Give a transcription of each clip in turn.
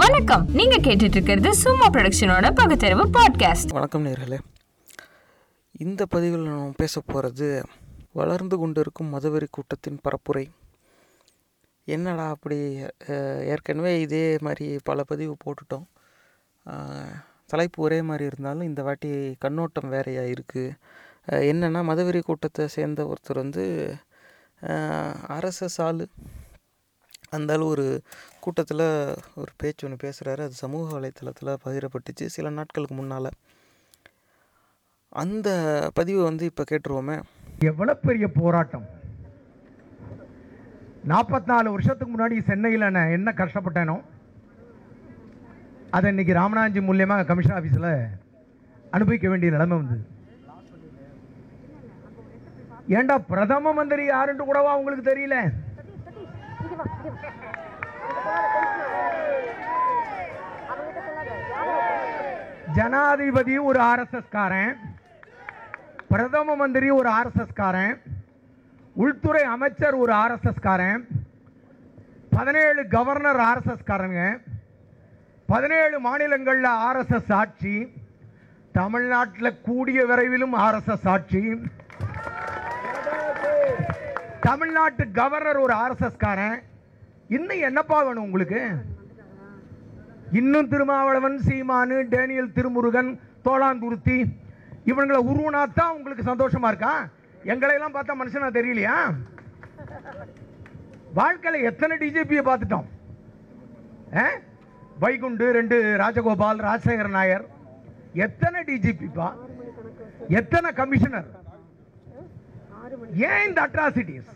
வணக்கம். நீங்க கேட்டுட்டு இருக்கிறது சும்மா ப்ரொடக்ஷனோட பகுத்தறிவு பாட்காஸ்ட் வணக்கம் நேர்களே. இந்த பதிவில் நாம் பேச போகிறது வளர்ந்து கொண்டிருக்கும் மதவெறி கூட்டத்தின் பரப்புரை. என்னடா அப்படி ஏற்கனவே இதே மாதிரி பல பதிவு போட்டுட்டோம். தலைப்பு ஒரே மாதிரி இருந்தாலும் இந்த வாட்டி கண்ணோட்டம் வேறையாக இருக்குது என்னென்னா மதவெறி கூட்டத்தை சேர்ந்த ஒருத்தர் வந்து அரச சாலு அந்த ஆளு ஒரு கூட்டத்தில் ஒரு பேச்சு ஒன்று பேசுகிறாரு அது சமூக வலைத்தளத்தில் பகிரப்பட்டுச்சு. சில நாட்களுக்கு முன்னால். அந்த பதிவை வந்து இப்போ கேட்டுருவோமே. எவ்வளோ பெரிய போராட்டம்? நாற்பத்தி நாலு வருஷத்துக்கு முன்னாடி சென்னையில் நான் என்ன கஷ்டப்பட்டேனோ அதை இன்னைக்கு ராமநாதஞ்சி மூலியமாக கமிஷன் ஆஃபீஸில் அனுபவிக்க வேண்டிய நிலைமை வந்தது. ஏண்டா பிரதம மந்திரி யாருன்னு கூடவா உங்களுக்கு தெரியல? ஜனாதிபதி ஒரு ஆர்எஸ்எஸ் காரன் பிரதம மந்திரி ஒரு ஆர்எஸ்எஸ் காரன் உள்துறை அமைச்சர் ஒரு ஆர்எஸ்எஸ் காரன் பதினேழு கவர்னர் ஆர்எஸ்எஸ் காரங்க பதினேழு மாநிலங்களில் ஆர்எஸ்எஸ் ஆட்சி தமிழ்நாட்டில் கூடிய விரைவிலும் ஆர்எஸ்எஸ் ஆட்சி. தமிழ்நாட்டு கவர்னர் ஒரு ஆர்எஸ்எஸ் காரன் இன்னும் என்னப்பா வேணும் உங்களுக்கு? இன்னும் திருமாவளவன் சீமானு டேனியல் திருமுருகன் தோளாந்துருத்தி இவங்களை உருவனாத்தான் உங்களுக்கு சந்தோஷமா இருக்கா? எங்களை எல்லாம் பார்த்தா மனுஷனா தெரியலையா? வாழ்க்கையில எத்தனை டிஜிபியை பார்த்துட்டோம்? ஆ? வைகுண்டு ரெண்டு ராஜகோபால் ராஜசேகர் நாயர். எத்தனை டிஜிபிப்பா எத்தனை கமிஷனர்? ஏன் இந்த அட்ராசிட்டிஸ்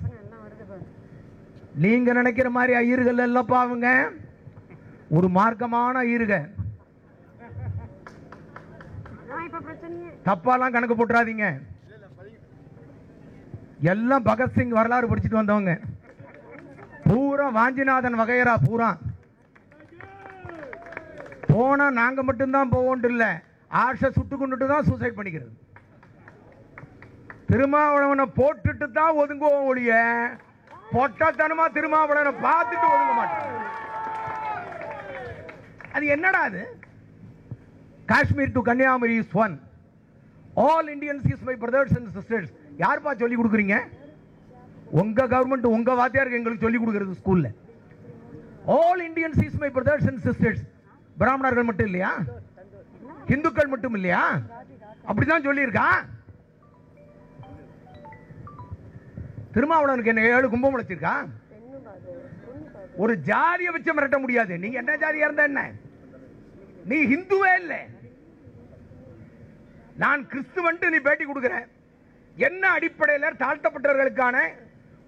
நீங்க நினைக்கிற மாதிரி ஐயர்கள் இல்லப்பா அவங்க ஒரு மார்க்கமான ஐயருக தப்பாலாம் கணக்கு போட்டுறாதீங்க. எல்லாம் பகத்சிங் வரலாறு படிச்சுட்டு வந்தவங்க. பூரா வாஞ்சிநாதன் வகையரா பூரா. போனா நாங்க மட்டும்தான் போவோம் இல்ல. ஆஷை சுட்டு கொண்டுட்டு தான் சூசைட் பண்ணிக்கிறது. திருமாவளவனை போட்டுட்டு தான் ஒதுங்குவோம் ஒழிய பொட்டத்தனமா திருமாவளவனை பார்த்துட்டு ஒதுங்க மாட்டோம் அது என்னடா அது? Kashmir to Kanyakumari is one all Indians is my brothers and sisters யார்ப்பா சொல்லி கொடுக்குறீங்க? உங்க கவர்மெண்ட் உங்க வாத்தியாருக்கு எங்களுக்கு சொல்லி கொடுக்குறது ஸ்கூல்ல all Indians is my brothers and sisters பிராமணர்கள் மட்டும் இல்லையா? இந்துக்கள் மட்டும் இல்லையா? அப்படிதான் சொல்லியிருக்கா திருமாவளவனுக்கு என்ன ஏழு கும்பம் முளைச்சிருக்கா ஒரு ஜாதியை வச்சு மிரட்ட முடியாது. நீங்க என்ன ஜாதியா இருந்தா என்ன? நீ ஹிந்துவே இல்லை. நான் கிறிஸ்துவன்ட்டு நீ பேட்டி கொடுக்கிற. என்ன அடிப்படையில் தாழ்த்தப்பட்டவர்களுக்கான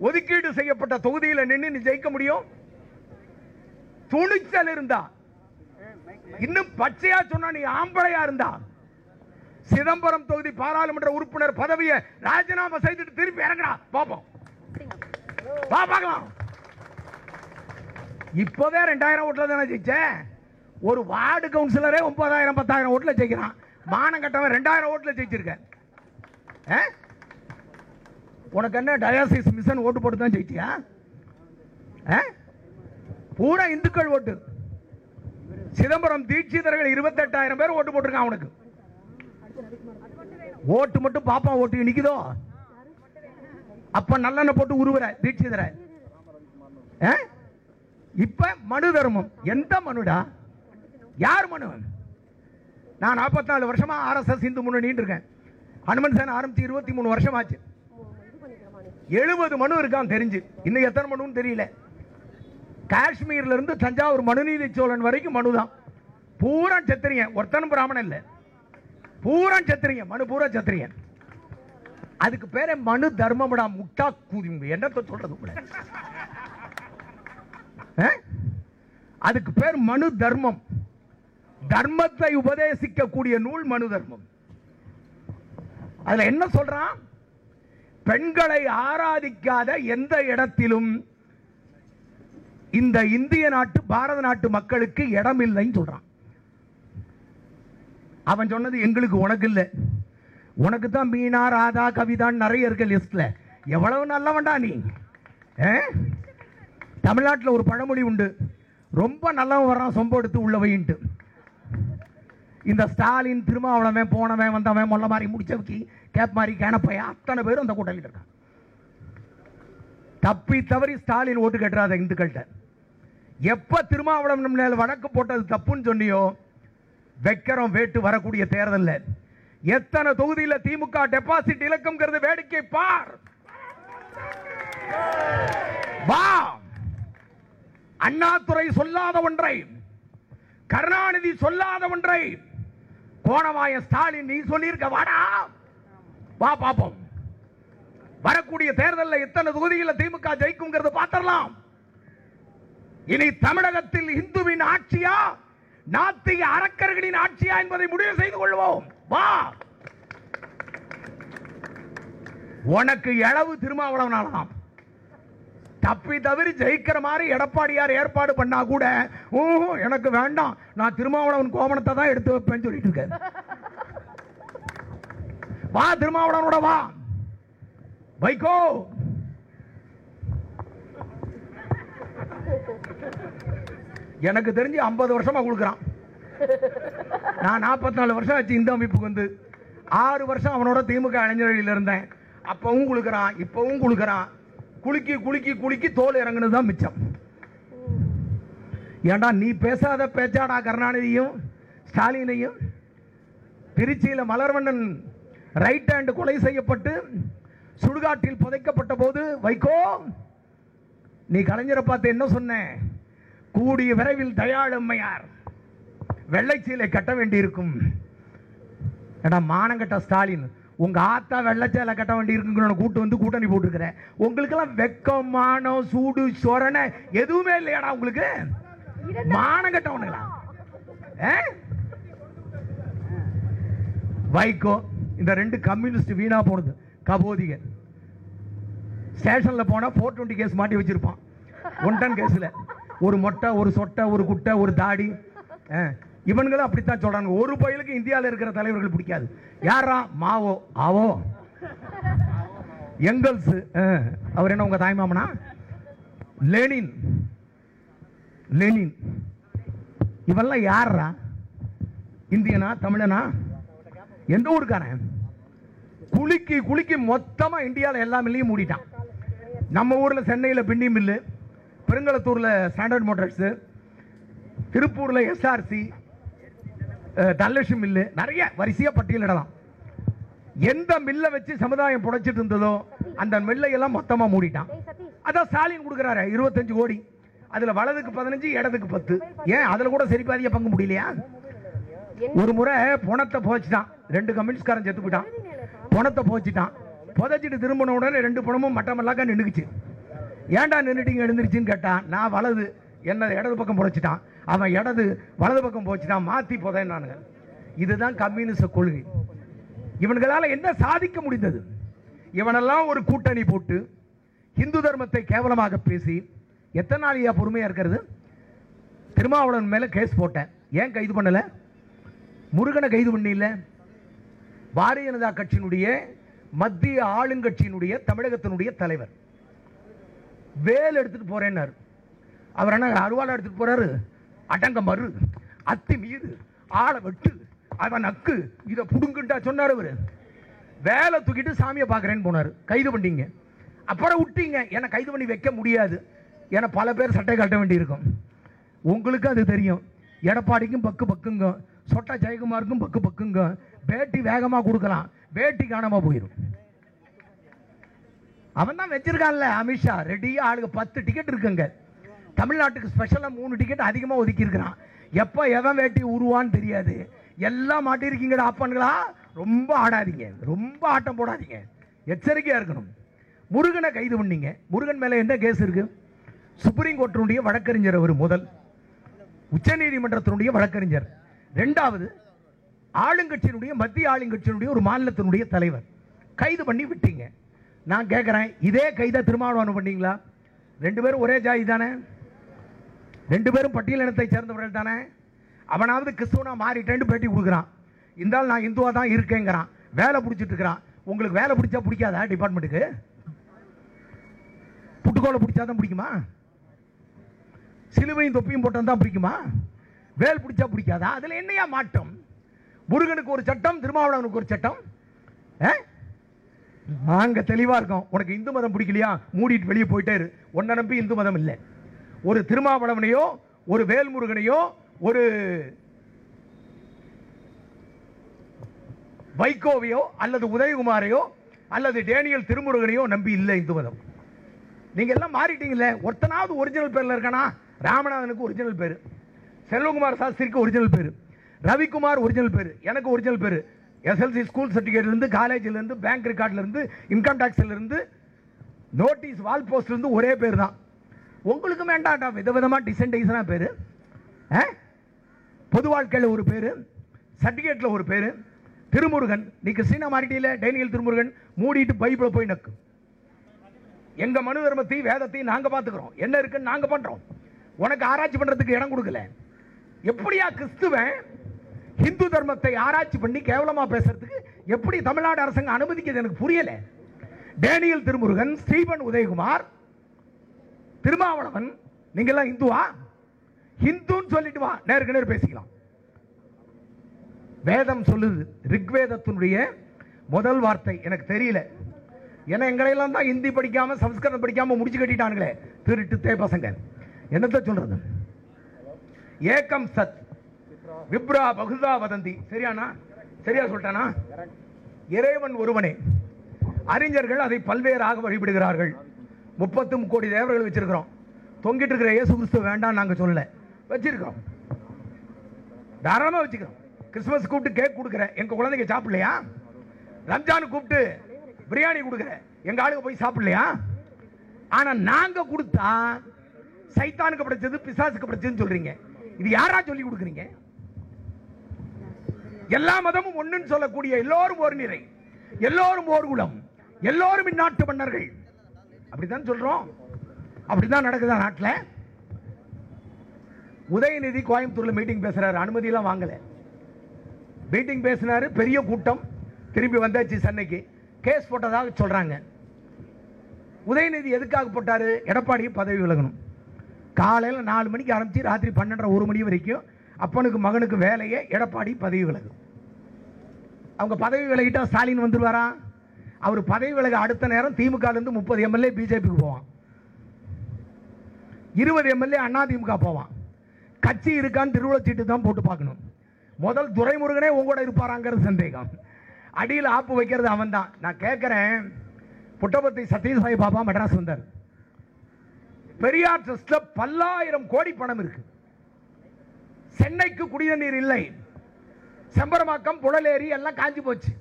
ஒதுக்கீடு செய்யப்பட்ட தொகுதியில் நின்று நீ ஜெயிக்க முடியும்? துணிச்சல் இருந்தா. இன்னும் பச்சையா சொன்னா நீ ஆம்பளையா இருந்தா. சிதம்பரம் தொகுதி பாராளுமன்ற உறுப்பினர் பதவியை ராஜினாமா செய்துட்டு திருப்பி இறங்கடா. பாப்போம். வா பார்க்கலாம். இப்போவே ரெண்டாயிரம் ஓட்டுல தானே ஜெயிச்ச? ஒரு வார்டு கவுன்சிலரே ஒன்பதாயிரம் பத்தாயிரம் ஓட்டுல ஜெயிக்கிறான். மானம் கட்டவன் ரெண்டாயிரம் ஓட்டுல ஜெயிச்சிருக்க. உனக்கு என்ன டயாசிஸ் மிஷன் ஓட்டு போட்டு தான் ஜெயிச்சியா? பூரா இந்துக்கள் ஓட்டு. சிதம்பரம் தீட்சிதர்கள் இருபத்தெட்டாயிரம் பேர் ஓட்டு போட்டிருக்கான் அவனுக்கு. ஓட்டு மட்டும் பாப்பா ஓட்டு நிக்குதோ? அப்ப நல்லெண்ணெய் போட்டு உருவுற தீட்சிதர இப்ப மனு தர்மம் எந்த மனுடா? யார் மனு? நான் 44 நாலு வருஷமா ஆர்எஸ்எஸ் இந்து முன்னணின்னு இருக்கேன் ஹனுமன் சேன் ஆரம்பிச்சு இருபத்தி மூணு வருஷம் ஆச்சு எழுபது மனு இருக்கான் தெரிஞ்சு. இன்னும் எத்தனை மனுன்னு தெரியல. காஷ்மீர்ல இருந்து தஞ்சாவூர் மனுநீதி சோழன் வரைக்கும் மனு தான் பூரா சத்திரியன். ஒருத்தனும் பிராமணன் இல்ல. பூரா சத்திரியன். மனு பூரா சத்திரியன். அதுக்கு பேரே மனு தர்மம்டா முட்டா கூதி என்னத்த சொல்றது கூட அதுக்கு பேர் மனு தர்மம். தர்மத்தை உபதேசிக்கக்கூடிய நூல் மனு தர்மம். அதுல என்ன சொல்றான்? பெண்களை ஆராதிக்காத எந்த இடத்திலும் இந்த இந்திய நாட்டு பாரத நாட்டு மக்களுக்கு இடம் இல்லைன்னு சொல்றான். அவன் சொன்னது எங்களுக்கு உனக்கு இல்லை. உனக்கு தான் மீனா ராதா கவிதான் நிறைய இருக்கு லிஸ்ட்ல எவ்வளவு நல்லவன்டா நீ? தமிழ்நாட்டில் ஒரு பழமொழி உண்டு. ரொம்ப நல்லவன் வர்றான் சொம்ப எடுத்து உள்ள வைன்ட்டு. இந்த ஸ்டாலின் திருமாவளவன் போனவன் வந்தவன் மொல்ல மாதிரி முடிச்சவுக்கி கேப் மாதிரி கேனப்பைய? அத்தனை பேரும் அந்த கூட்டத்தில் இருக்கான் தப்பி தவறி ஸ்டாலின் ஓட்டு கட்டுறாத இந்துக்கள்கிட்ட. எப்ப திருமாவளவன் மேல் வழக்கு போட்டது தப்புன்னு சொன்னியோ வெக்கரம் வேட்டு வரக்கூடிய தேர்தல்ல. எத்தனை தொகுதியில திமுக டெபாசிட் இலக்குங்கிறது வேடிக்கை பார். வா. அண்ணாதுரை சொல்லாத ஒன்றை கருணாநிதி சொல்லாத ஒன்றை கோணமாய ஸ்டாலின் நீ சொல்லியிருக்க வாடா. வா பாப்போம். வரக்கூடிய தேர்தலில் எத்தனை தொகுதியில் திமுக ஜெயிக்குங்கிறத பார்த்தரலாம் இனி தமிழகத்தில் இந்துவின் ஆட்சியா நாத்திக அரக்கர்களின் ஆட்சியா என்பதை முடிவு செய்து கொள்வோம். வா. உனக்கு இளவு திருமாவளவனாலாம் தப்பி தவறி ஜெயிக்கிற மாதிரி எடப்பாடியார் ஏற்பாடு பண்ணா கூட ஓஹோ எனக்கு வேண்டாம். நான் திருமாவளவன் கோவணத்தை தான் எடுத்து வைப்பேன்னு சொல்லிட்டு இருக்கேன் வா திருமாவளவனோட வா. வைகோ. எனக்கு தெரிஞ்சு ஐம்பது வருஷமா கொடுக்குறான். நான் நாற்பத்தி நாலு வருஷம் ஆச்சு இந்த அமைப்புக்கு வந்து. ஆறு வருஷம் அவனோட திமுக இளைஞர்களில் இருந்தேன். அப்பவும் கொடுக்குறான் இப்பவும் குளுக்கிறான். குலுக்கி குலுக்கி குலுக்கி தோல் இறங்குனது தான் மிச்சம். ஏண்டா நீ பேசாத பேச்சாடா கருணாநிதியும் ஸ்டாலினையும்? திருச்சியில் மலர்வண்ணன் ரைட் ஹேண்டு கொலை செய்யப்பட்டு சுடுகாட்டில் புதைக்கப்பட்ட போது வைகோ நீ கலைஞரை பார்த்து என்ன சொன்ன? கூடிய விரைவில் தயாளம்மையார். வெள்ளைச்சீலை கட்ட வேண்டியிருக்கும். ஏடா மானங்கட்ட ஸ்டாலின்? உங்க ஆத்தா வெள்ளச்சேலை கட்ட வேண்டி இருக்குங்கிற கூட்டு வந்து கூட்டணி போட்டுருக்கிறேன். உங்களுக்கெல்லாம் வெக்கம் மானம் சூடு சொரணை எதுவுமே இல்லையாடா உங்களுக்கு? மானம் கட்டவனுங்களா? வைகோ இந்த ரெண்டு கம்யூனிஸ்ட் வீணா போனது. கபோதிக ஸ்டேஷன்ல போனா ஃபோர் டுவெண்ட்டி கேஸ் மாட்டி வச்சிருப்பான். ஒன் டன் கேஸ்ல. ஒரு மொட்டை ஒரு சொட்டை ஒரு குட்டை ஒரு தாடி. இவன்களும் இவனுங்களும் அப்படித்தான் சொல்றாங்க. ஒரு பயலுக்கு இந்தியாவில் இருக்கிற தலைவர்கள் பிடிக்காது. யாரா மாவோ? ஆவோ? எங்கல்ஸ். ஆ, அவர் என்ன உங்க தாய்மாமனா? லெனின். லெனின். இவெல்லாம் யாரா இந்தியனா? தமிழனா? எந்த ஊருக்காரன்? குலுக்கி குலுக்கி மொத்தமாக இந்தியாவில் எல்லா மில்லையும் மூடிட்டான். நம்ம ஊரில் சென்னையில் பின்னி மில்லு பெருங்கலத்தூரில் ஸ்டாண்டர்ட் மோட்டர்ஸு திருப்பூரில் எஸ்ஆர்சி தனலட்சுமி மில்லு நிறைய வரிசையா பட்டியலிடலாம் எந்த மில்லை வச்சு சமுதாயம் புடைச்சிட்டு இருந்ததோ அந்த மில்லை எல்லாம் மொத்தமா மூடிட்டான். அதான் ஸ்டாலின் கொடுக்குறாரு இருபத்தஞ்சு கோடி. அதுல வலதுக்கு பதினஞ்சு இடதுக்கு பத்து. ஏன்? அதுல கூட சரி பாதியா பங்கு முடியலையா? ஒரு முறை பணத்தை போச்சுட்டான் ரெண்டு கம்யூனிஸ்ட்காரன் செத்து போயிட்டான். பணத்தை போச்சுட்டான் புதைச்சிட்டு திரும்பின உடனே ரெண்டு பணமும் மட்டமல்லாக்கா நின்றுக்குச்சு ஏன்டா நின்றுட்டீங்க எழுந்திருச்சுன்னு கேட்டான். நான் வலது. என்ன இடது பக்கம் புதைச்சிட்டான் அவன் இடது வலது பக்கம் போச்சுட்டான் மாத்தி புதையினானுங்க இதுதான் கம்யூனிஸ்ட் கொள்கை. இவன்களால என்ன சாதிக்க முடிந்தது? இவனெல்லாம் ஒரு கூட்டணி போட்டு இந்து தர்மத்தை கேவலமாக பேசி எத்தனை நாளையா பொறுமையா இருக்கிறது? திருமாவளவன் மேல கேஸ் போட்டேன். ஏன் கைது பண்ணல? முருகனை கைது பண்ணல பாரதிய ஜனதா கட்சியினுடைய மத்திய ஆளுங்கட்சியினுடைய தமிழகத்தினுடைய தலைவர். வேல் எடுத்துட்டு போறேன்னாரு. அவர் என்ன அருவாளை எடுத்துட்டு போறாரு. அடங்க மறு. அத்தி மீது ஆளை வெட்டு. அவன் நக்கு. இதை புடுங்குண்டா சொன்னார் அவர். வேலை தூக்கிட்டு சாமியை பார்க்குறேன்னு போனார். கைது பண்ணிங்க. அப்புறம் விட்டீங்க. என்னை கைது பண்ணி வைக்க முடியாது. ஏன்னா பல பேர் சட்டை கட்ட வேண்டியிருக்கும். உங்களுக்கும் அது தெரியும். எடப்பாடிக்கும் பக்கு பக்குங்க. சொட்டா ஜெயக்குமாருக்கும் பக்கு பக்குங்க. பேட்டி வேகமாக கொடுக்கலாம். பேட்டி காணாமல் போயிடும் அவன் தான் வச்சிருக்கான்ல அமித்ஷா. ரெடியாக ஆளுங்க பத்து டிக்கெட் இருக்குங்க. தமிழ்நாட்டுக்கு ஸ்பெஷலாக மூணு டிக்கெட் அதிகமாக ஒதுக்கியிருக்கிறான் எப்போ எவன் வேட்டி உருவான்னு தெரியாது. எல்லாம் மாட்டிருக்கீங்கடா ஆப்பான்களா ரொம்ப ஆடாதீங்க. ரொம்ப ஆட்டம் போடாதீங்க. எச்சரிக்கையாக இருக்கணும். முருகனை கைது பண்ணீங்க. முருகன் மேலே என்ன கேஸ் இருக்குது சுப்ரீம் கோர்ட்டினுடைய வழக்கறிஞர் அவர் முதல். உச்சநீதிமன்றத்தினுடைய வழக்கறிஞர். ரெண்டாவது ஆளுங்கட்சியினுடைய மத்திய ஆளுங்கட்சியினுடைய ஒரு மாநிலத்தினுடைய தலைவர். கைது பண்ணி விட்டீங்க. நான் கேட்குறேன் இதே கைதை திருமாவளவன் பண்ணீங்களா? ரெண்டு பேரும் ஒரே ஜாதி தானே? ரெண்டு பேரும் பட்டியலினத்தை சேர்ந்தவர்கள் தானே? அவனாவது கிறிஸ்துவனா மாறிட்டேன்னு பேட்டி கொடுக்குறான். இருந்தாலும் நான் இந்துவாக தான் இருக்கேங்கிறான். வேலை பிடிச்சிட்டு இருக்கிறான். உங்களுக்கு வேலை பிடிச்சா பிடிக்காதா டிபார்ட்மெண்ட்டுக்கு? புட்டுக்கோலை பிடிச்சா தான் பிடிக்குமா? சிலுவையும் தொப்பியும் போட்டால் தான் பிடிக்குமா? வேல் பிடிச்சா பிடிக்காதா? அதில் என்னையா மாட்டம் முருகனுக்கு ஒரு சட்டம் திருமாவளவனுக்கு ஒரு சட்டம். ஆ? தெளிவாக இருக்கோம். உனக்கு இந்து மதம் பிடிக்கலையா? மூடிட்டு வெளியே போயிட்டே இரு. உன்னை நம்பி இந்து மதம் இல்லை. ஒரு திருமாவளவனையோ ஒரு வேல்முருகனையோ ஒரு வைகோவையோ அல்லது உதயகுமாரையோ அல்லது டேனியல் திருமுருகனையோ நம்பி இல்லை இந்து மதம். நீங்க எல்லாம் மாறிட்டீங்கல்ல ஒருத்தனாவது ஒரிஜினல் பேர்ல இருக்கானா? ராமநாதனுக்கு ஒரிஜினல் பேர். செல்வகுமார் சாஸ்திரிக்கு ஒரிஜினல் பேர். ரவிக்குமார் ஒரிஜினல் பேர். எனக்கு ஒரிஜினல் பேர். எஸ்எல்சி ஸ்கூல் சர்டிஃபிகேட்ல இருந்து காலேஜ்ல இருந்து பேங்க் ரெக்கார்ட்ல இருந்து இன்கம் டேக்ஸ்லேருந்து நோட்டீஸ் வால் போஸ்ட்ல இருந்து ஒரே பேர் தான் உங்களுக்கு வேண்டாம்டா விதவிதமாக டிசைன் பேர். ஆ? பொது வாழ்க்கையில் ஒரு பேர் சர்டிஃபிகேட்டில் ஒரு பேர். திருமுருகன் நீ கிறிஸ்டினா மாறிட்டியில் டேனியல் திருமுருகன் மூடிட்டு பைபிளை போய் நக்கு. எங்கள் மனு தர்மத்தையும் வேதத்தையும் நாங்கள் பார்த்துக்குறோம் என்ன இருக்குன்னு நாங்கள் பண்ணுறோம் உனக்கு ஆராய்ச்சி பண்ணுறதுக்கு இடம் கொடுக்கல. எப்படியா கிறிஸ்துவன் ஹிந்து தர்மத்தை ஆராய்ச்சி பண்ணி கேவலமாக பேசுறதுக்கு எப்படி தமிழ்நாடு அரசாங்கம் அனுமதிக்கிறது எனக்கு புரியலை. டேனியல் திருமுருகன் ஸ்டீபன் உதயகுமார் திருமாவளவன் நீங்க எல்லாம் இந்துவா? ஹிந்துன்னு சொல்லிட்டு வா. நேருக்கு நேர் பேசிக்கலாம். வேதம் சொல்லுது. ரிக்வேதத்தினுடைய முதல் வார்த்தை. எனக்கு தெரியல. ஏன்னா எங்களையெல்லாம் தான் ஹிந்தி படிக்காம சம்ஸ்கிருதம் படிக்காம முடிச்சு கட்டிட்டானுங்களே. திருட்டு தே பசங்க. என்னத்த சொல்றது? ஏகம் சத். விப்ரா பகுதா வதந்தி. சரியானா சரியா சொல்லிட்டானா? இறைவன் ஒருவனே. அறிஞர்கள் அதை பல்வேறாக வழிபடுகிறார்கள். முப்பத்தும் கோடி தேவர்கள் வச்சிருக்கிறோம். தொங்கிட்டு இருக்கிற இயேசு கிறிஸ்து வேண்டாம் நாங்க சொல்லல. வச்சிருக்கிறோம். தாராளமா வச்சுக்கிறோம். கிறிஸ்துமஸ் கூப்பிட்டு கேக் கொடுக்குறேன். எங்க குழந்தைங்க சாப்பிடலையா? ரம்ஜான் கூப்பிட்டு பிரியாணி கொடுக்குறேன். எங்க ஆளுங்க போய் சாப்பிடலையா? ஆனா நாங்க கொடுத்தா சைத்தானுக்கு படைச்சது பிசாசுக்கு படைச்சதுன்னு சொல்றீங்க. இது யாரா சொல்லி கொடுக்குறீங்க? எல்லா மதமும் ஒன்றுன்னு சொல்லக்கூடிய எல்லோரும் ஒரு நிறை. எல்லோரும் ஓர் குலம் எல்லோரும் இந்நாட்டு மன்னர்கள். அப்படித்தான் சொல்றோம். அப்படிதான் நடக்குதா நாட்டில். உதயநிதி கோயம்புத்தூர்ல மீட்டிங் பேசுறாரு. அனுமதியெல்லாம் வாங்கல. மீட்டிங் பேசினாரு. பெரிய கூட்டம். திரும்பி வந்தாச்சு சென்னைக்கு. கேஸ் போட்டதாக சொல்றாங்க. உதயநிதி எதுக்காக போட்டாரு? எடப்பாடி பதவி விலகணும். காலையில் நாலு மணிக்கு ஆரம்பிச்சு ராத்திரி பன்னெண்டரை ஒரு மணி வரைக்கும் அப்பனுக்கு மகனுக்கு வேலையே எடப்பாடி பதவி விலகும் அவங்க பதவி விலகிட்டா ஸ்டாலின் வந்துருவாரா? அவர் பதவி விலக அடுத்த நேரம் திமுகலருந்து முப்பது எம்எல்ஏ பிஜேபிக்கு போவான். இருபது எம்எல்ஏ அண்ணா திமுக போவான். கட்சி இருக்கான்னு திருவிழச்சீட்டு தான் போட்டு பார்க்கணும். முதல் துரைமுருகனே உங்களோட இருப்பாராங்கிறது சந்தேகம். அடியில் ஆப்பு வைக்கிறது அவன் தான் நான் கேட்குறேன் புட்டபர்த்தி சத்யசாய் பாபா மெட்ராஸ் வந்தார். பெரியார் ட்ரஸ்ட்ல பல்லாயிரம் கோடி பணம் இருக்கு. சென்னைக்கு குடிநீர் இல்லை. செம்பரமாக்கம் புழலேரி எல்லாம் காஞ்சி போச்சு.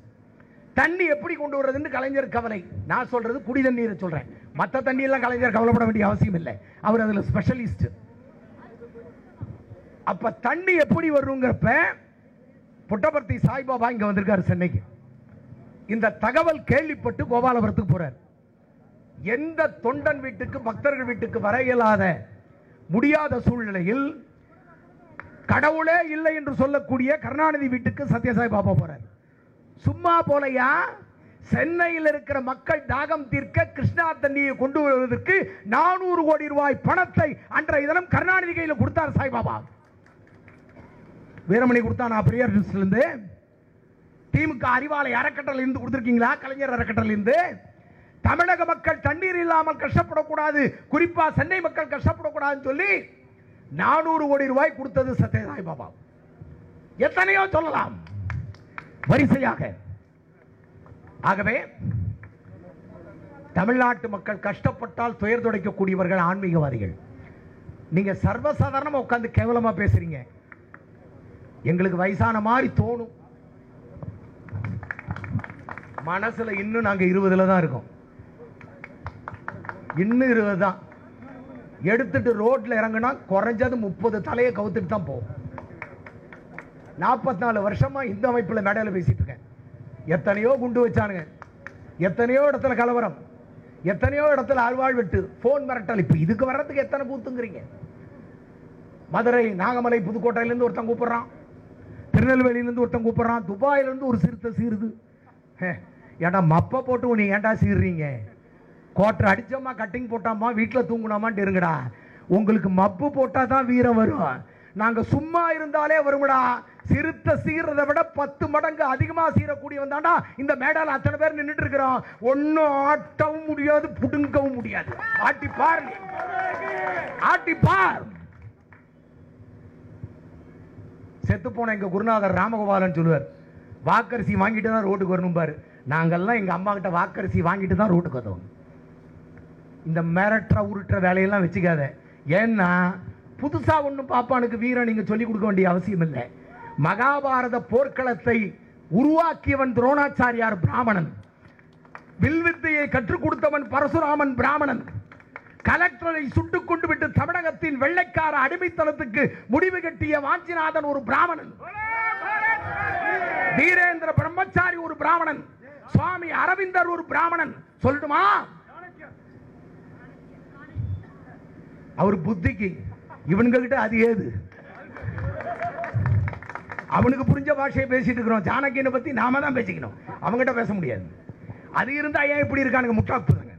தண்ணி எப்படி கொண்டு வர்றதுன்னு கலைஞர் கவலை. நான் சொல்றது குடி தண்ணீரை சொல்றேன். மற்ற தண்ணியெல்லாம் கலைஞர் கவலைப்பட வேண்டிய அவசியம் இல்லை. அவர் அதில் ஸ்பெஷலிஸ்ட் அப்ப தண்ணி எப்படி வருங்கிறப்ப புட்டபர்த்தி சாய்பாபா இங்க வந்திருக்காரு சென்னைக்கு. இந்த தகவல் கேள்விப்பட்டு கோபாலபுரத்துக்கு போறார். எந்த தொண்டன் வீட்டுக்கு பக்தர்கள் வீட்டுக்கு வர இயலாத முடியாத சூழ்நிலையில் கடவுளே இல்லை என்று சொல்லக்கூடிய கருணாநிதி வீட்டுக்கு சத்யசாய் பாபா போறார். சும்மா போலையா? சென்னையில் இருக்கிற மக்கள் தாகம் தீர்க்க கிருஷ்ணா தண்ணியை கொண்டு வருவதற்கு நானூறு கோடி ரூபாய் பணத்தை அன்றைய தினம் கருணாநிதி கையில் கொடுத்தார் சாய்பாபா. வீரமணி கொடுத்தானா பெரியார் ட்ரஸ்ட்ல இருந்து திமுக அறிவாலை அறக்கட்டளை இருந்து கொடுத்துருக்கீங்களா? கலைஞர் அறக்கட்டளை இருந்து. தமிழக மக்கள் தண்ணீர் இல்லாமல் கஷ்டப்படக்கூடாது. குறிப்பா சென்னை மக்கள் கஷ்டப்படக்கூடாதுன்னு சொல்லி நானூறு கோடி ரூபாய் கொடுத்தது சத்யசாய் பாபா. எத்தனையோ சொல்லலாம். வரிசையாக. ஆகவே தமிழ்நாட்டு மக்கள் கஷ்டப்பட்டால் துயர் துடைக்கக்கூடியவர்கள் ஆன்மீகவாதிகள். நீங்க சர்வசாதாரணமாக உட்கார்ந்து கேவலமா பேசுறீங்க. எங்களுக்கு வயசான மாதிரி தோணும். மனசுல இன்னும் நாங்க இருபதுல தான் இருக்கோம். இன்னும் இருபது தான். எடுத்துட்டு ரோட்ல இறங்குனா குறைஞ்சது முப்பது தலையை கவுத்துட்டு தான் போவோம். நாற்பத்தி நாலு வருஷமா இந்த அமைப்புல மேடையில் பேசிட்டு இருக்கேன். எத்தனையோ குண்டு வச்சானுங்க. எத்தனையோ இடத்துல கலவரம். எத்தனையோ இடத்துல அல்வாழ் வெட்டு போன் மிரட்டல். இப்ப இதுக்கு வர்றதுக்கு எத்தனை கூத்துங்கிறீங்க மதுரை நாகமலை புதுக்கோட்டையிலேருந்து ஒருத்தன் கூப்பிடுறான். திருநெல்வேலியிலேருந்து ஒருத்தன் கூப்பிடுறான். துபாயிலேருந்து ஒரு சிறுத்தை சீருது. ஹே, ஏன்டா மப்பை போட்டு நீ ஏன்டா சீர்றீங்க? கோட்டை அடித்தோமா கட்டிங் போட்டாமா வீட்டில் தூங்குனாமான்ட்டு இருங்கடா. உங்களுக்கு மப்பு போட்டால் தான் வீரம் வரும். நாங்க சும்மா இருந்தாலே வரும்டா. சிறுத்த சீரதை விட பத்து மடங்கு அதிகமா சீரக்கூடியவன் தாண்டா இந்த மேடால அத்தனை பேர் நின்னுட்டு இருக்கிறோம். ஒன்னும் ஆட்டவும் முடியாது புடுங்கவும் முடியாது. ஆட்டி பார் ஆட்டி பார். செத்து போன எங்க குருநாதர் ராமகோபாலன் சொல்லுவார் வாக்கரிசி வாங்கிட்டு தான் ரோட்டுக்கு வரணும் பாரு. நாங்கெல்லாம் எங்க அம்மா கிட்ட வாக்கரிசி வாங்கிட்டு தான் ரோட்டுக்கு வந்தோம். இந்த மிரட்டுற உருட்டுற வேலையெல்லாம் வச்சுக்காத. ஏன்னா புதுசா ஒன்றும் பாப்பானுக்கு வீரன் நீங்க சொல்லிக் கொடுக்க வேண்டிய அவசியம் இல்லை. மகாபாரத போர்க்களத்தை உருவாக்கியவன் துரோணாச்சாரியார் பிராமணன். வில்வித்தையை கற்றுக் கொடுத்தவன் பரசுராமன் பிராமணன். கலெக்டரை சுட்டுக் கொண்டு விட்டு தமிழகத்தின் வெள்ளைக்கார அடிமைத்தனத்துக்கு முடிவு கட்டிய வாஞ்சிநாதன் ஒரு பிராமணன். வீரேந்திர பிரம்மச்சாரி ஒரு பிராமணன். சுவாமி அரவிந்தர் ஒரு பிராமணன். சொல்லட்டுமா? அவர் புத்திக்கு இவன்கிட்ட அது ஏது? அவனுக்கு புரிஞ்ச பாஷையை பேசிட்டு இருக்கிறோம். ஜானகியனை பத்தி நாம தான் பேசிக்கணும். அவங்ககிட்ட பேச முடியாது. அது இருந்தா ஏன் இப்படி இருக்கானுங்க? முட்டாப்புதாங்க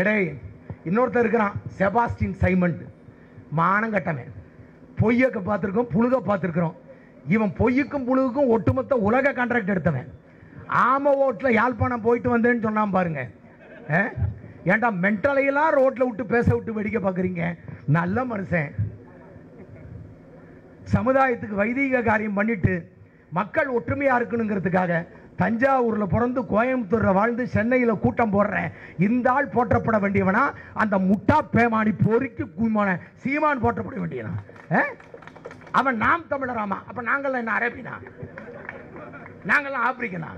எடே இன்னொருத்தர் இருக்கிறான். செபாஸ்டின் சைமண்ட் மானம் கட்டவன். பொய்யக்க பார்த்துருக்கோம் புழுக பார்த்துருக்குறோம். இவன் பொய்யுக்கும் புழுகுக்கும் ஒட்டுமொத்த உலக கான்ட்ராக்ட் எடுத்தவன். ஆம ஓட்டில் யாழ்ப்பாணம் போயிட்டு வந்தேன்னு சொன்னான் பாருங்க. ஏன்டா மென்டலையெல்லாம் ரோட்ல விட்டு பேச விட்டு வெடிக்க பார்க்குறீங்க நல்ல மனுஷன். சமுதாயத்துக்கு வைதீக காரியம் பண்ணிட்டு மக்கள் ஒற்றுமையா இருக்கணுங்கிறதுக்காக தஞ்சாவூர்ல பிறந்து கோயம்புத்தூர்ல வாழ்ந்து சென்னையில கூட்டம் போடுறேன். இந்த ஆள் போற்றப்பட வேண்டியவனா? அந்த முட்டா பேமானி பொறுக்கி குமான சீமான் போற்றப்பட வேண்டியவனா? அவன் நாம் தமிழராமா அப்ப நாங்கள்லாம் என்ன அரேபினா நாங்கள்லாம் ஆப்பிரிக்கனா?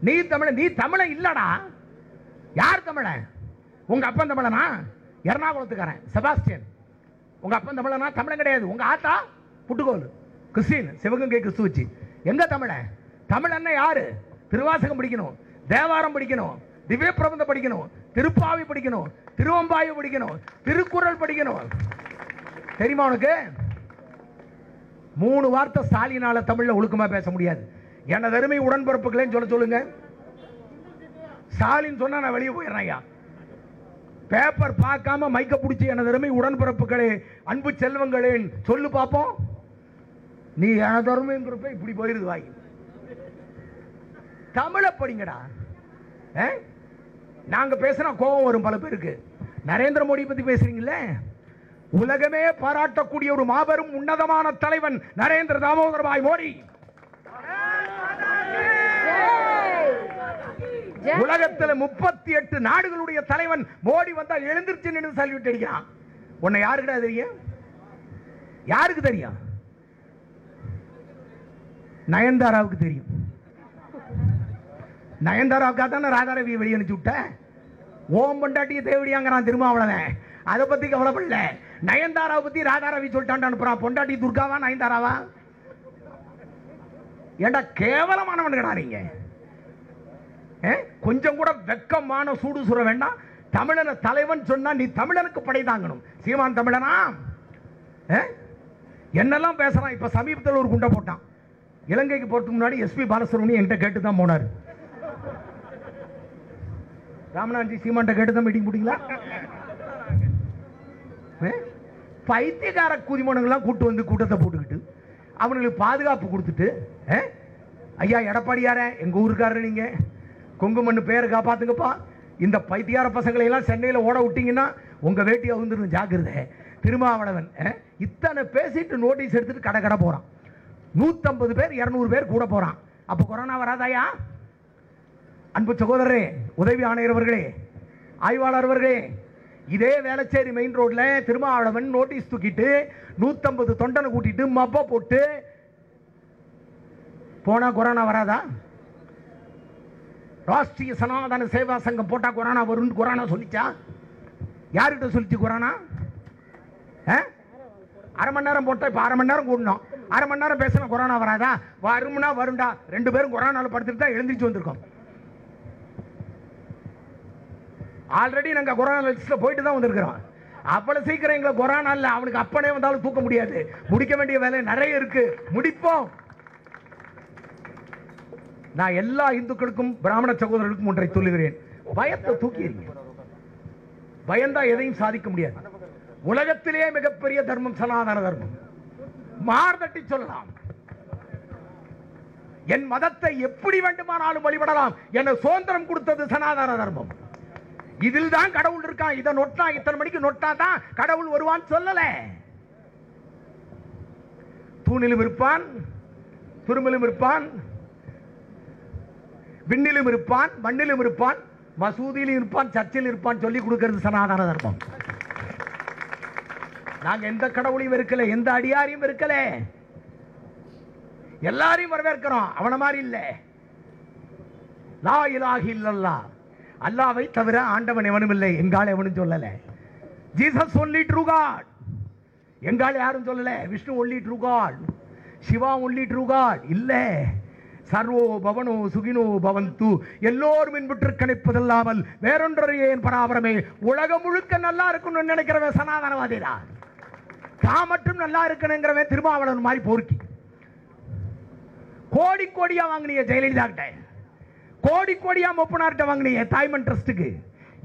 நீ தமிழன் நீ தமிழன் இல்லடா. யார் தமிழன்? உங்க அப்பன் தமிழனா எர்ணாகுளத்துக்காரன் செபாஸ்டியன். உங்க அப்பன் தமிழனா தமிழன் கிடையாது. உங்க ஆத்தா? புட்டுகோல் கிறிஸ்டின் சிவகங்கை கிறிஸ்துவச்சு. எங்க தமிழன் தமிழன்னா யாரு? திருவாசகம் படிக்கணும் தேவாரம் படிக்கணும் திவ்ய பிரபந்தம் படிக்கணும் திருப்பாவி படிக்கணும் திருவம்பாவி படிக்கணும் திருக்குறள் படிக்கணும். தெரியுமா உனக்கு? மூணு வார்த்தை ஸ்டாலினால தமிழ்ல ஒழுக்கமா பேச முடியாது. எனது அருமை உடன்பிறப்புகளேன்னு சொல்ல சொல்லுங்க. ஸ்டாலின் சொன்னா நான் வெளியே போயிடுறேன் ஐயா. பேப்பர் பார்க்காம மைக்க பிடிச்சி எனது அருமை உடன்பிறப்புகளே அன்பு செல்வங்களேன் சொல்லு பார்ப்போம் நீ எனது அருமைங்கிறப்ப இப்படி போயிருது வாய். தமிழை படிங்கடா. ஆ? நாங்க பேசுனா கோபம் வரும் பல பேருக்கு. நரேந்திர மோடி பத்தி பேசுறீங்கல்ல? உலகமே பாராட்டக்கூடிய ஒரு மாபெரும் உன்னதமான தலைவன் நரேந்திர தாமோதரபாய் மோடி. உலகத்துல முப்பத்தி எட்டு நாடுகளுடைய தலைவன் மோடி வந்தா எழுந்திருச்சு நின்று சல்யூட் அடிக்கிறான். உன்னை யாருக்கிட்ட தெரியும்? யாருக்கு தெரியும்? நயன்தாராவுக்கு தெரியும். நயன்தாராவுக்காக தானே ராதாரவியை வெளியே அனுப்பிச்சு விட்டேன் ஓம் பொண்டாட்டிய தேவடியாங்கிறான் திருமாவளவன். அதை பத்தி கவலைப்படல நயன்தாராவை பத்தி ராதாரவி சொல்லிட்டான் அனுப்புறான். பொண்டாட்டி துர்காவா நயன்தாராவா? ஏண்டா கேவலமானவன் நீங்க கொஞ்சம் கூட வெக்கமான சூடு சுர வேண்டாம். தமிழன தலைவன் சொன்னா நீ தமிழனுக்கு படை தாங்கணும். சீமான் தமிழனா? என்னெல்லாம் பேசுறான்? இப்ப சமீபத்தில் ஒரு குண்டை போட்டான். இலங்கைக்கு போறதுக்கு முன்னாடி எஸ்பி பாலசுரமணி என்கிட்ட கேட்டு தான் போனார். ராமநாதன்ஜி சீமான்ட்ட கேட்டு தான் மீட்டிங் போட்டீங்களா பைத்தியக்கார குதிமனுங்கெல்லாம் கூட்டு வந்து கூட்டத்தை போட்டுக்கிட்டு அவனுங்களுக்கு பாதுகாப்பு கொடுத்துட்டு ஐயா எடப்பாடியார எங்க ஊருக்காரர் நீங்க? குங்குமண்ணு பேரை காப்பாத்துங்கப்பா. இந்த பைத்தியார பசங்களை எல்லாம் சென்னையில ஓட விட்டீங்கன்னா உங்க வேட்டி அவுந்துரும் ஜாக்கிரதை. திருமாவளவன் இத்தனை பேசிட்டு நோட்டீஸ் எடுத்துட்டு கடை கடை போறான். நூத்தம்பது பேர் இருநூறு பேர் கூட போறான். அப்ப கொரோனா வராதாயா? அன்பு சகோதரரே உதவி ஆணையர் அவர்களே ஆய்வாளர் அவர்களே இதே வேளச்சேரி மெயின் ரோட்ல திருமாவளவன் நோட்டீஸ் தூக்கிட்டு நூத்தம்பது தொண்டனை கூட்டிட்டு மப்ப போட்டு போனா கொரோனா வராதா? ராஷ்டிரிய சனாதன சேவா சங்கம் போட்டால் கொரோனா வரும்னு கொரோனா சொல்லிச்சா? யார்கிட்ட சொல்லிச்சு கொரோனா? ஆ? அரை மணி நேரம் போட்டால் இப்போ அரை மணி நேரம் கூடணும். அரை மணி நேரம் பேசினா கொரோனா வராதா? வரும்னா வரும்டா. ரெண்டு பேரும் கொரோனாவில் படுத்துட்டு தான் எழுந்திரிச்சு வந்திருக்கோம். ஆல்ரெடி நாங்கள் கொரோனா லிஸ்ட்ல போயிட்டு தான் வந்திருக்கிறோம். அவ்வளோ சீக்கிரம் எங்களை கொரோனா இல்லை அவனுக்கு அப்பனே வந்தாலும் தூக்க முடியாது. முடிக்க வேண்டிய வேலை நிறைய இருக்கு. முடிப்போம். நான் எல்லா இந்துக்களுக்கும் பிராமண சகோதரர்களுக்கும் ஒன்றை சொல்லுகிறேன். பயத்தை தூக்கி எறிங்க பயந்தா எதையும் சாதிக்க முடியாது. உலகத்திலேயே மிகப்பெரிய தர்மம் சனாதன தர்மம். மார்தட்டி சொல்லலாம். என் மதத்தை எப்படி வேண்டுமானாலும் வழிபடலாம் என சுதந்திரம் கொடுத்தது சனாதன தர்மம். இதில் தான் கடவுள் இருக்கான் இதை நொட்டா இத்தனை மணிக்கு நொட்டா தான் கடவுள் வருவான் சொல்லல. தூணிலும் இருப்பான் துருமிலும் இருப்பான் விண்ணிலும் இருப்பான் மண்ணிலும் இருப்பான் மசூதியிலும் இருப்பான் சர்ச்சில் இருப்பான் சொல்லி கொடுக்கிறது சனாதன தர்மம். நாங்க எந்த கடவுளையும் இருக்கல எந்த அடியாரையும் இருக்கல எல்லாரையும் வரவேற்கிறோம் அவன மாதிரி இல்ல. லா இலாஹ இல்லல்லா. அல்லாவை தவிர ஆண்டவன் எவனும் இல்லை எங்கால் எவனும் சொல்லல. ஜீசஸ் ஒன்லி ட்ரூ காட் எங்கால் யாரும் சொல்லல? Vishnu only true God Shiva only true God இல்லை. சர்வோ பவனோ சுகினோ பவந்து. எல்லோரும் இன்புற்று கணிப்பதில்லாமல் வேறொன்றறியே என் பராபரமே உலகம் முழுக்க நல்லா இருக்கணும்னு நினைக்கிறவன் சனாதனவாதிடா தான் மட்டும் நல்லா இருக்கணுங்கிறவன் திருமாவளவன் மாதிரி போர்க்கி. கோடி கோடியா வாங்கினிய ஜெயலலிதா கிட்ட கோடி கோடியா மொப்பனார்கிட்ட வாங்கினிய தாய்மன் ட்ரஸ்ட்டுக்கு.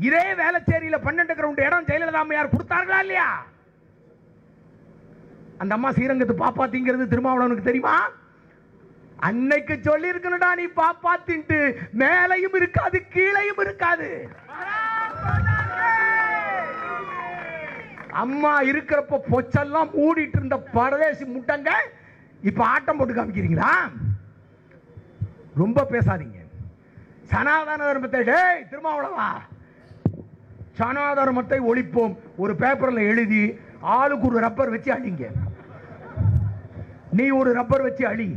இதே வேலைச்சேரியில் பன்னெண்டு கிரவுண்ட் இடம் ஜெயலலிதா அம்மையார் கொடுத்தார்களா இல்லையா? அந்த அம்மா ஸ்ரீரங்கத்து பாப்பாத்திங்கிறது திருமாவளவனுக்கு தெரியுமா? அன்னைக்கு சொல்லி இருக்கணும்டா நீ பாப்பாத்தின்ட்டு மேலையும் இருக்காது கீழையும் இருக்காது. அம்மா இருக்கிறப்ப பொச்செல்லாம் மூடிட்டு இருந்த பரதேசி முட்டங்க இப்ப ஆட்டம் போட்டு காமிக்கிறீங்களா? ரொம்ப பேசாதீங்க. சனாதன தர்மத்தை டேய் திருமாவளவா. சனாதன தர்மத்தை ஒழிப்போம். ஒரு பேப்பர்ல எழுதி ஆளுக்கு ஒரு ரப்பர் வச்சு அழிங்க. நீ ஒரு ரப்பர் வச்சு அழி.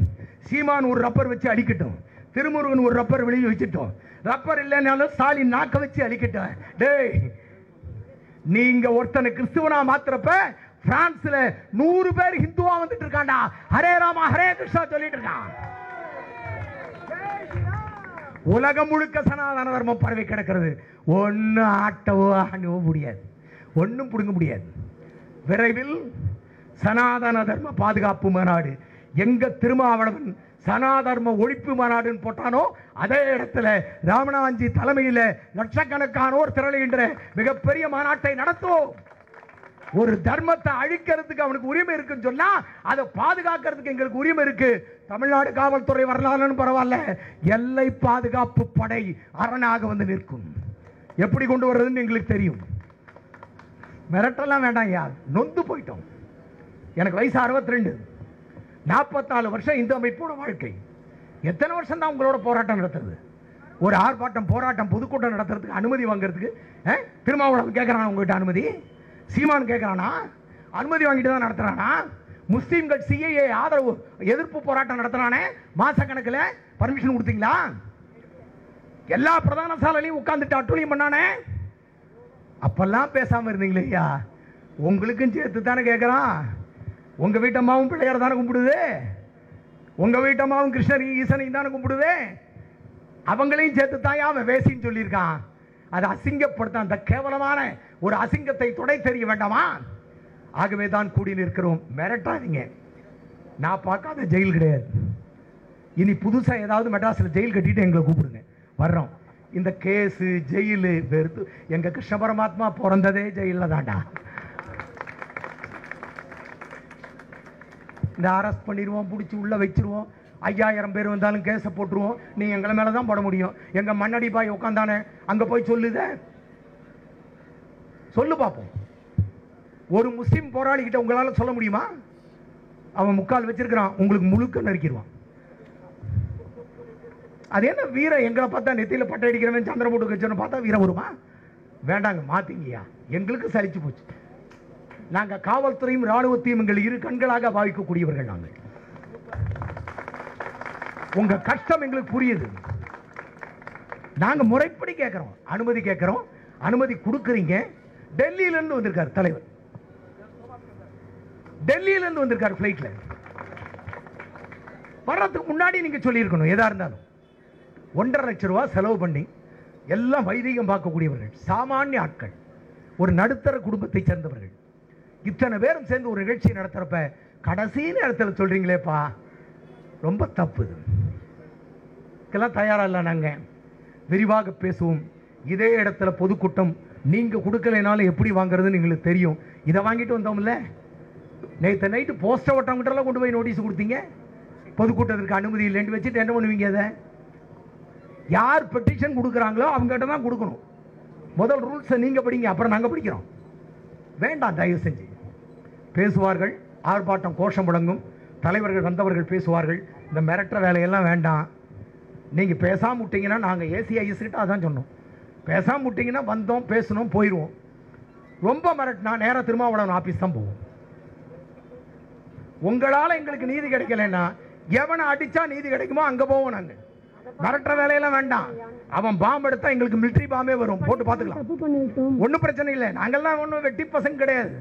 சீமான் ஒரு ரப்பர் வச்சு அழிக்கட்டும் திருமுருகன் ஒரு ரப்பர் வெளியே வச்சுட்டோம். ரப்பர் இல்லைனாலும் ஸ்டாலின் நாக்க வச்சு அழிக்கட்டும் டேய் நீங்க ஒருத்தனை கிறிஸ்துவனா மாத்துறப்ப பிரான்ஸ்ல நூறு பேர் ஹிந்துவா வந்துட்டு இருக்காண்டா ஹரே ராமா ஹரே கிருஷ்ணா சொல்லிட்டு இருக்கான். உலகம் முழுக்க சனாதன தர்மம் பரவி கிடக்கிறது. ஒன்னு ஆட்டவோ ஆண்டவோ முடியாது. ஒன்றும் பிடுங்க முடியாது. விரைவில் சனாதன தர்ம பாதுகாப்பு மாநாடு. எங்க திருமாவளவன் சனாதர்ம ஒழிப்பு மாநாடுன்னு போட்டானோ அதே இடத்துல ராமநாஞ்சி தலைமையில் லட்சக்கணக்கானோர் திரளுகின்ற மிகப்பெரிய மாநாட்டை நடத்துவோம். ஒரு தர்மத்தை அழிக்கிறதுக்கு அவனுக்கு உரிமை இருக்குன்னு சொன்னா அதை பாதுகாக்கிறதுக்கு எங்களுக்கு உரிமை இருக்கு. தமிழ்நாடு காவல்துறை வரலாறுன்னு பரவாயில்ல எல்லை பாதுகாப்பு படை அரணாக வந்து நிற்கும். எப்படி கொண்டு வர்றதுன்னு எங்களுக்கு தெரியும். மிரட்டெல்லாம் வேண்டாம் ஐயா நொந்து போயிட்டோம். எனக்கு வயசு 62 ரெண்டு நாற்பத்தாலு வருஷம் இந்து அமைப்போட வாழ்க்கை. எத்தனை வருஷம் தான் உங்களோட போராட்டம் நடத்துறது? ஒரு ஆர்ப்பாட்டம் போராட்டம் பொதுக்கூட்டம் நடத்துறதுக்கு அனுமதி வாங்குறதுக்கு திருமாவளவன் கேட்குறானா உங்ககிட்ட அனுமதி? சீமான் கேட்குறானா அனுமதி வாங்கிட்டு தான் நடத்துகிறானா முஸ்லீம்கள் சிஏஏ ஆதரவு எதிர்ப்பு போராட்டம் நடத்துறானே? மாசக்கணக்கில் பர்மிஷன் கொடுத்தீங்களா? எல்லா பிரதான சாலையிலையும் உட்காந்துட்டு அட்டுழியம் பண்ணானே? அப்பெல்லாம் பேசாமல் இருந்தீங்களே ஐயா. உங்களுக்கும் சேர்த்து தானே கேட்குறான் உங்க வீட்டம்மாவும் பிள்ளையார் தானே கும்பிடுது? உங்க வீட்டம்மாவும் கிருஷ்ணரையும் ஈசனையும் தானே கும்பிடுது? அவங்களையும் சேர்த்து தான் அவன் வேசின்னு சொல்லியிருக்கான். அதை அசிங்கப்படுத்த அந்த கேவலமான ஒரு அசிங்கத்தை துடை தெரிய வேண்டாமா? ஆகவே தான் கூடி நிற்கிறோம். மிரட்டாதீங்க. நான் பார்க்காத ஜெயில் கிடையாது. இனி புதுசாக ஏதாவது மெட்ராஸில் ஜெயில் கட்டிட்டு எங்களை கூப்பிடுங்க. வர்றோம். இந்த கேஸு ஜெயிலு வெறுத்து எங்கள் கிருஷ்ண பரமாத்மா பிறந்ததே ஜெயிலில் தான்டா. இந்த அரெஸ்ட் பண்ணிடுவோம் பிடிச்சி உள்ள வச்சிருவோம். ஐயாயிரம் பேர் வந்தாலும் கேஸை போட்டுருவோம். நீ எங்களை மேலே தான் போட முடியும். எங்க மண்ணடி பாய் உட்காந்தானே அங்க போய் சொல்லுத. சொல்லு பார்ப்போம் ஒரு முஸ்லீம் போராளி கிட்ட உங்களால சொல்ல முடியுமா? அவன் முக்கால் வச்சிருக்கிறான் உங்களுக்கு முழுக்க நறுக்கிடுவான். அது என்ன வீர எங்களை பார்த்தா நெத்தியில பட்டை அடிக்கிறவன் சந்திரமூட்டு வச்சோன்னு பார்த்தா வீரம் வருமா? வேண்டாங்க மாத்திங்கய்யா. எங்களுக்கு சலிச்சு போச்சு. நாங்க காவல்துறையும் ராணுவத்தையும் எங்கள் இரு கண்களாக பாவிக்கக்கூடியவர்கள் நாங்கள். உங்க கஷ்டம் எங்களுக்கு புரியுது. நாங்க முறைப்படி கேட்கிறோம் அனுமதி கேட்கிறோம் அனுமதி கொடுக்குறீங்க. டெல்லியில இருந்து வந்திருக்காரு தலைவர். டெல்லியில இருந்து வந்திருக்காரு பிளைட்ல வர்றதுக்கு முன்னாடி நீங்க சொல்லியிருக்கணும் எதா இருந்தாலும். ஒன்றரை லட்சம் ரூபாய் செலவு பண்ணி எல்லாம் வைதிகம் பார்க்கக்கூடியவர்கள் சாமானிய ஆட்கள். ஒரு நடுத்தர குடும்பத்தை சேர்ந்தவர்கள். இத்தனை பேரும் சேர்ந்து ஒரு நிகழ்ச்சி நடத்துறப்ப கடைசி நேரத்தில் சொல்கிறீங்களேப்பா ரொம்ப தப்பு. இது இதுக்கெல்லாம் தயாராக இல்லை நாங்கள் விரிவாக பேசுவோம். இதே இடத்துல பொதுக்கூட்டம் நீங்கள் கொடுக்கலைனாலும் எப்படி வாங்குறதுன்னு எங்களுக்கு தெரியும். இதை வாங்கிட்டு வந்தோம்ல? நேற்று நைட்டு போஸ்டர் ஒட்டவங்கிட்டலாம் கொண்டு போய் நோட்டீஸ் கொடுத்தீங்க. பொதுக்கூட்டத்திற்கு அனுமதி இல்லைன்னு வச்சுட்டு என்ன பண்ணுவீங்க அதை? யார் பெட்டிஷன் கொடுக்குறாங்களோ அவங்ககிட்ட தான் கொடுக்கணும். முதல் ரூல்ஸை நீங்கள் படிங்க அப்புறம் நாங்கள் படிக்கிறோம். வேண்டாம் தயவு செஞ்சு. பேசுவார்கள் ஆர்ப்பாட்டம் கோஷம் முழங்கும் தலைவர்கள் வந்தவர்கள் பேசுவார்கள் இந்த மிரட்டுற வேலையெல்லாம் வேண்டாம். நீங்கள் பேசாம விட்டீங்கன்னா நாங்கள் ஏசிஐஎஸ் கிட்ட அதான் சொன்னோம். பேசாம விட்டீங்கன்னா வந்தோம் பேசணும் போயிடுவோம் ரொம்ப மிரட்டினா நேராக திருமாவளவன் ஆஃபீஸ் தான் போவோம். உங்களால் எங்களுக்கு நீதி கிடைக்கலன்னா எவனை அடிச்சா நீதி கிடைக்குமோ அங்கே போவோம் நாங்கள் மிரட்டுற வேலையெல்லாம் வேண்டாம். அவன் பாம்பு எடுத்தா எங்களுக்கு மிலிட்ரி பாம்பே வரும். போட்டு பார்த்துக்கலாம். ஒன்றும் பிரச்சனை இல்லை. நாங்கள்லாம் ஒன்றும் வெட்டி பசங்க கிடையாது.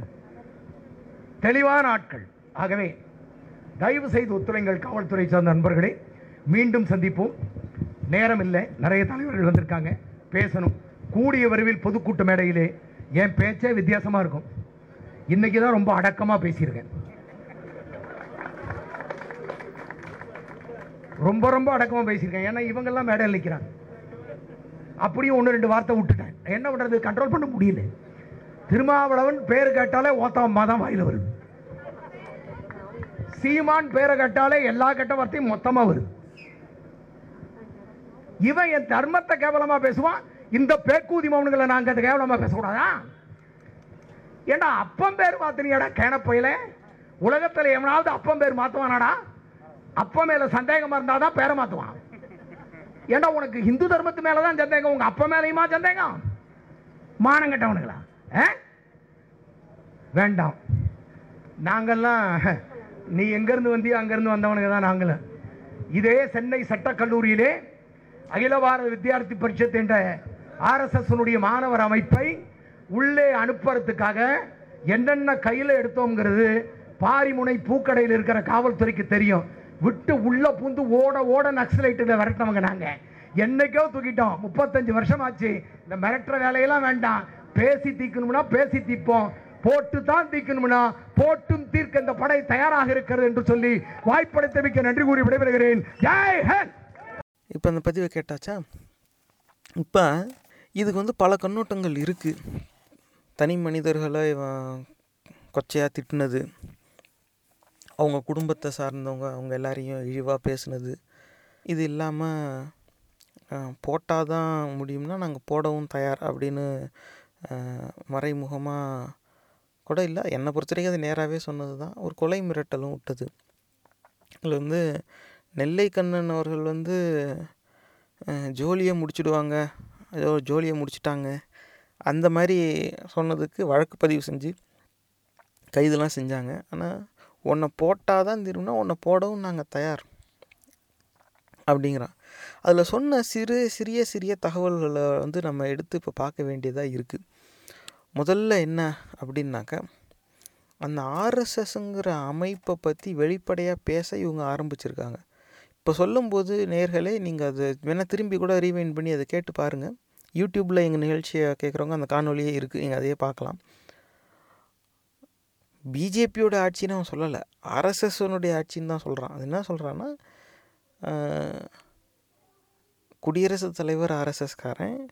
தெளிவான ஆட்கள். ஆகவே தயவு செய்து ஒத்துழைங்கள் காவல்துறை சார்ந்த நண்பர்களே. மீண்டும் சந்திப்போம். நேரம் இல்லை. நிறைய தலைவர்கள் வந்திருக்காங்க. பேசணும். கூடிய வரிவில் பொதுக்கூட்ட மேடையிலே என் பேச்சே வித்தியாசமாக இருக்கும். இன்னைக்கு தான் ரொம்ப அடக்கமாக பேசியிருக்கேன். ரொம்ப ரொம்ப அடக்கமாக பேசியிருக்கேன். ஏன்னா இவங்கெல்லாம் மேடையில் நிற்கிறாங்க அப்படியும் ஒன்று ரெண்டு வார்த்தை விட்டுட்டேன். என்ன பண்ணுறது கண்ட்ரோல் பண்ண முடியல. திருமாவளவன் பேர் கேட்டாலே ஓத்தாம்மா தான் வாயில வருது சீமான் பேரை கேட்டாலே எல்லா கெட்ட வார்த்தையும் மொத்தமா வருது இவன் என் தர்மத்தை கேவலமா பேசுவான் இந்த பேக்கூதி மௌனுங்களை நாங்க அதை கேவலமா பேசக்கூடாதா? ஏண்டா அப்பம் பேர் மாத்தினியாடா? கேனப்பையில உலகத்தில் எவனாவது அப்பம் பேர் மாத்துவானாடா? அப்பம் மேல சந்தேகமா இருந்தாதான் பேரை மாத்துவான். ஏண்டா உனக்கு இந்து தர்மத்து மேலதான் சந்தேகம் உங்க அப்பா மேலேயுமா சந்தேகம்? மானம் கட்டவனுங்களா? வேண்டாம். நாங்கெல்லாம் நீ எங்கேருந்து வந்தியோ அங்கேருந்து வந்தவனுங்க தான் நாங்களும். இதே சென்னை சட்டக்கல்லூரியிலே அகில பாரத வித்தியார்த்தி பரிஷத் என்ற ஆர்எஸ்எஸ்னுடைய மாணவர் அமைப்பை உள்ளே அனுப்புறதுக்காக என்னென்ன கையில் எடுத்தோங்கிறது பாரிமுனை பூக்கடையில் இருக்கிற காவல்துறைக்கு தெரியும். விட்டு உள்ள பூந்து ஓட ஓட நக்சலைட்டுல விரட்டினவங்க நாங்கள் என்னைக்கோ தூக்கிட்டோம். முப்பத்தஞ்சு வருஷம் ஆச்சு இந்த மிரட்டுற வேலையெல்லாம் வேண்டாம். பேசி தீக்கணும்னா பேசி தீப்போம். போட்டு தான் தீக்கணும்னா போட்டும் தீர்க்க இந்த படை தயாராக இருக்கிறது என்று சொல்லி வாய்ப்படைத்தமைக்கு நன்றி கூறி விடைபெறுகிறேன். இப்போ அந்த பதிவை கேட்டாச்சா? இப்போ இதுக்கு வந்து பல கண்ணோட்டங்கள் இருக்குது தனி மனிதர்களை இவன் கொச்சையாக திட்டினது. அவங்க குடும்பத்தை சார்ந்தவங்க அவங்க எல்லாரையும் இழிவாக பேசுனது. இது இல்லாமல் போட்டால் தான் முடியும்னா நாங்கள் போடவும் தயார் அப்படின்னு மறைமுகமாக கூட இல்லை. என்னை பொறுத்த வரைக்கும் அது நேராகவே சொன்னது தான் ஒரு கொலை மிரட்டலும் விட்டது. இதில் வந்து நெல்லை கண்ணன் அவர்கள் வந்து ஜோலியை முடிச்சுடுவாங்க. ஏதோ ஜோலியை முடிச்சிட்டாங்க. அந்த மாதிரி சொன்னதுக்கு வழக்கு பதிவு செஞ்சு கைதெல்லாம் செஞ்சாங்க. ஆனால் உன்னை போட்டால் தான் திரும்பினா உன்னை போடவும் நாங்கள் தயார். அப்படிங்கிறான். அதில் சொன்ன சிறு சிறிய சிறிய தகவல்களை வந்து நம்ம எடுத்து இப்போ பார்க்க வேண்டியதாக இருக்குது முதல்ல என்ன அப்படின்னாக்கா அந்த ஆர்எஸ்எஸ்ங்கிற அமைப்பை பற்றி வெளிப்படையாக பேச இவங்க ஆரம்பிச்சிருக்காங்க. இப்போ சொல்லும்போது நேர்களே நீங்கள் அதை வேணால் திரும்பி கூட ரீவைண்ட் பண்ணி அதை கேட்டு பாருங்கள் யூடியூப்பில் எங்கள் நிகழ்ச்சியை கேட்குறவங்க அந்த காணொலியே இருக்குது நீங்கள் அதையே பார்க்கலாம் பிஜேபியோட ஆட்சின்னு அவன் சொல்லலை ஆர்எஸ்எஸ்னுடைய ஆட்சின்னு தான் சொல்கிறான் அது என்ன சொல்கிறான்னா குடியரசுத் தலைவர் ஆர்எஸ்எஸ்காரன்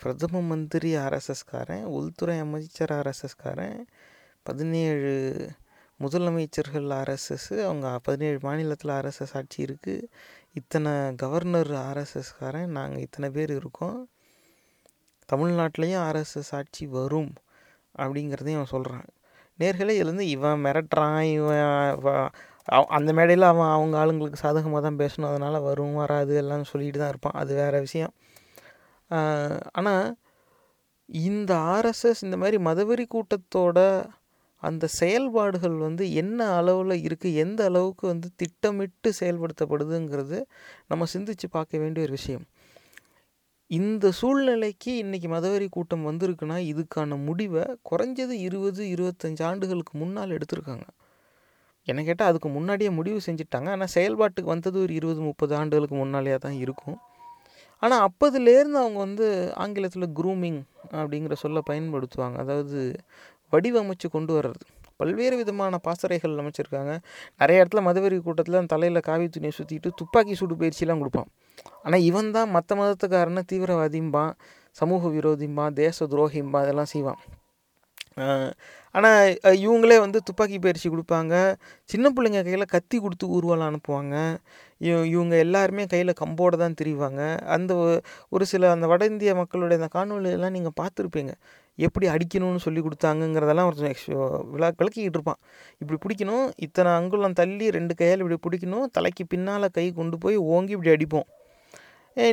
பிரதம மந்திரி ஆர்எஸ்எஸ்காரன் உள்துறை அமைச்சர் ஆர்எஸ்எஸ்காரன் பதினேழு முதலமைச்சர்கள் ஆர்எஸ்எஸ் அவங்க பதினேழு மாநிலத்தில் ஆர்எஸ்எஸ் ஆட்சி இருக்குது இத்தனை கவர்னர் ஆர்எஸ்எஸ்காரன் நாங்கள் இத்தனை பேர் இருக்கோம். தமிழ்நாட்டிலையும் ஆர்எஸ்எஸ் ஆட்சி வரும் அப்படிங்கிறதையும் அவன் சொல்கிறான் நேர்களே இதுலேருந்து இவன் மிரட்டுறான் இவன் அந்த மேடையில் அவன் அவங்க ஆளுங்களுக்கு சாதகமாக தான் பேசணும். அதனால் வரும் வராது எல்லாம் சொல்லிட்டு தான் இருப்பான். அது வேறு விஷயம். ஆனால் இந்த ஆர்எஸ்எஸ் இந்த மாதிரி மதவெறி கூட்டத்தோட அந்த செயல்பாடுகள் வந்து என்ன அளவில் இருக்குது எந்த அளவுக்கு வந்து திட்டமிட்டு செயல்படுத்தப்படுதுங்கிறது நம்ம சிந்திச்சு பார்க்க வேண்டிய ஒரு விஷயம். இந்த சூழ்நிலைக்கு இன்றைக்கி மதவெறி கூட்டம் வந்திருக்குன்னா இதுக்கான முடிவை குறைஞ்சது இருபது இருபத்தஞ்சு ஆண்டுகளுக்கு முன்னால் எடுத்திருக்காங்க. என்ன கேட்டால் அதுக்கு முன்னாடியே முடிவு செஞ்சுட்டாங்க. ஆனால் செயல்பாட்டுக்கு வந்தது ஒரு இருபது முப்பது ஆண்டுகளுக்கு முன்னாலேயே தான் இருக்கும். ஆனால் அப்போதுலேருந்து அவங்க வந்து ஆங்கிலத்தில் க்ரூமிங் அப்படிங்கிற சொல்ல பயன்படுத்துவாங்க. அதாவது வடிவமைச்சு கொண்டு வர்றது. பல்வேறு விதமான பாசறைகள் அமைச்சிருக்காங்க. நிறைய இடத்துல மதவெறி கூட்டத்தில் தலையில் காவி துணியை சுற்றிட்டு துப்பாக்கி சூடு பயிற்சிலாம் கொடுப்பான். ஆனால் இவன் தான் மற்ற மதத்துக்காரனை தீவிரவாதிம்பான் சமூக விரோதிம்பான் தேச துரோகிம்மா இதெல்லாம் செய்வான். ஆனால் இவங்களே வந்து துப்பாக்கி பயிற்சி கொடுப்பாங்க. சின்ன பிள்ளைங்க கையில் கத்தி கொடுத்து ஊர்வலம் அனுப்புவாங்க. இவ இவங்க எல்லாருமே கையில் கம்போடு தான் திரிவாங்க. அந்த ஒரு சில அந்த வட இந்திய மக்களுடைய அந்த காணொலியெல்லாம் நீங்கள் பார்த்துருப்பீங்க. எப்படி அடிக்கணும்னு சொல்லி கொடுத்தாங்கங்கிறதெல்லாம் ஒரு ex- விளா விளக்கிக்கிட்டு இருப்பான். இப்படி பிடிக்கணும் இத்தனை அங்குலம் தள்ளி ரெண்டு கையால் இப்படி பிடிக்கணும் தலைக்கு பின்னால் கை கொண்டு போய் ஓங்கி இப்படி அடிப்போம்.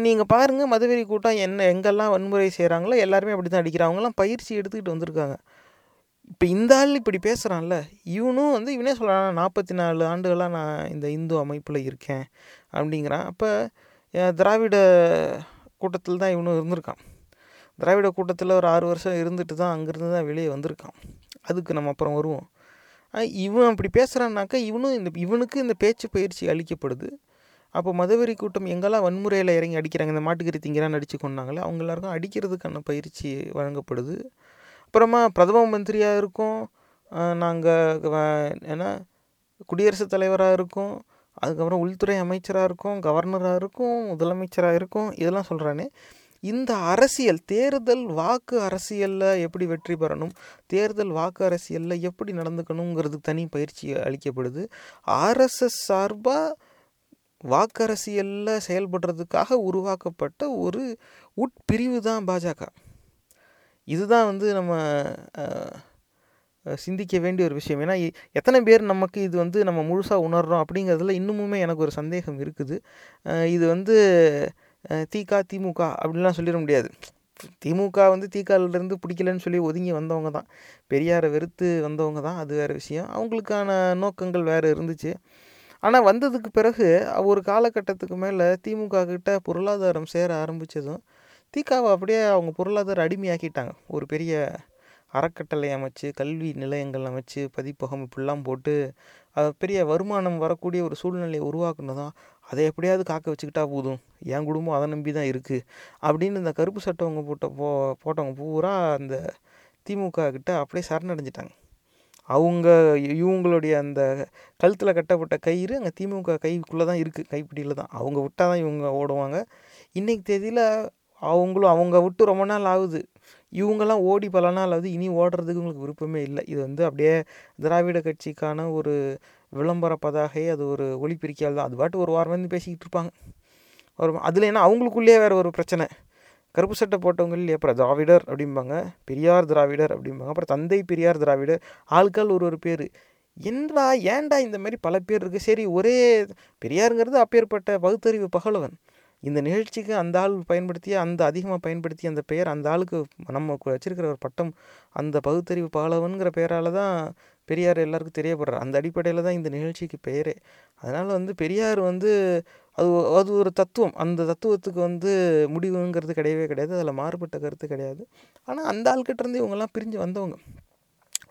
நீங்கள் பாருங்கள் மதுவெறி கூட்டம் என்ன எங்கெல்லாம் வன்முறை செய்கிறாங்களோ எல்லாருமே அப்படி தான் அடிக்கிறாங்க பயிற்சி எடுத்துக்கிட்டு வந்திருக்காங்க. இப்போ இந்த ஆள் இப்படி பேசுகிறான்ல இவனும் வந்து இவனே சொல்கிறான் நாற்பத்தி நாலு ஆண்டுகளாக நான் இந்த இந்து அமைப்பில் இருக்கேன் அப்படிங்கிறான். அப்போ திராவிட கூட்டத்தில் தான் இவனும் இருந்திருக்கான். திராவிட கூட்டத்தில் ஒரு ஆறு வருஷம் இருந்துட்டு தான் அங்கேருந்து தான் வெளியே வந்திருக்கான். அதுக்கு நம்ம அப்புறம் வருவோம். இவன் அப்படி பேசுகிறான்னாக்கா இவனும் இந்த இவனுக்கு இந்த பேச்சு பயிற்சி அளிக்கப்படுது. அப்போ மதவெறி கூட்டம் எங்கெல்லாம் வன்முறையில் இறங்கி அடிக்கிறாங்க இந்த மாட்டுக்கறி திங்கிறான்னு அடித்து கொண்டாங்களே அவங்க எல்லாருக்கும் அடிக்கிறதுக்கான பயிற்சி வழங்கப்படுது. அப்புறமா பிரதம மந்திரியாக இருக்கும். நாங்கள் ஏன்னா குடியரசுத் தலைவராக இருக்கும். அதுக்கப்புறம் உள்துறை அமைச்சராக இருக்கும் கவர்னராக இருக்கும் முதலமைச்சராக இருக்கும். இதெல்லாம் சொல்கிறானே இந்த அரசியல் தேர்தல் வாக்கு அரசியலில் எப்படி வெற்றி பெறணும்? தேர்தல் வாக்கு அரசியலில் எப்படி நடந்துக்கணுங்கிறதுக்கு தனி பயிற்சி அளிக்கப்படுது. ஆர்எஸ்எஸ் சார்பாக வாக்கரசியலில் செயல்படுறதுக்காக உருவாக்கப்பட்ட ஒரு உட்பிரிவு தான் பாஜக. இதுதான் வந்து நம்ம சிந்திக்க வேண்டிய ஒரு விஷயம். ஏன்னா எத்தனை பேர் நமக்கு இது வந்து நம்ம முழுசாக உணர்கிறோம் அப்படிங்கிறதுல இன்னுமுமே எனக்கு ஒரு சந்தேகம் இருக்குது. இது வந்து திகா திமுக அப்படின்லாம் சொல்லிட முடியாது. திமுக வந்து திகாலிருந்து பிடிக்கலன்னு சொல்லி ஒதுங்கி வந்தவங்க தான். பெரியாரை வெறுத்து வந்தவங்க தான். அது வேறு விஷயம். அவங்களுக்கான நோக்கங்கள் வேறு இருந்துச்சு. ஆனால் வந்ததுக்கு பிறகு ஒரு காலகட்டத்துக்கு மேலே திமுக கிட்ட பொருளாதாரம் சேர ஆரம்பித்ததும் தீக்காவை அப்படியே அவங்க பொருளாதார அடிமையாக்கிட்டாங்க. ஒரு பெரிய அறக்கட்டளை அமைச்சு கல்வி நிலையங்கள் அமைச்சு பதிப்பகம் இப்படிலாம் போட்டு அது பெரிய வருமானம் வரக்கூடிய ஒரு சூழ்நிலையை உருவாக்குனதும் அதை எப்படியாவது காக்க வச்சுக்கிட்டா போதும். என் குடும்பம் அதை நம்பி தான் இருக்குது அப்படின்னு இந்த கருப்பு சட்டவங்க போட்ட போ போட்டவங்க பூரா அந்த திமுக கிட்ட அப்படியே சரணடைஞ்சிட்டாங்க. அவங்க இவங்களுடைய அந்த கழுத்தில் கட்டப்பட்ட கயிறு அங்கே திமுக கைக்குள்ளே தான் இருக்குது கைப்பிடியில் தான் அவங்க விட்டால் தான் இவங்க ஓடுவாங்க. இன்றைக்கி தேதியில் அவங்களும் அவங்க விட்டு ரொம்ப நாள் ஆகுது. இவங்கெல்லாம் ஓடி பல நாள் ஆகுது. இனி ஓடுறதுக்கு உங்களுக்கு விருப்பமே இல்லை. இது வந்து அப்படியே திராவிட கட்சிக்கான ஒரு விளம்பர பதாகை அது ஒரு ஒளிப்பிரிக்கையால் தான். அது பாட்டு ஒரு வாரம் வந்து பேசிக்கிட்டு இருப்பாங்க. ஒரு அதில் ஏன்னா அவங்களுக்குள்ளேயே வேறு ஒரு பிரச்சனை. கருப்பு சட்டை போட்டவங்க இல்லையா? அப்புறம் திராவிடர் அப்படிம்பாங்க. பெரியார் திராவிடர் அப்படிம்பாங்க. அப்புறம் தந்தை பெரியார் திராவிடர். ஆட்கள் ஒரு ஒரு பேர். என்னடா ஏன்டா இந்த மாதிரி பல பேர் இருக்குது சரி ஒரே பெரியாருங்கிறது அப்பேற்பட்ட பகுத்தறிவு பகலவன். இந்த நிகழ்ச்சிக்கு அந்த ஆள் பயன்படுத்திய அந்த அதிகமாக பயன்படுத்திய அந்த பெயர் அந்த ஆளுக்கு நம்ம வச்சிருக்கிற ஒரு பட்டம் அந்த பகுத்தறிவு பாலவன்கிற பெயரால் தான் பெரியார் எல்லாருக்கும் தெரியப்படுறார். அந்த அடிப்படையில் தான் இந்த நிகழ்ச்சிக்கு பெயரே. அதனால் வந்து பெரியார் வந்து அது அது ஒரு தத்துவம். அந்த தத்துவத்துக்கு வந்து முடிவுங்கிறது கிடையவே கிடையாது. அதில் மாறுபட்ட கருத்து கிடையாது. ஆனால் அந்த ஆள்கிட்டேருந்து இவங்கெல்லாம் பிரிஞ்சு வந்தவங்க.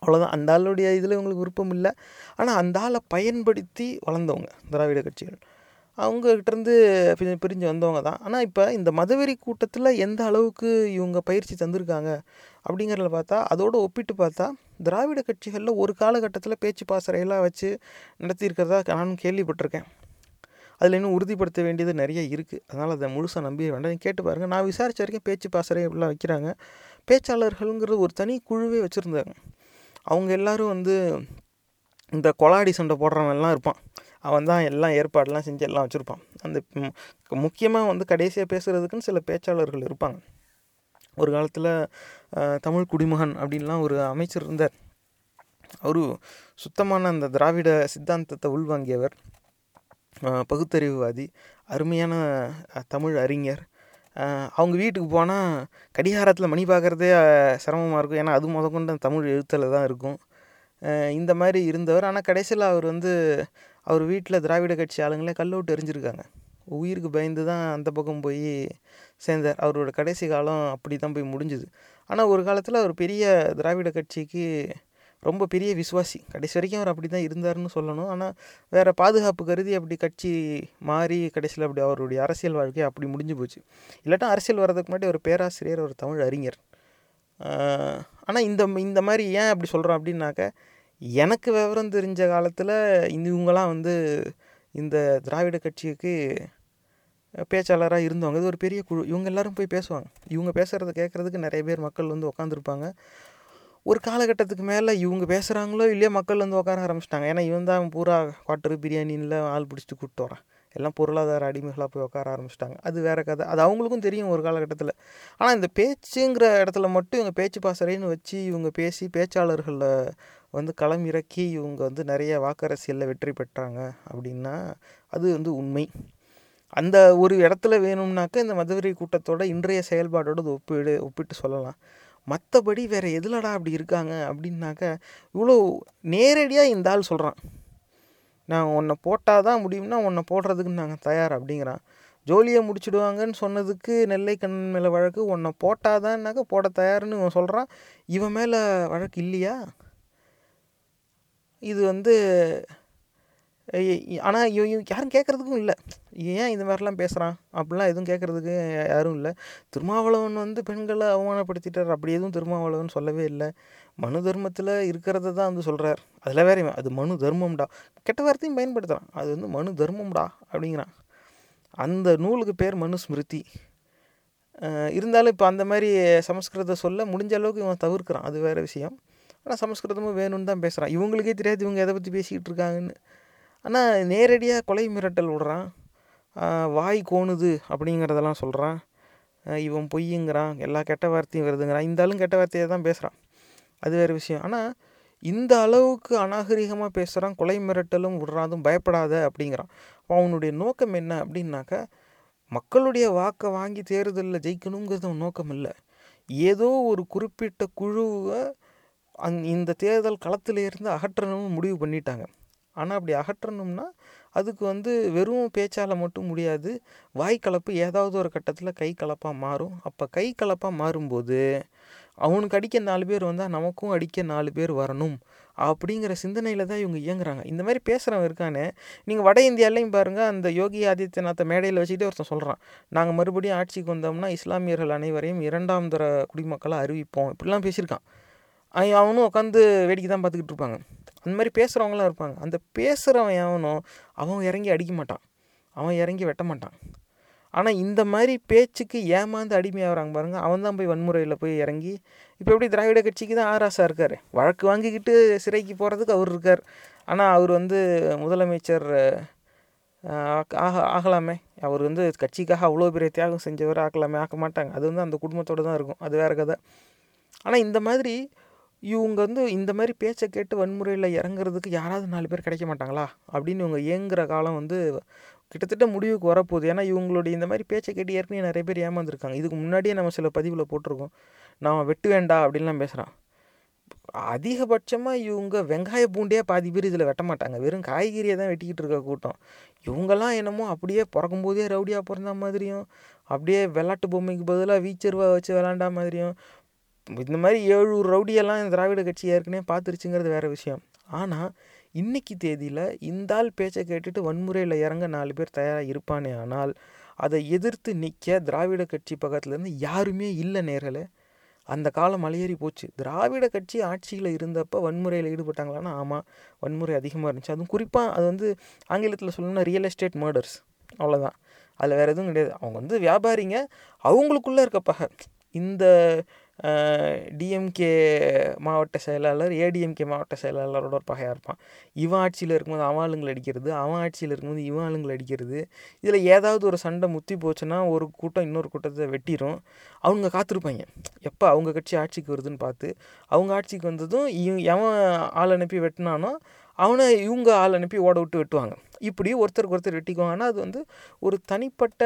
அவ்வளோதான் அந்த ஆளுடைய இதில் இவங்களுக்கு விருப்பம் இல்லை. ஆனால் அந்த ஆளை பயன்படுத்தி வளர்ந்தவங்க திராவிட கட்சிகள். அவங்கக்கிட்டேருந்து பிரிஞ்சு பிரிஞ்சு வந்தவங்க தான். ஆனால் இப்போ இந்த மதவெறி கூட்டத்தில் எந்த அளவுக்கு இவங்க பயிற்சி தந்திருக்காங்க அப்படிங்கிறத பார்த்தா அதோடு ஒப்பிட்டு பார்த்தா திராவிட கட்சிகளில் ஒரு காலகட்டத்தில் பேச்சு பாசறையெல்லாம் வச்சு நடத்தியிருக்கிறதா நானும் கேள்விப்பட்டிருக்கேன். அதில் இன்னும் உறுதிப்படுத்த வேண்டியது நிறைய இருக்குது அதனால் அதை முழுசாக நம்பி வேண்டாம். கேட்டு பாருங்கள் நான் விசாரித்த வரைக்கும் பேச்சு பாசறை அப்படிலாம் வைக்கிறாங்க. பேச்சாளர்களுங்கிறது ஒரு தனி குழுவே வச்சுருந்தாங்க. அவங்க எல்லோரும் வந்து இந்த கொலாடி சண்டை போடுறவன்லாம் இருப்பான். அவன் தான் எல்லாம் ஏற்பாடெல்லாம் செஞ்சு எல்லாம் வச்சுருப்பான். அந்த முக்கியமாக வந்து கடைசியாக பேசுகிறதுக்குன்னு சில பேச்சாளர்கள் இருப்பாங்க. ஒரு காலத்தில் தமிழ் குடிமகன் அப்படின்லாம் ஒரு அமைச்சர் இருந்தார். அவரு சுத்தமான அந்த திராவிட சித்தாந்தத்தை உள்வாங்கியவர். பகுத்தறிவுவாதி அருமையான தமிழ் அறிஞர். அவங்க வீட்டுக்கு போனால் கடிகாரத்தில் மணி பார்க்குறதே சிரமமாக இருக்கும். ஏன்னா அது முத கொண்டு அந்த தமிழ் எழுத்தில் தான் இருக்கும். இந்த மாதிரி இருந்தவர். ஆனால் கடைசியில் அவர் வந்து அவர் வீட்டில் திராவிட கட்சி ஆளுங்களே கல் விட்டு எரிஞ்சிருக்காங்க. உயிருக்கு பயந்து தான் அந்த பக்கம் போய் சேர்ந்தார். அவரோட கடைசி காலம் அப்படி தான் போய் முடிஞ்சுது. ஆனால் ஒரு காலத்தில் அவர் பெரிய திராவிட கட்சிக்கு ரொம்ப பெரிய விசுவாசி. கடைசி வரைக்கும் அவர் அப்படி தான் இருந்தாருன்னு சொல்லணும். ஆனால் வேறு பாதுகாப்பு கருதி அப்படி கட்சி மாறி கடைசியில் அப்படி அவருடைய அரசியல் வாழ்க்கை அப்படி முடிஞ்சு போச்சு. இல்லாட்டா அரசியல் வர்றதுக்கு முன்னாடி ஒரு பேராசிரியர் ஒரு தமிழ் அறிஞர். ஆனால் இந்த இந்த மாதிரி ஏன் அப்படி சொல்கிறோம் அப்படின்னாக்க எனக்கு விவரம் தெரிஞ்ச காலத்தில் இந்த இவங்கெல்லாம் வந்து இந்த திராவிட கட்சிக்கு பேச்சாளராக இருந்தவங்க. இது ஒரு பெரிய குழு. இவங்க எல்லாரும் போய் பேசுவாங்க. இவங்க பேசுகிறத கேட்குறதுக்கு நிறைய பேர் மக்கள் வந்து உட்காந்துருப்பாங்க ஒரு காலகட்டத்துக்கு மேலே இவங்க பேசுகிறாங்களோ இல்லையோ மக்கள் வந்து உட்கார ஆரம்பிச்சிட்டாங்க. ஏன்னா இவன் தான் பூரா குவாட்டரு பிரியாணின்ல ஆள் பிடிச்சிட்டு கூப்பிட்டு வரான். எல்லாம் பொருளாதார அடிமைகளாக போய் உட்கார ஆரம்பிச்சிட்டாங்க. அது வேறு கதை. அது அவங்களுக்கும் தெரியும் ஒரு காலகட்டத்தில். ஆனால் இந்த பேச்சுங்கிற இடத்துல மட்டும் இவங்க பேச்சு பாசறைன்னு வச்சு இவங்க பேசி பேச்சாளர்களை வந்து களமிறக்கி இவங்க வந்து நிறைய வாக்கரசியலில் வெற்றி பெற்றாங்க அப்படின்னா அது வந்து உண்மை. அந்த ஒரு இடத்துல வேணும்னாக்க இந்த மதுவரி கூட்டத்தோட இன்றைய செயல்பாடோட ஒப்பிடு ஒப்பிட்டு சொல்லலாம். மற்றபடி வேறு எதுலடா அப்படி இருக்காங்க அப்படின்னாக்க இவ்வளோ நேரடியாக இந்த ஆள் சொல்கிறான் நான் உன்னை போட்டால் தான் முடியும்னா உன்னை போடுறதுக்கு நாங்கள் தயார் அப்படிங்கிறான். ஜோலியை முடிச்சிடுவாங்கன்னு சொன்னதுக்கு நெல்லை கண்ணன் மேலே வழக்கு உன்னை போட்டாதான்னாக்க போட தயார்னு இவன் சொல்கிறான் இவன் மேலே வழக்கு இல்லையா? இது வந்து ஆனால் யாரும் கேட்குறதுக்கும் இல்லை. ஏன் இந்த மாதிரிலாம் பேசுகிறான் அப்படிலாம் எதுவும் கேட்குறதுக்கு யாரும் இல்லை. திருமாவளவன் வந்து பெண்களை அவமானப்படுத்திட்டார். அப்படி எதுவும் திருமாவளவன் சொல்லவே இல்லை. மனு தர்மத்தில் இருக்கிறத தான் வந்து சொல்கிறார் அதில் வேற இவன், அது மனு தர்மம்டா. கெட்ட வார்த்தையும் பயன்படுத்துகிறான் அது வந்து மனு தர்மம்டா அப்படிங்கிறான். அந்த நூலுக்கு பேர் மனு ஸ்மிருதி. இருந்தாலும் இப்போ அந்த மாதிரி சமஸ்கிருத சொல்ல முடிஞ்ச அளவுக்கு இவன் தவிர்க்கிறான். அது வேறு விஷயம். ஆனால் சமஸ்கிருதமும் வேணும்னு தான் பேசுகிறான் இவங்களுக்கே தெரியாது இவங்க எதை பற்றி பேசிக்கிட்டு இருக்காங்கன்னு. ஆனால் நேரடியாக கொலை மிரட்டல் விடுறான். வாய் கோணுது அப்படிங்கிறதெல்லாம் சொல்கிறான் இவன் பொய்யுங்கிறான். எல்லா கெட்ட வார்த்தையும் வருதுங்கிறான். இந்த ஆளும் கெட்ட வார்த்தையை தான் பேசுகிறான் அது வேறு விஷயம். ஆனால் இந்த அளவுக்கு அநாகரிகமாக பேசுகிறான் கொலை மிரட்டலும் விடுறாதும் பயப்படாத அப்படிங்கிறான். அவனுடைய நோக்கம் என்ன அப்படின்னாக்கா மக்களுடைய வாக்கை வாங்கி தேர்தலில் ஜெயிக்கணுங்கிறது அவன் நோக்கம் இல்லை ஏதோ ஒரு குறிப்பிட்ட குழுவை அந் இந்த தேர்தல் களத்தில் இருந்து அகற்றணும்னு முடிவு பண்ணிட்டாங்க. ஆனால் அப்படி அகற்றணும்னா அதுக்கு வந்து வெறும் பேச்சால் மட்டும் முடியாது. வாய்க்கலப்பு ஏதாவது ஒரு கட்டத்தில் கை கலப்பாக மாறும். அப்போ கை கலப்பாக மாறும்போது அவனுக்கு அடிக்க நாலு பேர் வந்தால் நமக்கும் அடிக்க நாலு பேர் வரணும் அப்படிங்கிற சிந்தனையில் தான் இவங்க இயங்குறாங்க. இந்த மாதிரி பேசுகிறவன் இருக்கானே நீங்கள் வட இந்தியாலையும் பாருங்கள் அந்த யோகி ஆதித்யநாத்தை மேடையில் வச்சுக்கிட்டே ஒருத்தன் சொல்கிறான் நாங்கள் மறுபடியும் ஆட்சிக்கு வந்தோம்னா இஸ்லாமியர்கள் அனைவரையும் இரண்டாம் தர குடிமக்களாக அறிவிப்போம். இப்படிலாம் பேசியிருக்கான். அவனும் உட்காந்து வேடிக்கை தான் பார்த்துக்கிட்டு இருப்பாங்க. அந்த மாதிரி பேசுகிறவங்களாம் இருப்பாங்க. அந்த பேசுகிறவன் எவனோ அவன் இறங்கி அடிக்க மாட்டான். அவன் இறங்கி வெட்ட மாட்டான். ஆனால் இந்த மாதிரி பேச்சுக்கு ஏமாந்து அடிமையாகிறாங்க பாருங்கள் அவன் தான் போய் வன்முறையில் போய் இறங்கி இப்போ எப்படி திராவிட கட்சிக்கு தான் ஆராசா இருக்கார். வழக்கு வாங்கிக்கிட்டு சிறைக்கு போகிறதுக்கு அவர் இருக்கார். ஆனால் அவர் வந்து முதலமைச்சர் ஆக- ஆக ஆகலாமே. அவர் வந்து கட்சிக்காக அவ்வளோ பெரிய தியாகம் செஞ்சவர் ஆக்கலாமே ஆக்க மாட்டாங்க. அது வந்து அந்த குடும்பத்தோடு தான் இருக்கும். அது வேறு கதை. ஆனால் இந்த மாதிரி இவங்க வந்து இந்த மாதிரி பேச்சை கேட்டு வன்முறையில் இறங்குறதுக்கு யாராவது நாலு பேர் கிடைக்க மாட்டாங்களா? அப்படின்னு இவங்க ஏங்குற காலம் வந்து கிட்டத்தட்ட முடிவுக்கு வரப்போகுது. ஏன்னா இவங்களுடைய இந்த மாதிரி பேச்சை கேட்டு ஏற்கனவே நிறைய பேர் ஏமாந்துருக்காங்க. இதுக்கு முன்னாடியே நம்ம சில பதிவில் போட்டிருக்கோம். நான் வெட்டு வேண்டா அப்படின்லாம் பேசுகிறான் அதிகபட்சமாக இவங்க வெங்காய பூண்டே பாதி பேர் இதில் வெட்ட மாட்டாங்க. வெறும் காய்கறியை தான் வெட்டிக்கிட்டு இருக்க கூட்டம். இவங்கெல்லாம் என்னமோ அப்படியே பிறக்கும்போதே ரவுடியாக பிறந்த மாதிரியும் அப்படியே விளாட்டு பொம்மைக்கு பதிலாக வீச்சருவா வச்சு விளாண்டா மாதிரியும் இந்த மாதிரி ஏழு ரவுடியெல்லாம் இந்த திராவிட கட்சி ஏற்கனவே பார்த்துருச்சுங்கிறது வேறு விஷயம். ஆனால் இன்னைக்கு தேதியில் இந்த ஆள் பேச்சை கேட்டுட்டு வன்முறையில் இறங்க நாலு பேர் தயாராக இருப்பானே ஆனால் அதை எதிர்த்து நிற்க திராவிட கட்சி பக்கத்துலேருந்து யாருமே இல்லை நேரலை அந்த காலம் மலையேறி போச்சு. திராவிட கட்சி ஆட்சியில் இருந்தப்போ வன்முறையில் ஈடுபட்டாங்களான்னா ஆமாம் வன்முறை அதிகமாக இருந்துச்சு. அதுவும் குறிப்பாக அது வந்து ஆங்கிலத்தில் சொல்லணும்னா ரியல் எஸ்டேட் மர்டர்ஸ் அவ்வளோதான் அதில் வேறு எதுவும் கிடையாது. அவங்க வந்து வியாபாரிங்க. அவங்களுக்குள்ளே இருக்க பகை இந்த டிஎம்கே மாவட்ட செயலாளர் ஏடிஎம்கே மாவட்ட செயலாளரோட ஒரு பகையாக இருப்பான். இவன் ஆட்சியில் இருக்கும்போது அவன் ஆளுங்களை அடிக்கிறது அவன் ஆட்சியில் இருக்கும்போது இவன் ஆளுங்களை அடிக்கிறது. இதில் ஏதாவது ஒரு சண்டை முத்தி போச்சுன்னா ஒரு கூட்டம் இன்னொரு கூட்டத்தை வெட்டிடும் அவங்க காத்திருப்பாங்க. எப்போ அவங்க கட்சி ஆட்சிக்கு வருதுன்னு பார்த்து அவங்க ஆட்சிக்கு வந்ததும் இவன் எவன் ஆள் அனுப்பி வெட்டினானோ அவனை இவங்க ஆள் அனுப்பி ஓட விட்டு வெட்டுவாங்க. இப்படி ஒருத்தருக்கு ஒருத்தர் வெட்டிக்குவாங்க. ஆனால் அது வந்து ஒரு தனிப்பட்ட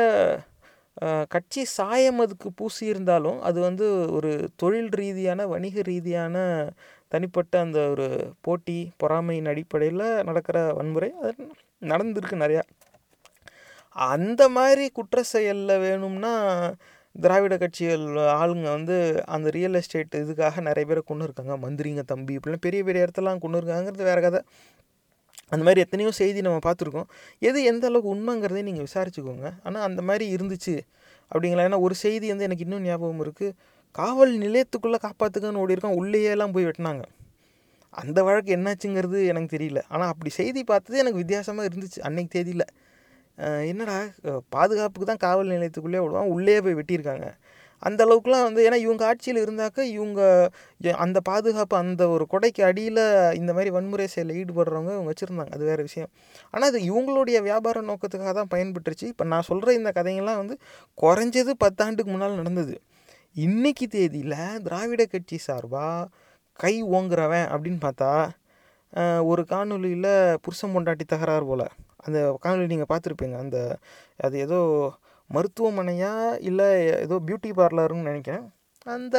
கட்சி சாயம் அதுக்கு பூசி இருந்தாலும் அது வந்து ஒரு தொழில் ரீதியான வணிக ரீதியான தனிப்பட்ட அந்த ஒரு போட்டி பொறாமையின் அடிப்படையில் நடக்கிற வன்முறை அது நடந்திருக்கு நிறையா. அந்த மாதிரி குற்ற செயலில் வேணும்னா திராவிட கட்சிகள் ஆளுங்க வந்து அந்த ரியல் எஸ்டேட் இதுக்காக நிறைய பேரை கொண்டு இருக்காங்க மந்திரிங்க தம்பி இப்படிலாம் பெரிய பெரிய இடத்துலலாம் கொண்டு இருக்காங்கிறது வேறு கதை. அந்த மாதிரி எத்தனையோ செய்தி நம்ம பார்த்துருக்கோம். எது எந்த அளவுக்கு உண்மைங்கிறதையும் நீங்கள் விசாரிச்சுக்கோங்க. ஆனால் அந்த மாதிரி இருந்துச்சு அப்படிங்களா? ஏன்னா ஒரு செய்தி வந்து எனக்கு இன்னும் ஞாபகம் இருக்குது காவல் நிலையத்துக்குள்ளே காப்பாற்றுக்கன்னு ஓடி இருக்கான். உள்ளேயெல்லாம் போய் வெட்டினாங்க. அந்த வழக்கு என்னாச்சுங்கிறது எனக்கு தெரியல. ஆனால் அப்படி செய்தி பார்த்தது எனக்கு வித்தியாசமாக இருந்துச்சு. அன்னைக்கு தேதியில். என்னடா பாதுகாப்புக்கு தான் காவல் நிலையத்துக்குள்ளே விடுவான் உள்ளே போய் வெட்டியிருக்காங்க. அந்த அளவுக்குலாம் வந்து ஏன்னா இவங்க ஆட்சியில் இருந்தாக்க இவங்க அந்த பாதுகாப்பு அந்த ஒரு கொடைக்கு அடியில் இந்த மாதிரி வன்முறை செயலில் ஈடுபடுறவங்க இவங்க வச்சுருந்தாங்க. அது வேறு விஷயம். ஆனால் அது இவங்களுடைய வியாபார நோக்கத்துக்காக தான் பயன்பட்டுருச்சு. இப்போ நான் சொல்கிற இந்த கதைங்கள்லாம் வந்து குறைஞ்சது பத்தாண்டுக்கு முன்னால் நடந்தது. இன்னைக்கு தேதியில் திராவிட கட்சி சார்பாக கை ஓங்குறவன் அப்படின்னு பார்த்தா ஒரு காணொளியில் புருஷன் பொண்டாட்டி தகராறு போல். அந்த காணொலி நீங்கள் பார்த்துருப்பீங்க. அந்த அது ஏதோ மருத்துவமனையா இல்லை ஏதோ பியூட்டி பார்லருன்னு நினைக்கிறேன். அந்த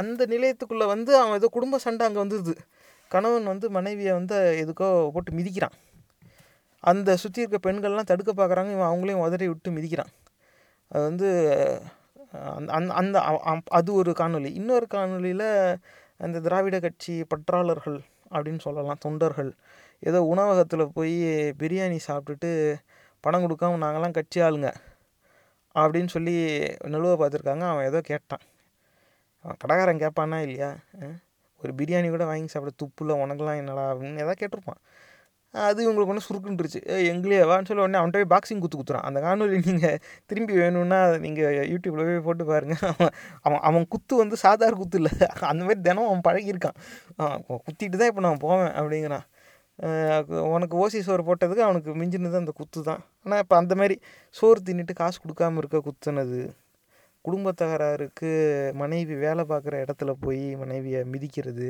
அந்த நிலையத்துக்குள்ளே வந்து அவன் ஏதோ குடும்ப சண்டை அங்கே வந்துடுது கணவன் வந்து மனைவியை வந்து எதுக்கோ போட்டு மிதிக்கிறான். அந்த சுற்றி இருக்க பெண்கள்லாம் தடுக்க பார்க்குறாங்க இவன் அவங்களையும் உதறி விட்டு மிதிக்கிறான். அது வந்து அந் அந்த அந்த அது ஒரு காணொலி இன்னொரு காணொளியில் அந்த திராவிட கட்சி பற்றாளர்கள் அப்படின்னு சொல்லலாம் தொண்டர்கள். ஏதோ உணவகத்தில் போய் பிரியாணி சாப்பிட்டுட்டு பணம் கொடுக்காம நாங்கள்லாம் கட்சி ஆளுங்க அப்படின்னு சொல்லி நிலுவை பார்த்துருக்காங்க. அவன் ஏதோ கேட்டான். அவன் கடைக்காரன் கேட்பானா இல்லையா? ஒரு பிரியாணி கூட வாங்கி சாப்பிட துப்புல உனக்கெல்லாம் என்னடா அப்படின்னு எதாவது கேட்டிருப்பான். அது இவங்களுக்கு ஒன்று சுருக்குன்றுச்சு. எங்களே வான்னு சொல்லி உடனே அவன்கிட்ட போய் பாக்ஸிங் குத்து குத்துறான். அந்த காணொலி நீங்கள் திரும்பி வேணும்னா நீங்கள் யூடியூப்பில் போய் போட்டு பாருங்கள் அவன் அவன் அவன் குத்து வந்து சாதாரண குத்து இல்லை. அந்த மாதிரி தினம் அவன் பழகியிருக்கான். குத்திட்டு தான் இப்போ நான் போவேன் அப்படிங்கிறான். உனக்கு ஓசி சோறு போட்டதுக்கு அவனுக்கு மிஞ்சினது அந்த குத்து தான். ஆனால் இப்போ அந்த மாதிரி சோறு தின்னுட்டு காசு கொடுக்காம இருக்க குத்துனது குடும்ப தகராறுக்கு மனைவி வேலை பார்க்குற இடத்துல போய் மனைவியை மிதிக்கிறது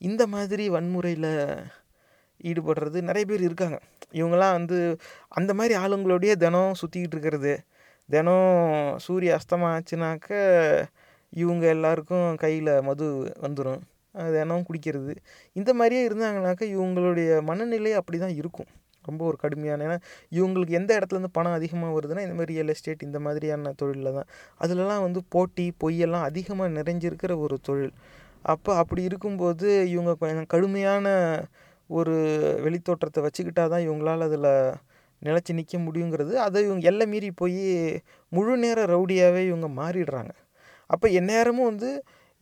இந்த மாதிரி வன்முறையில் ஈடுபடுறது நிறைய பேர் இருக்காங்க. இவங்களாம் வந்து அந்த மாதிரி ஆளுங்களோடைய தினம் சுற்றிக்கிட்டு இருக்கிறது. தினம் சூரிய அஸ்தமனம் ஆச்சுனாக்க இவங்க எல்லாருக்கும் கையில் மது வந்துடும் தினமும் குடிக்கிறது. இந்த மாதிரியே இருந்தாங்கனாக்கா இவங்களுடைய மனநிலை அப்படி தான் இருக்கும். ரொம்ப ஒரு கடுமையான ஏன்னா இவங்களுக்கு எந்த இடத்துலேருந்து பணம் அதிகமாக வருதுன்னா இந்த மாதிரி ரியல் எஸ்டேட் இந்த மாதிரியான தொழிலில் தான் அதுலலாம் வந்து போட்டி பொய்யெல்லாம் அதிகமாக நிறைஞ்சிருக்கிற ஒரு தொழில். அப்போ அப்படி இருக்கும்போது இவங்க கொஞ்சம் கடுமையான ஒரு வெளித்தோற்றத்தை வச்சுக்கிட்டா தான் இவங்களால் அதில் நிலச்சி நிற்க முடியுங்கிறது. அதை இவங்க எல்லை மீறி போய் முழு நேர ரவுடியாகவே இவங்க மாறிடுறாங்க. அப்போ எந்நேரமும் வந்து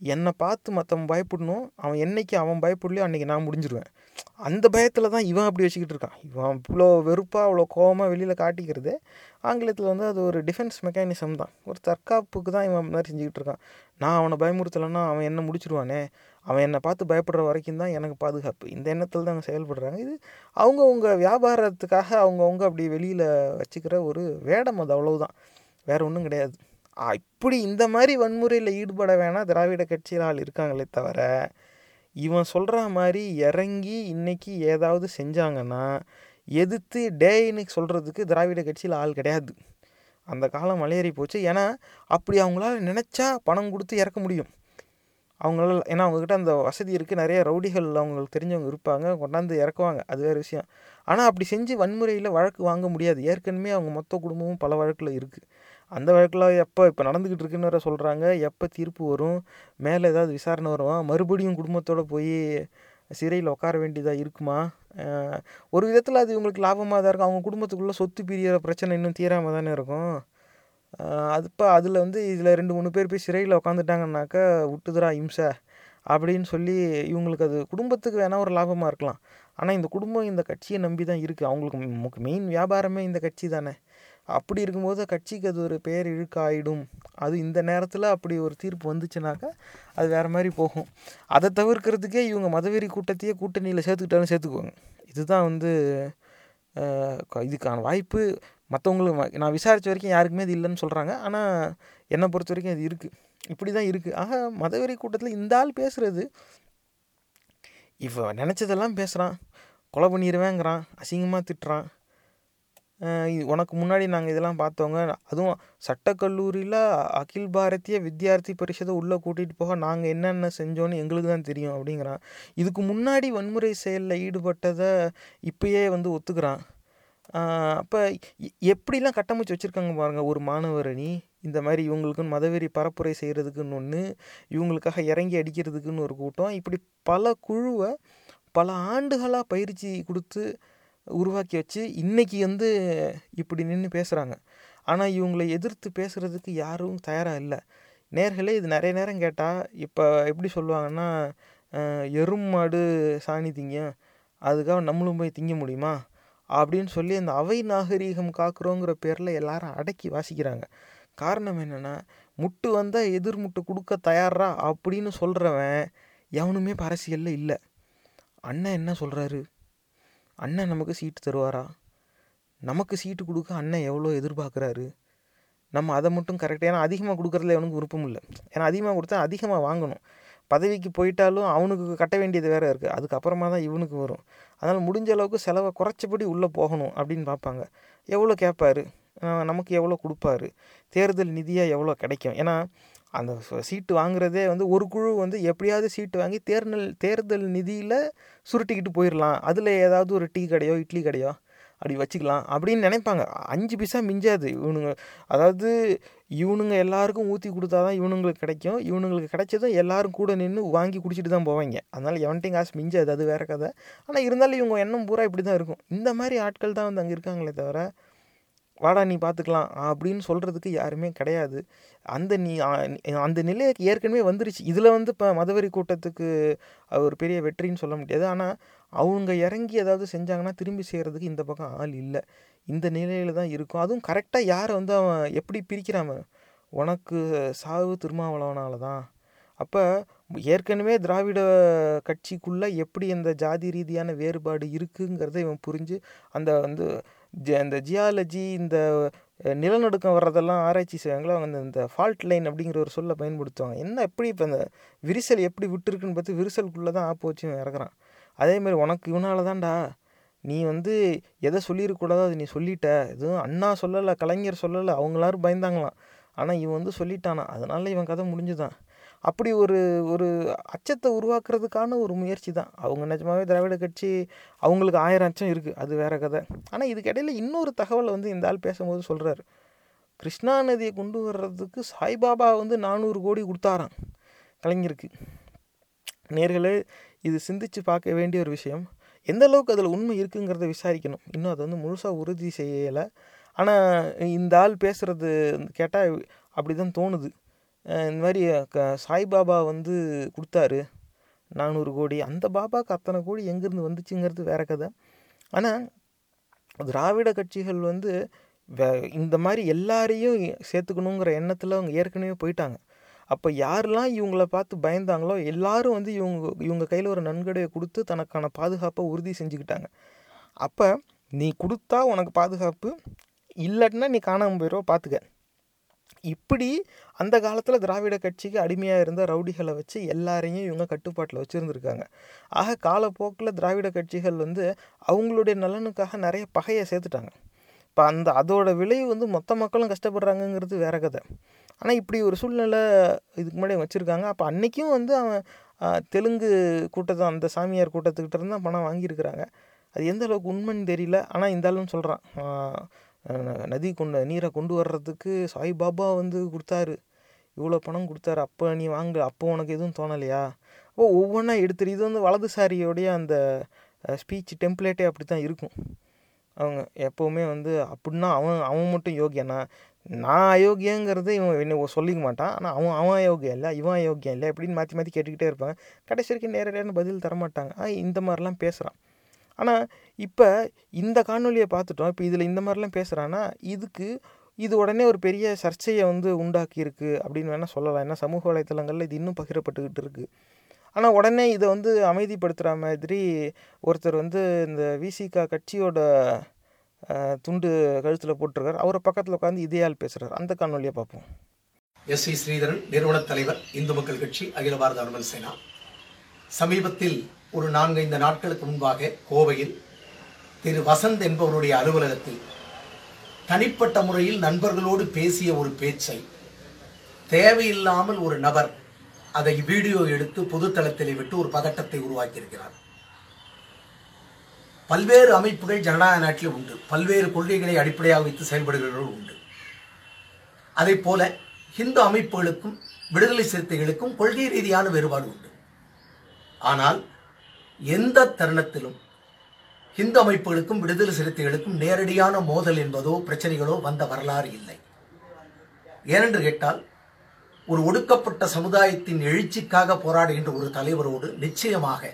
என்னை பார்த்து மற்றவன் பயப்படணும் அவன் என்னைக்கு அவன் பயப்படலையோ அன்றைக்கி நான் முடிஞ்சிடுவேன் அந்த பயத்தில் தான் இவன் அப்படி வச்சுக்கிட்டு இருக்கான். இவன் இவ்வளோ வெறுப்பாக அவ்வளோ கோவமாக வெளியில் காட்டிக்கிறது. ஆங்கிலத்தில் வந்து அது ஒரு டிஃபென்ஸ் மெக்கானிசம் தான். ஒரு தற்காப்புக்கு தான் இவன் இந்த மாதிரி செஞ்சுக்கிட்டு இருக்கான். நான் அவனை பயமுறுத்தலைன்னா அவன் என்ன முடிச்சிருவானே? அவன் என்னை பார்த்து பயப்படுற வரைக்கும் தான் எனக்கு பாதுகாப்பு. இந்த எண்ணத்தில் தான் அவங்க செயல்படுறாங்க. இது அவங்கவுங்க வியாபாரத்துக்காக அவங்கவுங்க அப்படி வெளியில் வச்சுக்கிற ஒரு வேடம் அது அவ்வளவுதான். வேறு ஒன்றும் கிடையாது. இப்படி இந்த மாதிரி வன்முறையில் ஈடுபட வேணாம் திராவிட கட்சியில் ஆள் இருக்காங்களே தவிர இவன் சொல்கிற மாதிரி இறங்கி இன்னைக்கு ஏதாவது செஞ்சாங்கன்னா எதிர்த்து டேன்னு சொல்கிறதுக்கு திராவிட கட்சியில் ஆள் கிடையாது. அந்த காலம் மலையேறி போச்சு. ஏன்னா அப்படி அவங்களால நினச்சா பணம் கொடுத்து இறக்க முடியும். அவங்களால ஏன்னா அவங்கக்கிட்ட அந்த வசதி இருக்குது நிறைய ரவுடிகள் அவங்களுக்கு தெரிஞ்சவங்க இருப்பாங்க. கொண்டாந்து இறக்குவாங்க. அது வேறு விஷயம். ஆனால் அப்படி செஞ்சு வன்முறையில் வழக்கு வாங்க முடியாது. ஏற்கனவே அவங்க மொத்த குடும்பமும் பல வழக்கில் இருக்குது அந்த வழக்கில் எப்போ இப்போ நடந்துக்கிட்டு இருக்குன்னு வேற சொல்கிறாங்க எப்போ தீர்ப்பு வரும்? மேலே ஏதாவது விசாரணை வருமா? மறுபடியும் குடும்பத்தோடு போய் சிறையில் உட்கார வேண்டியதாக இருக்குமா? ஒரு விதத்தில் அது இவங்களுக்கு லாபமாக தான் இருக்கும். அவங்க குடும்பத்துக்குள்ளே சொத்து பிரியிற பிரச்சனை இன்னும் தீராமல் தானே இருக்கும். அஹ் அது இப்போ அதில் வந்து இதில் ரெண்டு மூணு பேர் போய் சிறையில் உட்காந்துட்டாங்கன்னாக்கா விட்டுதுரா இம்சை அப்படின்னு சொல்லி இவங்களுக்கு அது குடும்பத்துக்கு வேணால் ஒரு லாபமாக இருக்கலாம். ஆனால் இந்த குடும்பம் இந்த கட்சியை நம்பி தான் இருக்குது அவங்களுக்கு மெயின் வியாபாரமே இந்த கட்சி தானே. அப்படி இருக்கும்போது கட்சிக்கு அது ஒரு பேர் இழுக்காயிடும். அது இந்த நேரத்தில் அப்படி ஒரு தீர்ப்பு வந்துச்சுனாக்கா அது வேறு மாதிரி போகும். அதை தவிர்க்கிறதுக்கே இவங்க மதவெறி கூட்டத்தையே கூட்டணியில் சேர்த்துக்கிட்டாலும் சேர்த்துக்குவாங்க. இதுதான் வந்து இதுக்கான வாய்ப்பு. மற்றவங்களுக்கு நான் விசாரித்த வரைக்கும் யாருக்குமே இது இல்லைன்னு சொல்கிறாங்க ஆனால் என்னை பொறுத்த வரைக்கும் அது இருக்குது இப்படி தான் இருக்குது ஆக மதவெறி கூட்டத்தில் இந்த ஆள் பேசுகிறது இப்போ நினச்சதெல்லாம் பேசுகிறான் கொலை பண்ணிடுவேங்கிறான் அசிங்கமாக திட்டுறான். உனக்கு முன்னாடி நாங்கள் இதெல்லாம் பார்த்தோங்க. அதுவும் சட்டக்கல்லூரியில் அகில் பாரதிய வித்யார்த்தி பரிஷத்தை உள்ளே கூட்டிகிட்டு போக நாங்கள் என்னென்ன செஞ்சோன்னு எங்களுக்கு தான் தெரியும் அப்படிங்கிறான். இதுக்கு முன்னாடி வன்முறை செயலில் ஈடுபட்டதை இப்பயே வந்து ஒத்துக்கிறான். அப்போ எப்படிலாம் கட்டமைச்சு வச்சுருக்காங்க பாருங்கள் ஒரு மாணவரணி இந்த மாதிரி இவங்களுக்குன்னு மதவெறி பரப்புரை செய்கிறதுக்குன்னு ஒன்று இவங்களுக்காக இறங்கி அடிக்கிறதுக்குன்னு ஒரு கூட்டம் இப்படி பல குழுவை பல ஆண்டுகளாக பயிற்சி கொடுத்து உருவாக்கி வச்சு இன்னைக்கு வந்து இப்படி நின்று பேசுகிறாங்க ஆனால் இவங்களை எதிர்த்து பேசுகிறதுக்கு யாரும் தயாராக இல்லை. நேர்களே இது நிறைய நேரம் கேட்டால் இப்போ எப்படி சொல்லுவாங்கன்னா எறும் எரும் மாடு சாணி திங்கும் அதுக்காக நம்மளும் போய் திங்க முடியுமா? அப்படின்னு சொல்லி அந்த அவை நாகரீகம் காக்குறோங்கிற பேரில் எல்லாரும் அடக்கி வாசிக்கிறாங்க. காரணம் என்னென்னா முட்டு வந்தால் எதிர் முட்டு கொடுக்க தயாரா அப்படின்னு சொல்கிறவன் எவனுமே இப்போ அரசியலில் இல்லை. அண்ணன் என்ன சொல்கிறாரு அண்ணன் நமக்கு சீட்டு தருவாரா? நமக்கு சீட்டு கொடுக்க அண்ணன் எவ்வளோ எதிர்பார்க்குறாரு? நம்ம அதை மட்டும் கரெக்டாக ஏன்னா அதிகமாக கொடுக்குறதுல அவனுக்கு விருப்பம் இல்லை. ஏன்னா அதிகமாக கொடுத்தா அதிகமாக வாங்கணும். பதவிக்கு போயிட்டாலும் அவனுக்கு கட்ட வேண்டியது வேறு இருக்குது அதுக்கப்புறமா தான் இவனுக்கு வரும். அதனால் முடிஞ்ச அளவுக்கு செலவை குறைச்சபடி உள்ளே போகணும் அப்படின்னு பார்ப்பாங்க. எவ்வளோ கேட்பாரு? நமக்கு எவ்வளோ கொடுப்பாரு? தேர்தல் நிதியாக எவ்வளோ கிடைக்கும்? ஏன்னா அந்த சீட்டு வாங்குறதே வந்து ஒரு குழு வந்து எப்படியாவது சீட்டு வாங்கி தேர்தல் தேர்தல் நிதியில் சுருட்டிக்கிட்டு போயிடலாம் அதில் ஏதாவது ஒரு டீ கடையோ இட்லி கடையோ அப்படி வச்சுக்கலாம் அப்படின்னு நினைப்பாங்க. அஞ்சு பைசா மிஞ்சாது. இவனுங்க அதாவது இவனுங்க எல்லாருக்கும் ஊற்றி கொடுத்தா தான் இவனுங்களுக்கு கிடைக்கும். இவனுங்களுக்கு கிடைச்சதும் எல்லாரும் கூட நின்று வாங்கி குடிச்சிட்டு தான் போவாங்க. அதனால் எவன்ட்டையும் காசு மிஞ்சாது. அது வேற கதை. ஆனால் இருந்தாலும் இவங்க எண்ணம் பூரா இப்படி தான் இருக்கும். இந்த மாதிரி ஆட்கள் தான் வந்து அங்கே இருக்காங்களே தவிர வாடா நீ பார்த்துக்கலாம் அப்படின்னு சொல்கிறதுக்கு யாருமே கிடையாது. அந்த நீ அந்த நிலைக்கு ஏற்கனவே வந்துருச்சு. இதில் வந்து இப்போ மதவெறி கூட்டத்துக்கு ஒரு பெரிய வெற்றின்னு சொல்ல முடியாது. ஆனால் அவங்க இறங்கி ஏதாவது செஞ்சாங்கன்னா திரும்பி செய்கிறதுக்கு இந்த பக்கம் ஆள் இல்லை. இந்த நிலையில் தான் இருக்கும். அதுவும் கரெக்டாக யாரை வந்து அவன் எப்படி பிரிக்கிறான் உனக்கு சாவு திருமாவளவனால தான். அப்போ ஏற்கனவே திராவிட கட்சிக்குள்ளே எப்படி அந்த ஜாதி ரீதியான வேறுபாடு இருக்குங்கிறத இவன் புரிஞ்சு அந்த வந்து ஜ- இந்த ஜியாலஜி இந்த நிலநடுக்கம் வர்றதெல்லாம் ஆராய்ச்சி செய்வாங்களோ அவங்க இந்த- ஃபால்ட் லைன் அப்படிங்கிற ஒரு சொல்லை பயன்படுத்துவாங்க. என்ன எப்படி இப்போ இந்த விரிசல் எப்படி விட்டுருக்குன்னு பார்த்து விரிசலுக்குள்ளே தான் ஆப்பு வச்சு இவன் இறக்குறான். அதேமாதிரி உனக்கு இவனால தான்டா நீ வந்து எதை சொல்லியிருக்கூடாதோ அது நீ சொல்லிட்ட. எதுவும் அண்ணா சொல்லலை கலைஞர் சொல்லலை அவங்க பயந்தாங்களாம். ஆனால் இவன் வந்து சொல்லிட்டானா. அதனால் இவன் கதை முடிஞ்சுதான். அப்படி ஒரு ஒரு அச்சத்தை உருவாக்குறதுக்கான ஒரு முயற்சி தான் அவங்க நிஜமாவே திராவிட கட்சி அவங்களுக்கு ஆயிரம் அச்சம் இருக்குது அது வேற கதை. ஆனால் இதுக்கிடையில் இன்னொரு தகவலை வந்து இந்த ஆள் பேசும்போது சொல்கிறாரு கிருஷ்ணா நதியை கொண்டு வர்றதுக்கு சாய்பாபா வந்து நானூறு கோடி கொடுத்தாராம் கலைஞருக்கு. நேர்களே இது சிந்திச்சு பார்க்க வேண்டிய ஒரு விஷயம். எந்த அளவுக்கு அதில் உண்மை இருக்குங்கிறத விசாரிக்கணும். இன்னும் அதை வந்து முழுசாக உறுதி செய்யலை. ஆனால் இந்த ஆள் பேசுகிறது கேட்டால் அப்படி தான் தோணுது. இந்த மாதிரி க சாய்பாபா வந்து கொடுத்தாரு. நானூறு கோடி. அந்த பாபாவுக்கு அத்தனை கோடி எங்கேருந்து வந்துச்சுங்கிறது வேற கதை. ஆனால் திராவிட கட்சிகள் வந்து வே- இந்த மாதிரி எல்லாரையும் சேர்த்துக்கணுங்கிற எண்ணத்தில் அவங்க ஏற்கனவே போயிட்டாங்க. அப்போ யாரெல்லாம் இவங்கள பார்த்து பயந்தாங்களோ எல்லாரும் வந்து இவங்க இவங்க கையில் ஒரு நன்கொடையை கொடுத்து தனக்கான பாதுகாப்பை உறுதி செஞ்சுக்கிட்டாங்க. அப்போ நீ கொடுத்தா உனக்கு பாதுகாப்பு இல்லைன்னா நீ காணாமல் போயிடுவோ பார்த்துக்க இப்படி அந்த காலத்தில் திராவிட கட்சிக்கு அடிமையாக இருந்த ரவுடிகளை வச்சு எல்லாரையும் இவங்க கட்டுப்பாட்டில் வச்சுருந்துருக்காங்க. ஆக காலப்போக்கில் திராவிட கட்சிகள் வந்து அவங்களுடைய நலனுக்காக நிறைய பகையை சேர்த்துட்டாங்க. இப்போ அந்த அதோட விளைவு வந்து மொத்த மக்களும் கஷ்டப்படுறாங்கங்கிறது வேற கதை. ஆனால் இப்படி ஒரு சூழ்நிலை இதுக்கு முன்னாடி வச்சுருக்காங்க. அப்போ அன்றைக்கும் வந்து அவன் தெலுங்கு கூட்டத்தை அந்த சாமியார் கூட்டத்துக்கிட்ட இருந்தால் பணம் வாங்கியிருக்கிறாங்க. அது எந்த அளவுக்கு உண்மைன்னு தெரியல. ஆனால் இந்த சொல்கிறான் நதி கொண்டு நீரை கொண்டு வர்றதுக்கு சாய்பாபா வந்து கொடுத்தாரு. இவ்வளோ பணம் கொடுத்தாரு. அப்போ நீ வாங்க. அப்போ உனக்கு எதுவும் தோணலையா? அப்போ ஒவ்வொன்றா எடுத்துரு இது வந்து வலதுசாரியோடைய அந்த ஸ்பீச் டெம்ப்ளேட்டே அப்படி தான் இருக்கும். அவங்க எப்போவுமே வந்து அப்படின்னா அவன் அவன் மட்டும் யோகியனா? நான் அயோக்கியங்கிறது இவன் என்ன சொல்லிக்க மாட்டான். ஆனால் அவன் அவன் அயோக்கியம் இல்லை இவன் அயோக்கியம் இல்லை எப்படின்னு மாற்றி மாற்றி கேட்டுக்கிட்டே இருப்பாங்க. கடைசி வரைக்கும் நேரடியான பதில் தரமாட்டாங்க. இந்த மாதிரிலாம் பேசுகிறான் ஆனால் இப்போ இந்த காணொலியை பார்த்துட்டோம் இப்போ இதில் இந்த மாதிரிலாம் பேசுகிறான்னா இதுக்கு இது உடனே ஒரு பெரிய சர்ச்சையை வந்து உண்டாக்கியிருக்கு அப்படின்னு வேணால் சொல்லலாம். ஏன்னா சமூக வலைத்தளங்களில் இது இன்னும் பகிரப்பட்டுக்கிட்டு இருக்குது ஆனால் உடனே இதை வந்து அமைதிப்படுத்துகிற மாதிரி ஒருத்தர் வந்து இந்த விசிகா கட்சியோட துண்டு கழுத்தில் போட்டிருக்கார். அவரை பக்கத்தில் உட்காந்து இதையால் பேசுகிறார் அந்த காணொலியை பார்ப்போம் எஸ் வி ஸ்ரீதரன் நிறுவனத் தலைவர் இந்து மக்கள் கட்சி அகில பாரத அனுமல் சேனா. சமீபத்தில் ஒரு நான்கைந்து நாட்களுக்கு முன்பாக கோவையில் திரு வசந்த் என்பவருடைய அலுவலகத்தில் தனிப்பட்ட முறையில் நண்பர்களோடு பேசிய ஒரு பேச்சை. தேவையில்லாமல் ஒரு நபர் அதை வீடியோ எடுத்து பொதுத்தளத்தில் விட்டு ஒரு பதட்டத்தை உருவாக்கியிருக்கிறார். பல்வேறு அமைப்புகள் ஜனநாயக நாட்டில் உண்டு. பல்வேறு கொள்கைகளை அடிப்படையாக வைத்து செயல்படுகிறவர்கள் உண்டு. அதே போல ஹிந்து அமைப்புகளுக்கும் விடுதலை சிறுத்தைகளுக்கும் கொள்கை ரீதியான வேறுபாடு உண்டு. ஆனால் எந்த தருணத்திலும் ஹிந்து அமைப்புகளுக்கும் விடுதலை சிறுத்தைகளுக்கும் நேரடியான மோதல் என்பதோ பிரச்சனைகளோ வந்த வரலாறு இல்லை. ஏனென்று கேட்டால் ஒரு ஒடுக்கப்பட்ட சமுதாயத்தின் எழுச்சிக்காக போராடுகின்ற ஒரு தலைவரோடு நிச்சயமாக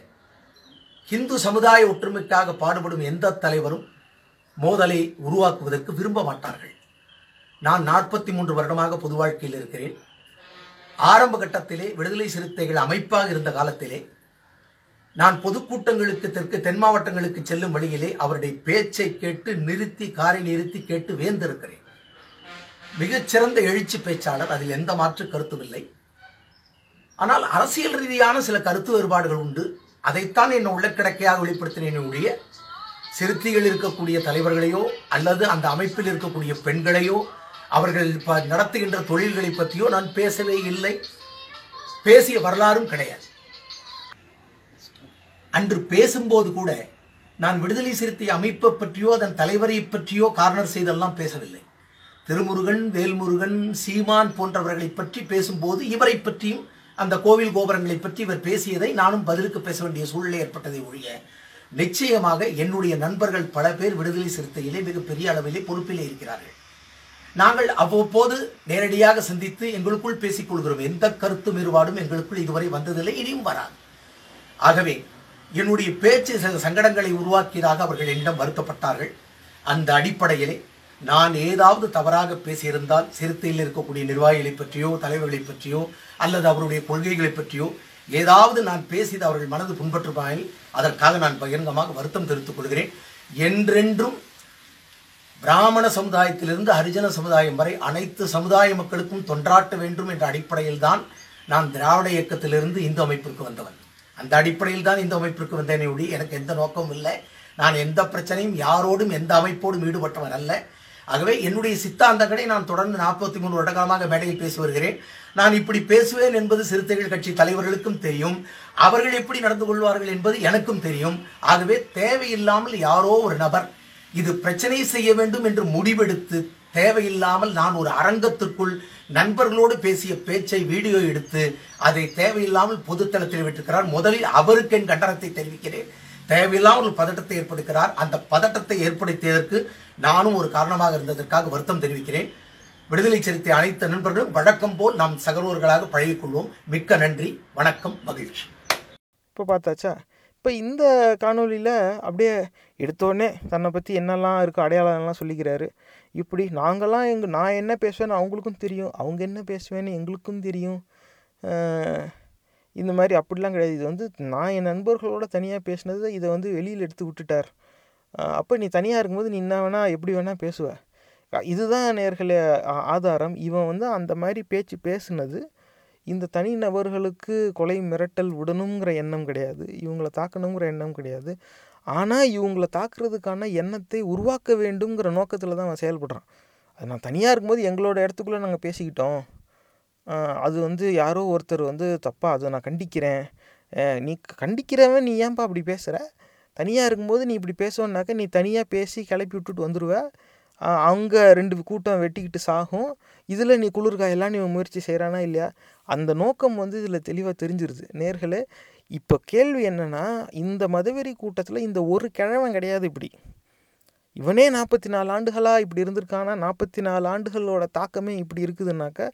இந்து சமுதாய ஒற்றுமைக்காக பாடுபடும் எந்த தலைவரும் மோதலை உருவாக்குவதற்கு விரும்ப மாட்டார்கள். நான் நாற்பத்தி மூன்று வருடமாக பொது வாழ்க்கையில் இருக்கிறேன். ஆரம்ப கட்டத்திலே விடுதலை சிறுத்தைகள் அமைப்பாக இருந்த காலத்திலே நான் பொதுக்கூட்டங்களுக்கு தெற்கு தென் மாவட்டங்களுக்கு செல்லும் வழியிலே அவருடைய பேச்சை கேட்டு நிறுத்தி காரை நிறுத்தி கேட்டு வேந்திருக்கிறேன் மிகச்சிறந்த எழுச்சி பேச்சாளர் அதில் எந்த மாற்று கருத்தும் இல்லை. ஆனால் அரசியல் ரீதியான சில கருத்து வேறுபாடுகள் உண்டு. அதைத்தான் என்ன உள்ளக்கிடக்கையாக வெளிப்படுத்தினேன் ஒழிய சிறுத்தைகள் இருக்கக்கூடிய தலைவர்களையோ அல்லது அந்த அமைப்பில் இருக்கக்கூடிய பெண்களையோ அவர்கள் ப- நடத்துகின்ற தொழில்களை பற்றியோ நான் பேசவே இல்லை. பேசிய வரலாறும் கிடையாது. அன்று பேசும்போது கூட நான் விடுதலை சிறுத்தை அமைப்பை பற்றியோ அதன் தலைவரை பற்றியோ கார்னர் செய்தெல்லாம் பேசவில்லை. திருமுருகன் வேல்முருகன் சீமான் போன்றவர்களை பற்றி பேசும்போது இவரை பற்றியும் அந்த கோவில் கோபுரங்களை பற்றி இவர் பேசியதை நானும் பதிலுக்கு பேச வேண்டிய சூழ்நிலை ஏற்பட்டதை ஒழிய நிச்சயமாக என்னுடைய நண்பர்கள் பல பேர் விடுதலை சிறுத்தையிலே மிகப்பெரிய அளவிலே பொறுப்பிலே இருக்கிறார்கள். நாங்கள் அவ்வப்போது நேரடியாக சந்தித்து எங்களுக்குள் பேசிக் கொள்கிறோம். எந்த கருத்து வேறுபாடும் எங்களுக்குள் இதுவரை வந்ததில்லை இனியும் வராது. ஆகவே என்னுடைய பேச்சு சில சங்கடங்களை உருவாக்கியதாக அவர்கள் என்னிடம் வருத்தப்பட்டார்கள். அந்த அடிப்படையிலே நான் ஏதாவது தவறாக பேசியிருந்தால் சிறுத்தையில் இருக்கக்கூடிய நிர்வாகிகளை பற்றியோ தலைவர்களை பற்றியோ அல்லது அவருடைய கொள்கைகளை பற்றியோ ஏதாவது நான் பேசியது அவர்கள் மனது புண்பற்றுப்பாயில் அதற்காக நான் பகிரங்கமாக வருத்தம் தெரிவித்துக் கொள்கிறேன். என்றென்றும் பிராமண சமுதாயத்திலிருந்து ஹரிஜன சமுதாயம் வரை அனைத்து சமுதாய மக்களுக்கும் தொண்டாற்ற வேண்டும் என்ற அடிப்படையில் தான் நான் திராவிட இயக்கத்திலிருந்து இந்து அமைப்பிற்கு வந்தவன். அந்த அடிப்படையில் தான் இந்த அமைப்பிற்கு வந்தேனே ஒழி எனக்கு எந்த நோக்கமும் இல்லை. நான் எந்த பிரச்சனையும் யாரோடும் எந்த அமைப்போடும் ஈடுபட்டவன் அல்ல. ஆகவே என்னுடைய சித்தாந்தங்களை நான் தொடர்ந்து நாற்பத்தி மூணு வருடகாலமாக மேடையில் பேசி வருகிறேன். நான் இப்படி பேசுவேன் என்பது சிறுத்தைகள் கட்சி தலைவர்களுக்கும் தெரியும். அவர்கள் எப்படி நடந்து கொள்வார்கள் என்பது எனக்கும் தெரியும். ஆகவே தேவையில்லாமல் யாரோ ஒரு நபர் இது பிரச்சனை செய்ய வேண்டும் என்று முடிவெடுத்து தேவையில்லாமல் நான் ஒரு அரங்கத்திற்குள் நண்பர்களோடு பேசிய பேச்சை வீடியோ எடுத்து அதை தேவையில்லாமல் பொதுத்தளத்தில் விட்டிருக்கிறார் முதலில் அவருக்கு என் கண்டனத்தை தெரிவிக்கிறேன். தேவையில்லாமல் ஒரு பதட்டத்தை ஏற்படுத்துகிறார். அந்த பதட்டத்தை ஏற்படுத்தியதற்கு நானும் ஒரு காரணமாக இருந்ததற்காக வருத்தம் தெரிவிக்கிறேன். விடுதலை சிறுத்தை அனைத்து நண்பர்களும் வழக்கம் போல் நாம் சகலோர்களாக பழகிக்கொள்வோம். மிக்க நன்றி. வணக்கம். மகிழ்ச்சி. இப்போ பார்த்தாச்சா? இப்போ இந்த காணொளியில் அப்படியே எடுத்தோடனே தன்னை பற்றி என்னெல்லாம் இருக்கோ அடையாளம்லாம் சொல்லிக்கிறாரு. இப்படி நாங்கள்லாம் எங்கள் நான் என்ன பேசுவேன்னு அவங்களுக்கும் தெரியும். அவங்க என்ன பேசுவேன்னு எங்களுக்கும் தெரியும். இந்த மாதிரி அப்படிலாம் கிடையாது. இது வந்து நான் என் நண்பர்களோட தனியாக பேசினது இதை வந்து வெளியில் எடுத்து விட்டுட்டார். அப்போ நீ தனியாக இருக்கும்போது நீ என்ன வேணால் எப்படி வேணால் பேசுவ. இதுதான் நேர்களே ஆதாரம். இவன் வந்து அந்த மாதிரி பேச்சு பேசுனது இந்த தனி நபர்களுக்கு கொலை மிரட்டல் விடணுங்கிற எண்ணம் கிடையாது. இவங்களை தாக்கணுங்கிற எண்ணம் கிடையாது. ஆனால் இவங்களை தாக்குறதுக்கான எண்ணத்தை உருவாக்க வேண்டுங்கிற நோக்கத்தில் தான் அவன் செயல்படுறான். அது நான் தனியாக இருக்கும்போது எங்களோட இடத்துக்குள்ளே நாங்கள் பேசிக்கிட்டோம். அது வந்து யாரோ ஒருத்தர் வந்து தப்பாக அதை நான் கண்டிக்கிறேன். நீ கண்டிக்கிறவன் நீ ஏன்பா அப்படி பேசுகிற தனியாக இருக்கும்போது நீ இப்படி பேசுவோன்னாக்க நீ தனியாக பேசி கிளப்பி விட்டுட்டு வந்துடுவ அங்கே ரெண்டு கூட்டம் வெட்டிக்கிட்டு சாகும். இதில் நீ குளிர்காயெல்லாம் நீ முயற்சி செய்கிறானா இல்லையா? அந்த நோக்கம் வந்து இதில் தெளிவாக தெரிஞ்சிருது. நேர்களே இப்போ கேள்வி என்னென்னா இந்த மதவெறி கூட்டத்தில் இந்த ஒரு கிழவன் கிடையாது இப்படி. இவனே நாற்பத்தி நாலு ஆண்டுகளாக இப்படி இருந்திருக்கானா நாற்பத்தி நாலு ஆண்டுகளோட தாக்கமே இப்படி இருக்குதுன்னாக்கா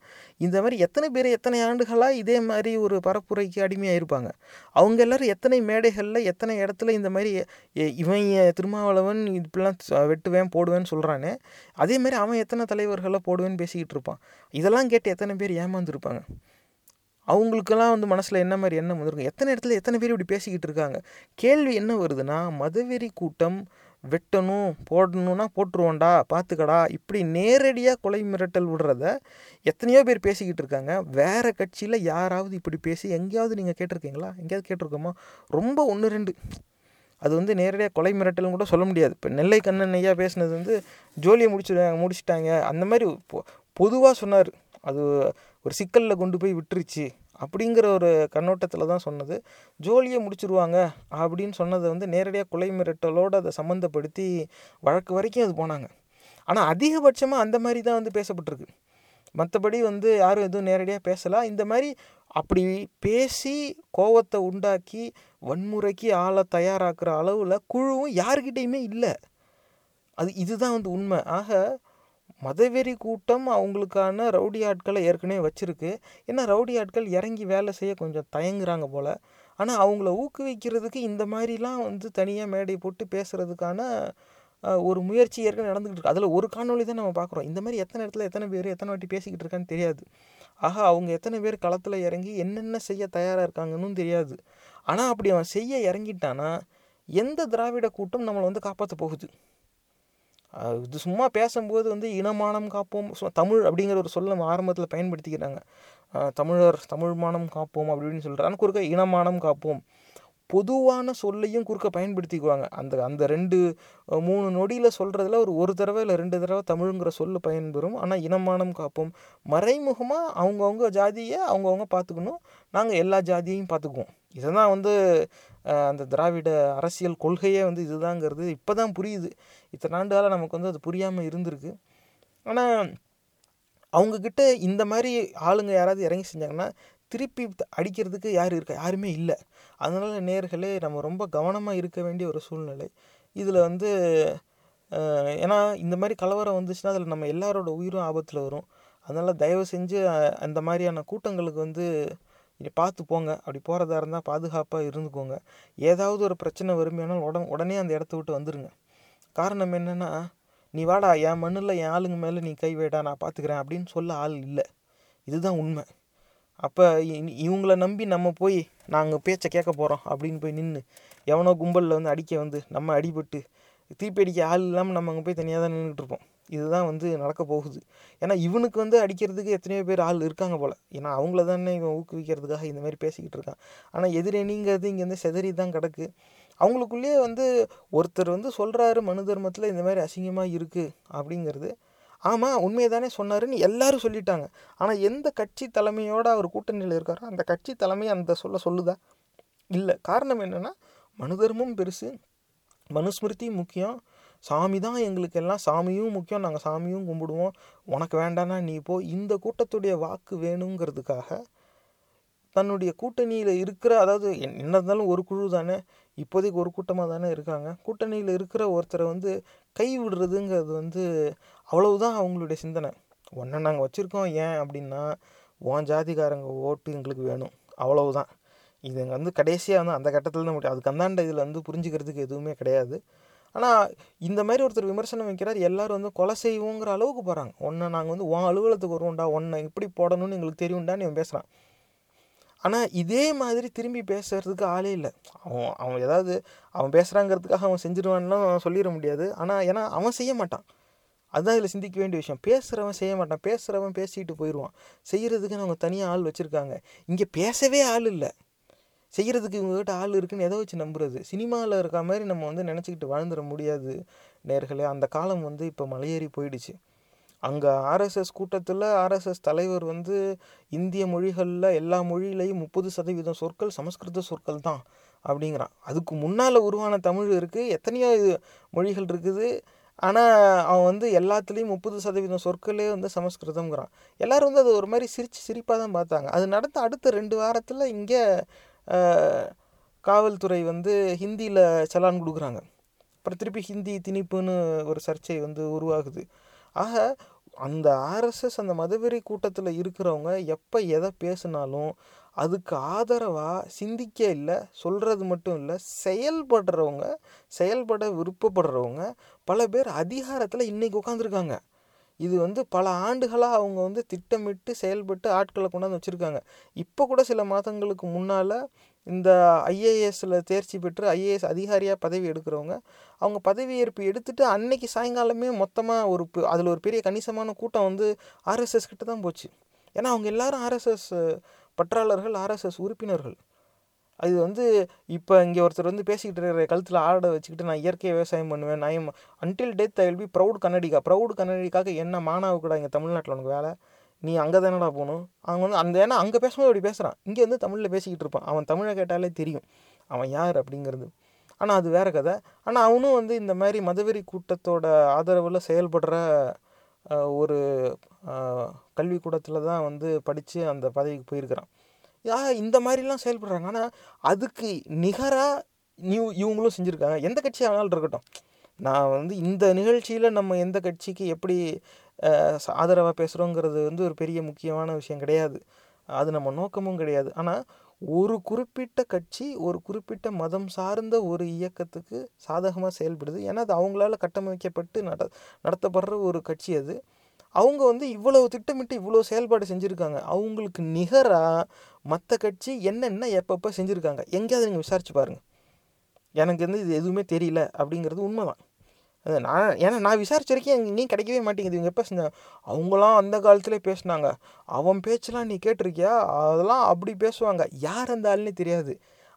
இந்த மாதிரி எத்தனை பேர் எத்தனை ஆண்டுகளாக இதே மாதிரி ஒரு பரப்புரைக்கு அடிமையாக இருப்பாங்க அவங்க எல்லாரும் எத்தனை மேடைகளில் எத்தனை இடத்துல இந்த மாதிரி இவன் திருமாவளவன் இப்படிலாம் வெட்டுவேன் போடுவேன்னு சொல்கிறானே அதே மாதிரி அவன் எத்தனை தலைவர்களை போடுவேன்னு பேசிக்கிட்டு இருப்பான். இதெல்லாம் கேட்டு எத்தனை பேர் ஏமாந்துருப்பாங்க. அவங்களுக்கெல்லாம் வந்து மனசில் என்ன மாதிரி எண்ணம் வந்துருக்கும்? எத்தனை இடத்துல எத்தனை பேர் இப்படி பேசிக்கிட்டு இருக்காங்க? கேள்வி என்ன வருதுன்னா மதவெறி கூட்டம் வெட்டணும் போடணும்னா போட்டுருவோண்டா பார்த்துக்கடா இப்படி நேரடியாக கொலை மிரட்டல் விடுறத எத்தனையோ பேர் பேசிக்கிட்டு இருக்காங்க. வேறு கட்சியில் யாராவது இப்படி பேசி எங்கேயாவது நீங்கள் கேட்டிருக்கீங்களா? எங்கேயாவது கேட்டிருக்கோமா? ரொம்ப ஒன்று ரெண்டு. அது வந்து நேரடியாக கொலை மிரட்டல்னு கூட சொல்ல முடியாது. இப்போ நெல்லை கண்ணன் ஐயா பேசினது வந்து ஜோலியை முடிச்சுடுவாங்க முடிச்சிட்டாங்க. அந்த மாதிரி பொதுவாக சொன்னார். அது ஒரு சிக்கலில் கொண்டு போய் விட்டுருச்சு அப்படிங்கிற ஒரு கண்ணோட்டத்தில் தான் சொன்னது. ஜோலியை முடிச்சிருவாங்க அப்படின்னு சொன்னதை வந்து நேரடியாக கொலை மிரட்டலோடு அதை சம்மந்தப்படுத்தி வழக்கு வரைக்கும் அது போனாங்க. ஆனால் அதிகபட்சமாக அந்த மாதிரி தான் வந்து பேசப்பட்டிருக்கு. மற்றபடி வந்து யாரும் எதுவும் நேரடியாக பேசலாம் இந்த மாதிரி அப்படி பேசி கோவத்தை உண்டாக்கி வன்முறைக்கு ஆளை தயாராக்குற அளவில் குழுவும் யாருக்கிட்டேயுமே இல்லை. அது இதுதான் வந்து உண்மை. ஆக மதவெறி கூட்டம் அவங்களுக்கான ரவுடி ஆட்களை ஏற்கனவே வச்சுருக்கு. ஏன்னா ரவுடி ஆட்கள் இறங்கி வேலை செய்ய கொஞ்சம் தயங்குறாங்க போல். ஆனால் அவங்கள ஊக்குவிக்கிறதுக்கு இந்த மாதிரிலாம் வந்து தனியாக மேடை போட்டு பேசுகிறதுக்கான ஒரு முயற்சி ஏற்கனவே நடந்துகிட்டு இருக்கு. அதில் ஒரு காணொளி தான் நம்ம பார்க்குறோம். இந்த மாதிரி எத்தனை இடத்துல எத்தனை பேர் எத்தனை வாட்டி பேசிக்கிட்டு இருக்கான்னு தெரியாது. ஆக அவங்க எத்தனை பேர் களத்தில் இறங்கி என்னென்ன செய்ய தயாராக இருக்காங்கன்னு தெரியாது. ஆனால் அப்படி அவன் செய்ய இறங்கிட்டானா எந்த திராவிட கூட்டம் நம்மளை வந்து காப்பாற்ற போகுது? இது சும்மா பேசும்போது வந்து இனமானம் காப்போம். தமிழ் அப்படிங்கிற ஒரு சொல்ல ஆரம்பத்தில் பயன்படுத்திக்கிறாங்க தமிழர் தமிழ் மானம் காப்போம் அப்படின்னு சொல்கிறாங்க ஆனால் குறுக்க இனமானம் காப்போம். பொதுவான சொல்லையும் குறுக்க பயன்படுத்திக்குவாங்க. அந்த அந்த ரெண்டு மூணு நொடியில் சொல்கிறதுல ஒரு ஒரு தடவை இல்லை ரெண்டு தடவை தமிழுங்கிற சொல்லு பயன்பெறும். ஆனால் இனமானம் காப்போம். மறைமுகமாக அவங்கவுங்க ஜாதியை அவங்கவுங்க பார்த்துக்கணும். நாங்கள் எல்லா ஜாதியையும் பார்த்துக்குவோம். இதை தான் வந்து அந்த திராவிட அரசியல் கொள்கையே வந்து இதுதாங்கிறது இப்போ தான் புரியுது. இத்தனை ஆண்டால நமக்கு வந்து அது புரியாமல் இருந்திருக்கு. ஆனால் அவங்கக்கிட்ட இந்த மாதிரி ஆளுங்க யாராவது இறங்கி செஞ்சாங்கன்னா திருப்பி அடிக்கிறதுக்கு யார் இருக்கா? யாருமே இல்லை. அதனால் நேர்களே நம்ம ரொம்ப கவனமாக இருக்க வேண்டிய ஒரு சூழ்நிலை. இதில் வந்து ஏன்னா இந்த மாதிரி கலவரம் வந்துச்சுன்னா அதில் நம்ம எல்லாரோட உயிரும் ஆபத்தில் வரும். அதனால் தயவு செஞ்சு அந்த மாதிரியான கூட்டங்களுக்கு வந்து இதை பார்த்து போங்க. அப்படி போகிறதா இருந்தால் பாதுகாப்பாக இருந்துக்கோங்க. ஏதாவது ஒரு பிரச்சனை வறுமையானால் உடன் உடனே அந்த இடத்த விட்டு வந்துடுங்க காரணம் என்னென்னா நீ வாடா என் மண்ணில் என் ஆளுங்க மேலே நீ கை வைடா நான் பார்த்துக்கிறேன் அப்படின்னு சொல்ல ஆள் இல்லை. இதுதான் உண்மை. அப்போ இவங்களை நம்பி நம்ம போய் நாங்கள் பேச்சை கேட்க போகிறோம் அப்படின்னு போய் நின்று எவனோ கும்பலில் வந்து அடிக்க வந்து நம்ம அடிபட்டு தீப்பி அடிக்க ஆள் இல்லாமல் நம்ம அங்கே போய் தனியாக தான் நின்றுட்டு இருப்போம். இதுதான் வந்து நடக்க போகுது. ஏன்னா இவனுக்கு வந்து அடிக்கிறதுக்கு எத்தனையோ பேர் ஆள் இருக்காங்க போல். ஏன்னா அவங்கள தானே இவன் ஊக்குவிக்கிறதுக்காக இந்த மாதிரி பேசிக்கிட்டு இருக்கான். ஆனால் எதிரணிங்கிறது இங்கேருந்து செதறி தான் கிடக்கு. அவங்களுக்குள்ளேயே வந்து ஒருத்தர் வந்து சொல்கிறாரு மனு தர்மத்தில் இந்த மாதிரி அசிங்கமாக இருக்குது அப்படிங்கிறது. ஆமாம் உண்மையை தானே சொன்னாருன்னு எல்லாரும் சொல்லிட்டாங்க. ஆனால் எந்த கட்சி தலைமையோடு அவர் கூட்டணியில் இருக்காரோ அந்த கட்சி தலைமை அந்த சொல்ல சொல்லுதா? இல்லை. காரணம் என்னென்னா மனு தர்மம் பெருசு மனுஸ்மிருதி முக்கியம். சாமி தான் எங்களுக்கு எல்லாம் சாமியும் முக்கியம். நாங்கள் சாமியும் கும்பிடுவோம். உனக்கு வேண்டானா நீ போ. இந்த கூட்டத்துடைய வாக்கு வேணுங்கிறதுக்காக தன்னுடைய கூட்டணியில் இருக்கிற அதாவது என்- என்ன இருந்தாலும் ஒரு குழு தானே. இப்போதைக்கு ஒரு கூட்டமாக தானே இருக்காங்க. கூட்டணியில் இருக்கிற ஒருத்தரை வந்து கை விடுறதுங்கிறது வந்து அவ்வளவுதான் அவங்களுடைய சிந்தனை. ஒன்றை நாங்கள் வச்சுருக்கோம் ஏன் அப்படின்னா உன் ஜாதிக்காரங்க ஓட்டு எங்களுக்கு வேணும். அவ்வளவுதான். இது வந்து கடைசியாக வந்து அந்த கட்டத்தில் தான் முடியும். அதுக்கு அந்தாண்ட இதில் வந்து புரிஞ்சுக்கிறதுக்கு எதுவுமே கிடையாது. ஆனால் இந்த மாதிரி ஒருத்தர் விமர்சனம் வைக்கிறார் எல்லாரும் வந்து கொலை செய்வோங்கிற அளவுக்கு போகிறாங்க ஒன்றை நாங்கள் வந்து உன் அலுவலகத்துக்கு வருவோம்டா ஒன்றை இப்படி போடணும்னு எங்களுக்கு தெரியும்டான்னு இவன் பேசுகிறான் ஆனால் இதே மாதிரி திரும்பி பேசுறதுக்கு ஆளே இல்லை. அவன் அவன் ஏதாவது அவன் பேசுகிறாங்கிறதுக்காக அவன் செஞ்சிருவான்லாம் சொல்லிட முடியாது. ஆனால் ஏன்னா அவன் செய்ய மாட்டான். அதுதான் இதில் சிந்திக்க வேண்டிய விஷயம். பேசுகிறவன் செய்ய மாட்டான். பேசுகிறவன் பேசிட்டு போயிடுவான் செய்கிறதுக்கு அவங்க தனியாக ஆள் வச்சுருக்காங்க. இங்கே பேசவே ஆள் இல்லை. செய்கிறதுக்கு இவங்ககிட்ட ஆள் இருக்குன்னு எதை வச்சு நம்புறது? சினிமாவில் இருக்க மாதிரி நம்ம வந்து நினச்சிக்கிட்டு வாழ்ந்துட முடியாது நேர்களே. அந்த காலம் வந்து இப்போ மலையேறி போயிடுச்சு. அங்கே ஆர்எஸ்எஸ் கூட்டத்தில் ஆர்எஸ்எஸ் தலைவர் வந்து இந்திய மொழிகளில் எல்லா மொழியிலையும் முப்பது சதவீதம் சொற்கள் சமஸ்கிருத சொற்கள் தான் அப்படிங்கிறான். அதுக்கு முன்னால் உருவான தமிழ் இருக்குது எத்தனையோ இது- மொழிகள் இருக்குது. ஆனால் அவன் வந்து எல்லாத்துலேயும் முப்பது சதவீதம் சொற்களே வந்து சமஸ்கிருதம்ங்கிறான். எல்லாரும் வந்து அது ஒரு மாதிரி சிரித்து சிரிப்பாக தான் பார்த்தாங்க. அது நடந்த அடுத்த ரெண்டு வாரத்தில் இங்கே காவல்துறை வந்து ஹிந்தியில் செலான் கொடுக்குறாங்க. அப்புறம் திருப்பி ஹிந்தி திணிப்புன்னு ஒரு சர்ச்சை வந்து உருவாகுது. ஆக அந்த ஆர்எஸ்எஸ் அந்த மதவெறி கூட்டத்தில் இருக்கிறவங்க எப்போ எதை பேசினாலும் அதுக்கு ஆதரவாக சிந்திக்க இல்லை சொல்கிறது மட்டும் இல்லை செயல்படுறவங்க செயல்பட விருப்பப்படுறவங்க பல பேர் அதிகாரத்தில் இன்றைக்கி உட்காந்துருக்காங்க இது வந்து பல ஆண்டுகளாக அவங்க வந்து திட்டமிட்டு செயல்பட்டு ஆட்களை கொண்டாந்து வச்சுருக்காங்க. இப்போ கூட சில மாதங்களுக்கு முன்னால் இந்த ஐஏஎஸ்ஸில் தேர்ச்சி பெற்று ஐஏஎஸ் அதிகாரியாக பதவி எடுக்கிறவங்க அவங்க பதவியேற்பு எடுத்துகிட்டு அன்னைக்கு சாயங்காலமே மொத்தமாக ஒரு அதில் ஒரு பெரிய கணிசமான கூட்டம் வந்து ஆர்எஸ்எஸ் கிட்ட தான் போச்சு. ஏன்னா அவங்க எல்லாரும் ஆர்எஸ்எஸ் பற்றாளர்கள் ஆர்எஸ்எஸ் உறுப்பினர்கள். அது வந்து இப்போ இங்கே ஒருத்தர் வந்து பேசிக்கிட்டு இருக்கிற கழுத்தில் ஆடை வச்சுக்கிட்டு நான் இயற்கை விவசாயம் பண்ணுவேன் நான் until death I will be proud Kannadiga. Proud கன்னடிக்காக என்ன மானாவு கூட இங்கே தமிழ்நாட்டில் உனக்கு வேலை? நீ அங்கே தானடா போகணும்? அவங்க வந்து அந்த ஏன்னா அங்கே பேசும்போது அப்படி பேசுகிறான் இங்கே வந்து தமிழில் பேசிக்கிட்டு இருப்பான். அவன் தமிழை கேட்டாலே தெரியும். அவன் யார் அப்படிங்கிறது. ஆனால் அது வேறு கதை. ஆனால் அவனும் வந்து இந்த மாதிரி மதவெறி கூட்டத்தோட ஆதரவில் செயல்படுற ஒரு கல்விக்கூடத்தில் தான் வந்து படித்து அந்த பதவிக்கு போயிருக்கிறான். யா இந்த மாதிரிலாம் செயல்படுறாங்க. ஆனால் அதுக்கு நிகராக நியூ இவங்களும் செஞ்சுருக்காங்க. எந்த கட்சியாக வேணாலும் இருக்கட்டும். நான் வந்து இந்த நிகழ்ச்சியில் நம்ம எந்த கட்சிக்கு எப்படி ஆதரவாக பேசுகிறோங்கிறது வந்து ஒரு பெரிய முக்கியமான விஷயம் கிடையாது. அது நம்ம நோக்கமும் கிடையாது. ஆனால் ஒரு குறிப்பிட்ட கட்சி ஒரு குறிப்பிட்ட மதம் சார்ந்த ஒரு இயக்கத்துக்கு சாதகமாக செயல்படுது. ஏன்னா அது அவங்களால கட்டமைக்கப்பட்டு நட நடத்தப்படுற ஒரு கட்சி அது. அவங்க வந்து இவ்வளவு திட்டமிட்டு இவ்வளோ செயல்பாடு செஞ்சுருக்காங்க. அவங்களுக்கு நிகராக மற்ற கட்சி என்னென்ன எப்பப்போ செஞ்சுருக்காங்க? எங்கேயாவது நீங்கள் விசாரிச்சு பாருங்கள் எனக்கு வந்து இது எதுவுமே தெரியல அப்படிங்கிறது உண்மைதான். அது நான் ஏன்னா நான் விசாரிச்ச வரைக்கும் எங்கேயும் கிடைக்கவே மாட்டேங்குது. இவங்க எப்போ செஞ்சாங்க? அவங்களாம் அந்த காலத்திலே பேசுனாங்க. அவன் பேச்செலாம் நீ கேட்டிருக்கியா? அதெல்லாம் அப்படி பேசுவாங்க. யார் அந்த ஆளுன்னே தெரியாது.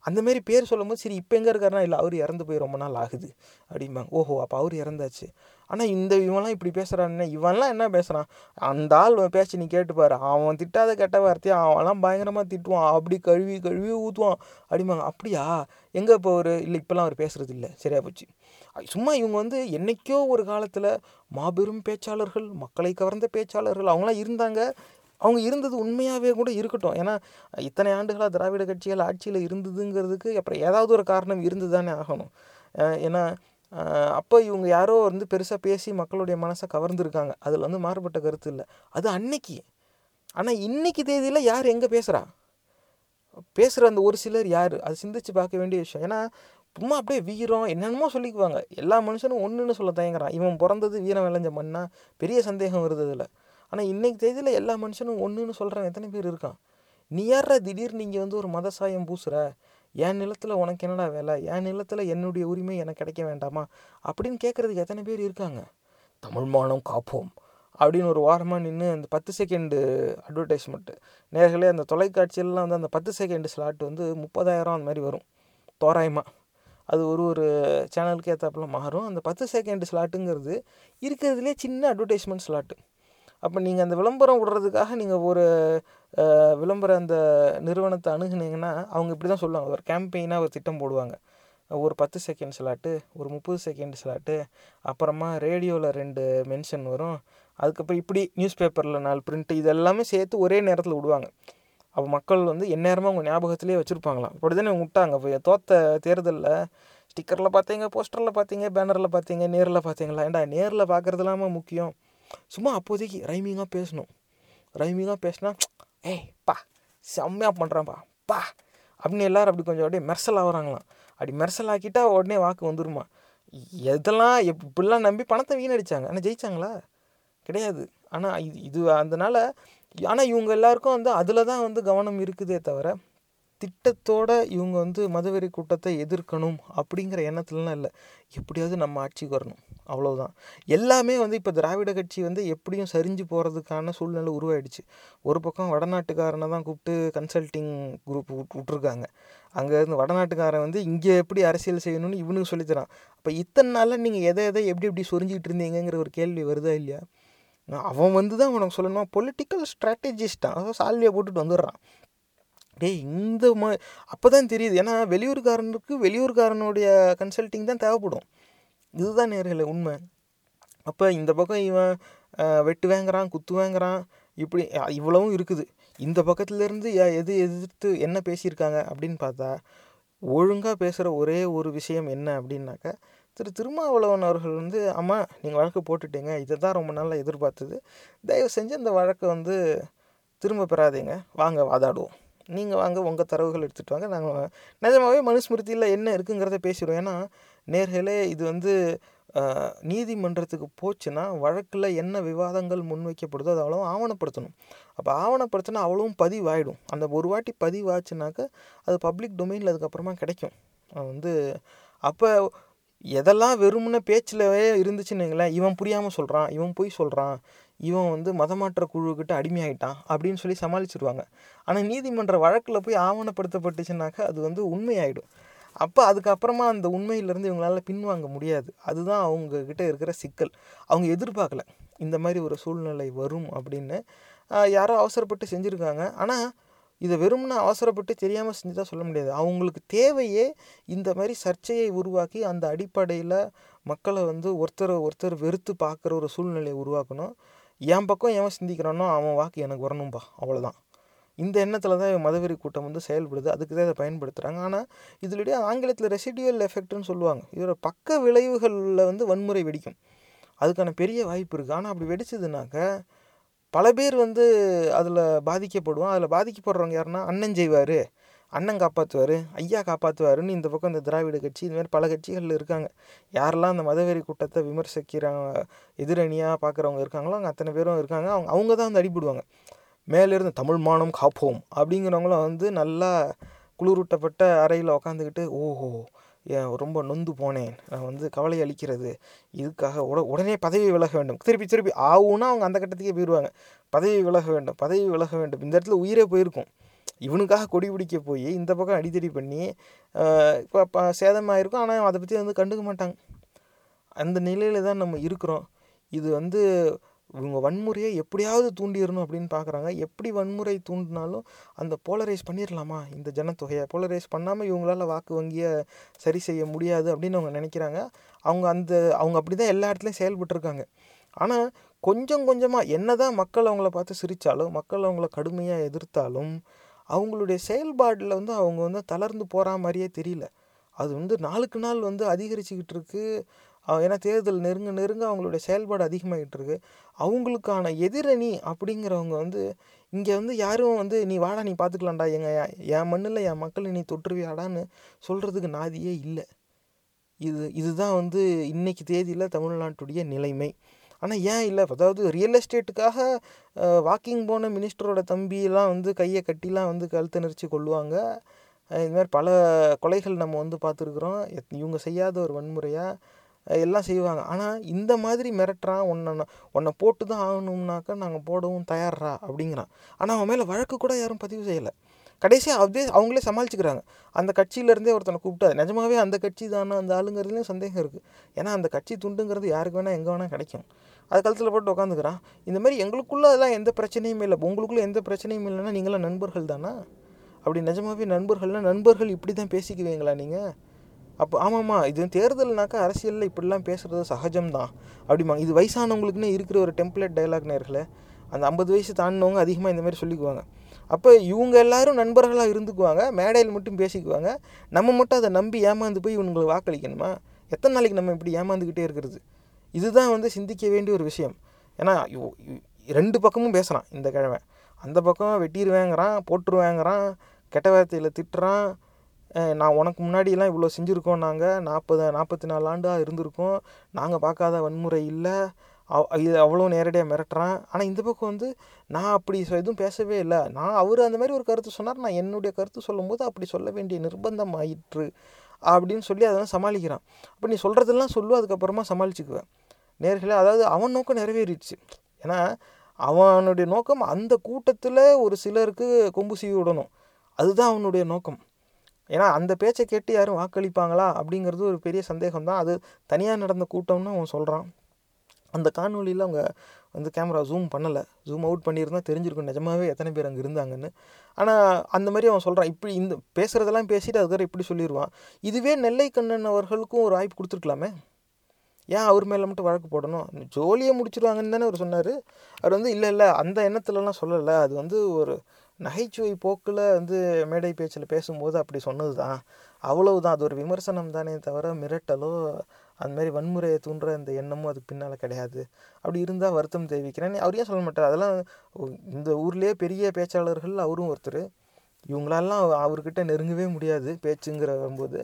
அந்த மாதிரி பேர் சொல்லும்போது சரி இப்போ எங்கே இருக்காருன்னா இல்லை அவர் இறந்து போய் ரொம்ப நாள் ஆகுது. அப்படிம்பாங்க. ஓஹோ அப்போ அவர் இறந்தாச்சு. ஆனால் இந்த இவன்லாம் இப்படி பேசுகிறான்னு இவன்லாம் என்ன பேசுகிறான் அந்த ஆள் பேச்சு நீ கேட்டுப்பாரு. அவன் திட்டாத கெட்ட வார்த்தையை அவன்லாம் பயங்கரமாக திட்டுவான். அப்படி கழுவி கழுவி ஊற்றுவான் அப்படிம்பாங்க. அப்படியா? எங்கே இப்போ அவர்? இல்லை இப்போலாம் அவர் பேசுகிறது இல்லை. சரியா போச்சு. சும்மா இவங்க வந்து என்னைக்கோ ஒரு காலத்தில் மாபெரும் பேச்சாளர்கள் மக்களை கவர்ந்த பேச்சாளர்கள் அவங்களாம் இருந்தாங்க. அவங்க இருந்தது உண்மையாகவே கூட இருக்கட்டும். ஏன்னா இத்தனை ஆண்டுகளாக திராவிட கட்சிகள் ஆட்சியில் இருந்ததுங்கிறதுக்கு அப்புறம் ஏதாவது ஒரு காரணம் இருந்து தானே ஆகணும் ஏன்னா அப்போ இவங்க யாரோ வந்து பெருசாக பேசி மக்களுடைய மனசை கவர்ந்துருக்காங்க. அதில் வந்து மாறுபட்ட கருத்து இல்லை. அது அன்னைக்கு. ஆனால் இன்னைக்கு தேதியில் யார் எங்கே பேசுகிறா பேசுகிற அந்த ஒரு சிலர் யார்? அது சிந்திச்சு பார்க்க வேண்டிய விஷயம். ஏன்னா சும்மா அப்படியே வீரம் என்னென்னமோ சொல்லிக்குவாங்க. எல்லா மனுஷனும் ஒன்றுன்னு சொல்ல தயங்குறான். இவன் பிறந்தது வீரம் விளைஞ்ச மண்ணா? பெரிய சந்தேகம் வருது அதில். ஆனால் இன்றைக்கு தேதியில் எல்லா மனுஷனும் ஒன்றுன்னு சொல்கிறாங்க எத்தனை பேர் இருக்கான்? நீ யார திடீர் நீங்கள் வந்து ஒரு மத சாயம் பூசுகிற என் நிலத்தில் உனக்கு என்னடா வேலை? என் நிலத்தில் என்னுடைய உரிமை எனக்கு கிடைக்க வேண்டாமா? அப்படின்னு கேட்குறதுக்கு எத்தனை பேர் இருக்காங்க? தமிழ் மானம் காப்போம் அப்படின்னு ஒரு வாரமாக நின்று அந்த பத்து செகண்டு அட்வர்டைஸ்மெண்ட்டு நேர்களே அந்த தொலைக்காட்சியிலலாம் வந்து அந்த பத்து செகண்டு ஸ்லாட் வந்து முப்பதாயிரம் அந்த மாதிரி வரும். தோராயமாக அது ஒரு ஒரு சேனலுக்கு ஏற்றாப்புல மாறும். அந்த பத்து செகண்டு ஸ்லாட்டுங்கிறது இருக்கிறதுலே சின்ன அட்வர்டைஸ்மெண்ட் ஸ்லாட்டு அப்போ நீங்கள் அந்த விளம்பரம் விடுறதுக்காக நீங்கள் ஒரு விளம்பர அந்த நிறுவனத்தை அணுகுனீங்கன்னா அவங்க இப்படி தான் சொல்லுவாங்க. ஒரு கேம்பெயினாக ஒரு திட்டம் போடுவாங்க. ஒரு பத்து செகண்ட் ஸ்லாட்டு ஒரு முப்பது செகண்ட் ஸ்லாட்டு அப்புறமா ரேடியோவில் ரெண்டு மென்ஷன் வரும். அதுக்கப்புறம் இப்படி நியூஸ் பேப்பரில் நாலு பிரிண்ட் இது எல்லாமே சேர்த்து ஒரே நேரத்தில் விடுவாங்க. அப்போ மக்கள் வந்து எந்நேரமாக அவங்க ஞாபகத்திலே வச்சுருப்பாங்களாம். இப்படி தானே விட்டாங்க. இப்போ தோத்த தேர்தலில் ஸ்டிக்கரில் பார்த்தீங்க போஸ்டரில் பார்த்தீங்க பேனரில் பார்த்தீங்க நேரில் பார்த்தீங்களா? ஏண்டா நேரில் பார்க்குறது இல்லாமல் முக்கியம். சும்மா அப்போதைக்கு ரைமிங்காக பேசணும். ரைமிங்காக பேசினா ஏய் பா செம்மையாக பண்ணுறான்ப்பா பா அப்படின்னு எல்லாரும் அப்படி கொஞ்சம் அப்படியே மெர்சல் ஆகுறாங்களாம். அப்படி மெர்சல் ஆக்கிட்டா உடனே வாக்கு வந்துருமா? எதெல்லாம் இப்படிலாம் நம்பி பணத்தை வீணடிச்சாங்க. ஆனால் ஜெயிச்சாங்களா? கிடையாது. ஆனால் இது இது அதனால் ஆனால் இவங்க எல்லாருக்கும் வந்து அதில் தான் வந்து கவனம் இருக்குதே தவிர திட்டத்தோட இவங்க வந்து மதவெறி கூட்டத்தை எதிர்க்கணும் அப்படிங்கிற எண்ணத்துலலாம் இல்லை. எப்படியாவது நம்ம ஆட்சிக்கு வரணும். அவ்வளோதான் எல்லாமே வந்து இப்போ திராவிட கட்சி வந்து எப்படியும் சரிஞ்சு போகிறதுக்கான சூழ்நிலை உருவாயிடுச்சு. ஒரு பக்கம் வடநாட்டுக்காரனை தான் கூப்பிட்டு கன்சல்டிங் குரூப் விட்ருக்காங்க அங்கேருந்து வடநாட்டுக்காரன் வந்து இங்கே எப்படி அரசியல் செய்யணும்னு இவனுக்கு சொல்லித்தரான். அப்போ இத்தனை நாளில் நீங்கள் எதை எதை எப்படி எப்படி சொரிஞ்சிக்கிட்டு இருந்தீங்கங்கிற ஒரு கேள்வி வருதா இல்லையா? அவன் வந்து தான் உனக்கு சொல்லணும்? பொலிட்டிக்கல் ஸ்ட்ராட்டஜிஸ்டான் அதாவது சால்வியை போட்டுட்டு வந்துடுறான். டே இந்த மா அப்போ தான் தெரியுது. ஏன்னா வெளியூர்காரனுக்கு வெளியூர்காரனுடைய கன்சல்ட்டிங் தான் தேவைப்படும். இதுதான் நேர்களை உண்மை. அப்போ இந்த பக்கம் இவன் வெட்டு வாங்குறான் குத்து வாங்குறான் இப்படி இவ்வளவும் இருக்குது. இந்த பக்கத்துலேருந்து எது எதிர்த்து என்ன பேசியிருக்காங்க அப்படின்னு பார்த்தா ஒழுங்காக பேசுகிற ஒரே ஒரு விஷயம் என்ன அப்படின்னாக்கா திரு திருமாவளவன் அவர்கள் வந்து அம்மா நீங்கள் வழக்கு போட்டுட்டீங்க. இதை தான் ரொம்ப நாளாக எதிர்பார்த்தது. தயவு செஞ்சு அந்த வழக்கை வந்து திரும்ப பெறாதீங்க. வாங்க வாதாடுவோம். நீங்கள் வாங்க உங்கள் தரவுகள் எடுத்துகிட்டு வாங்க. நாங்கள் நிஜமாகவே மனுஸ்மிருதியில் என்ன இருக்குங்கிறத பேசிடுவோம். ஏன்னா நேர்களே இது வந்து நீதிமன்றத்துக்கு போச்சுன்னா வழக்கில் என்ன விவாதங்கள் முன்வைக்கப்படுதோ அதை அவ்வளோ ஆவணப்படுத்தணும். அப்போ ஆவணப்படுத்தினா அவ்வளவும் பதிவாயிடும். அந்த ஒரு வாட்டி பதிவாச்சுனாக்க அது பப்ளிக் டொமைனில் அதுக்கப்புறமா கிடைக்கும். வந்து அப்போ எதெல்லாம் வெறும்னு பேச்சிலவே இருந்துச்சுன்னு வைங்களேன் இவன் புரியாமல் சொல்கிறான் இவன் பொய் சொல்கிறான் இவன் வந்து மதமாற்ற குழுக்கிட்ட அடிமையாயிட்டான் அப்படின்னு சொல்லி சமாளிச்சிருவாங்க. ஆனால் நீதிமன்ற வழக்கில் போய் ஆவணப்படுத்தப்பட்டுச்சுனாக்கா அது வந்து உண்மையாயிடும். அப்போ அதுக்கப்புறமா அந்த உண்மையிலேருந்து இவங்களால பின்வாங்க முடியாது. அதுதான் அவங்கக்கிட்ட இருக்கிற சிக்கல். அவங்க எதிர்பார்க்கல இந்த மாதிரி ஒரு சூழ்நிலை வரும் அப்படின்னு யாரோ அவசரப்பட்டு செஞ்சுருக்காங்க. ஆனால் இதை வெறும்னா அவசரப்பட்டு தெரியாமல் செஞ்சதா சொல்ல முடியாது. அவங்களுக்கு தேவையே இந்த மாதிரி சர்ச்சையை உருவாக்கி அந்த அடிப்படையில் மக்களை வந்து ஒருத்தரை ஒருத்தர் வெறுத்து பார்க்குற ஒரு சூழ்நிலையை உருவாக்கணும். என் பக்கம் எவன் சிந்திக்கிறானோ அவன் வாக்கு எனக்கு வரணும்பா அவ்வளோதான் இந்த எண்ணத்தில் தான் மதவெறி கூட்டம் வந்து செயல்படுது. அதுக்கு தான் இதை பயன்படுத்துகிறாங்க ஆனால் இதுலேயே ஆங்கிலத்தில் ரெசிடியல் எஃபெக்ட்னு சொல்லுவாங்க. இதோட பக்க விளைவுகளில் வந்து வன்முறை வெடிக்கும். அதுக்கான பெரிய வாய்ப்பு இருக்குது ஆனால் அப்படி வெடிச்சதுனாக்க பல பேர் வந்து அதில் பாதிக்கப்படுவோம் அதில் பாதிக்கப்படுறவங்க யாருன்னா அண்ணன் செய்வார். அண்ணன் காப்பாற்றுவார் ஐயா காப்பாற்றுவாருன்னு இந்த பக்கம் இந்த திராவிட கட்சி இதுமாதிரி பல கட்சிகள் இருக்காங்க. யாரெல்லாம் அந்த மதவெறி கூட்டத்தை விமர்சிக்கிறாங்க எதிரணியாக பார்க்குறவங்க இருக்காங்களோ அவங்க அத்தனை பேரும் இருக்காங்க. அவங்க அவங்க தான் வந்து அடிபடுவாங்க. மேலேருந்து தமிழ் மானம் காப்போம் அப்படிங்கிறவங்களும் வந்து நல்லா குளிரூட்டப்பட்ட அறையில் உக்காந்துக்கிட்டு ஓஹோ ஏன் ரொம்ப நொந்து போனேன். நான் வந்து கவலை அளிக்கிறது. இதுக்காக உட உடனே பதவி விலக வேண்டும். திருப்பி திருப்பி ஆவுன்னா அவங்க அந்த கட்டத்துக்கே போயிடுவாங்க பதவி விலக வேண்டும் பதவி விலக வேண்டும். இந்த இடத்துல உயிரே போயிருக்கும். இவனுக்காக கொடி பிடிக்க போய் இந்த பக்கம் அடித்தடி பண்ணி இப்போ இப்போ சேதமாயிருக்கும். ஆனால் அதை பற்றி வந்து கண்டுக்க மாட்டாங்க. அந்த நிலையில் தான் நம்ம இருக்கிறோம். இது வந்து இவங்க வன்முறையை எப்படியாவது தூண்டிடணும் அப்படின்னு பார்க்குறாங்க எப்படி வன்முறை தூண்டினாலும் அந்த போலரைஸ் பண்ணிடலாமா? இந்த ஜனத்தொகையை போலரைஸ் பண்ணாமல் இவங்களால வாக்கு வங்கியை சரி செய்ய முடியாது அப்படின்னு அவங்க நினைக்கிறாங்க. அவங்க அந்த அவங்க அப்படி தான் எல்லா இடத்துலையும் செயல்பட்டுருக்காங்க. ஆனால் கொஞ்சம் கொஞ்சமாக என்ன தான் மக்கள் அவங்கள பார்த்து சிரித்தாலும் மக்கள் அவங்கள கடுமையாக எதிர்த்தாலும் அவங்களுடைய செயல்பாடில் வந்து அவங்க வந்து தளர்ந்து போகிற மாதிரியே தெரியல. அது வந்து நாளுக்கு நாள் வந்து அதிகரிச்சுக்கிட்டு இருக்குது ஏன்னா தேர்தல் நெருங்க நெருங்க அவங்களுடைய செயல்பாடு அதிகமாகிட்டு இருக்கு. அவங்களுக்கான எதிரணி அப்படிங்கிறவங்க வந்து இங்கே வந்து யாரும் வந்து நீ வாடா நீ பார்த்துக்கலாம்டா எங்கள் என் மண்ணில் என் மக்களை நீ தொற்றுவியாடான்னு சொல்கிறதுக்கு நாதியே இல்லை. இது இதுதான் வந்து இன்றைக்கி தேதியில் தமிழ்நாட்டுடைய நிலைமை. ஆனால் ஏன் இல்லை? அதாவது ரியல் எஸ்டேட்டுக்காக வாக்கிங் போன மினிஸ்டரோட தம்பியெல்லாம் வந்து கையை கட்டிலாம் வந்து கழுத்தை நெரிச்சு கொள்ளுவாங்க அஹ் இது மாதிரி பல கொலைகள் நம்ம வந்து பார்த்துருக்குறோம். எத்- இவங்க செய்யாத ஒரு வன்முறையாக எல்லாம் செய்வாங்க. ஆனால் இந்த மாதிரி மிரட்டுறான் உன்னை உன்னை போட்டு தான் ஆகணும்னாக்கா நாங்கள் போடவும் தயாரா அப்படிங்கிறான். ஆனால் அவன் மேலே வழக்கு கூட யாரும் பதிவு செய்யலை. கடைசியாக அப்படியே அவங்களே சமாளிச்சுக்கிறாங்க. அந்த கட்சியிலேருந்தே ஒருத்தனை கூப்பிட்டு நிஜமாவே அந்த கட்சி தானே அந்த ஆளுங்கிறதுலையும் சந்தேகம் இருக்குது ஏன்னா அந்த கட்சி துண்டுங்கிறது யாருக்கு வேணால் எங்கே வேணால் கிடைக்கும். அது கழுத்தில் போட்டு உட்காந்துக்கிறான் இந்த மாதிரி எங்களுக்குள்ளே அதெல்லாம் எந்த பிரச்சனையும் இல்லை. உங்களுக்குள்ளே எந்த பிரச்சனையும் இல்லைன்னா நீங்களாம் நண்பர்கள் தானா? அப்படி நிஜமாவே நண்பர்கள்னால் நண்பர்கள் இப்படி தான் பேசிக்குவீங்களா நீங்கள் அப்போ ஆமாம்மா இது தேர்தல்னாக்கா அரசியலில் இப்படிலாம் பேசுகிறது சகஜம்தான். அப்படிம்பாங்க இது வயசானவங்களுக்குன்னு இருக்கிற ஒரு டெம்ப்ளேட் டைலாக் நேர்களை. அந்த ஐம்பது வயசு தாண்டினவங்க அதிகமாக இந்த மாதிரி சொல்லிக்குவாங்க. அப்போ இவங்க எல்லாரும் நண்பர்களாக இருந்துக்குவாங்க மேடையில் மட்டும் பேசிக்குவாங்க. நம்ம மட்டும் அதை நம்பி ஏமாந்து போய் இவங்களுக்கு வாக்களிக்கணுமா? எத்தனை நாளைக்கு நம்ம இப்படி ஏமாந்துக்கிட்டே இருக்கிறது? இதுதான் வந்து சிந்திக்க வேண்டிய ஒரு விஷயம். ஏன்னா ரெண்டு பக்கமும் பேசுகிறான் இந்த கிழமை அந்த பக்கம் வெட்டிடுவேங்கிறான் போட்டுருவேங்கிறான் கெட்ட வார்த்தையில் திட்டுறான். நான் உனக்கு முன்னாடியெல்லாம் இவ்வளோ செஞ்சுருக்கோம் நாங்கள் நாற்பது நாற்பத்தி நாலு ஆண்டாக இருந்திருக்கோம். நாங்கள் பார்க்காத வன்முறை இல்லை. இது அவ்வளோ நேரடியாக மிரட்டுறான். ஆனால் இந்த பக்கம் வந்து நான் அப்படி எதுவும் பேசவே இல்லை. நான் அவர் அந்த மாதிரி ஒரு கருத்து சொன்னார். நான் என்னுடைய கருத்து சொல்லும்போது அப்படி சொல்ல வேண்டிய நிர்பந்தம் ஆயிற்று அப்படின்னு சொல்லி அதெல்லாம் சமாளிக்கிறான். அப்போ நீ சொல்கிறதெல்லாம் சொல்லு அதுக்கப்புறமா சமாளிச்சுக்குவேன் நேர்களே அதாவது அவன் நோக்கம் நிறைவேறிடுச்சு. ஏன்னா அவனுடைய நோக்கம் அந்த கூட்டத்தில் ஒரு சிலருக்கு கொம்பு சீவி விடணும். அதுதான் அவனுடைய நோக்கம். ஏன்னா அந்த பேச்சை கேட்டு யாரும் வாக்களிப்பாங்களா அப்படிங்கிறது ஒரு பெரிய சந்தேகம் தான் அது தனியாக நடந்த கூட்டம்னு அவன் சொல்கிறான் அந்த காணொளியில் அவங்க வந்து கேமரா ஜூம் பண்ணலை. ஜூம் அவுட் பண்ணியிருந்தா தெரிஞ்சிருக்கும். நிஜமாவே எத்தனை பேர் அங்கே இருந்தாங்கன்னு. ஆனால் அந்த மாதிரி அவன் சொல்கிறான் இப்படி இந்த பேசுகிறதெல்லாம் பேசிட்டு அதுக்கப்புறம் இப்படி சொல்லிடுவான் இதுவே நெல்லை கண்ணன் அவர்களுக்கும் ஒரு வாய்ப்பு கொடுத்துருக்கலாமே? ஏன் அவர் மேலே மட்டும் வழக்கு போடணும்? ஜோலியை முடிச்சிருவாங்கன்னு தானே அவர் சொன்னார். அவர் வந்து இல்லை இல்லை. அந்த எண்ணத்துலலாம் சொல்லலை. அது வந்து ஒரு நகைச்சுவை போக்கில் வந்து மேடை பேச்சில் பேசும்போது அப்படி சொன்னது தான் அவ்வளவுதான். அது ஒரு விமர்சனம் தானே தவிர மிரட்டலோ அந்த மாதிரி வன்முறையை தூண்டுற இந்த எண்ணமும் அதுக்கு பின்னால் கிடையாது. அப்படி இருந்தால் வருத்தம் தெரிவிக்கிறேன். அவர் ஏன் சொல்ல மாட்டார். அதெல்லாம் இந்த ஊர்லேயே பெரிய பேச்சாளர்கள் அவரும் ஒருத்தர். இவங்களெல்லாம் அவர்கிட்ட நெருங்கவே முடியாது பேச்சுங்கிற வரும்போது.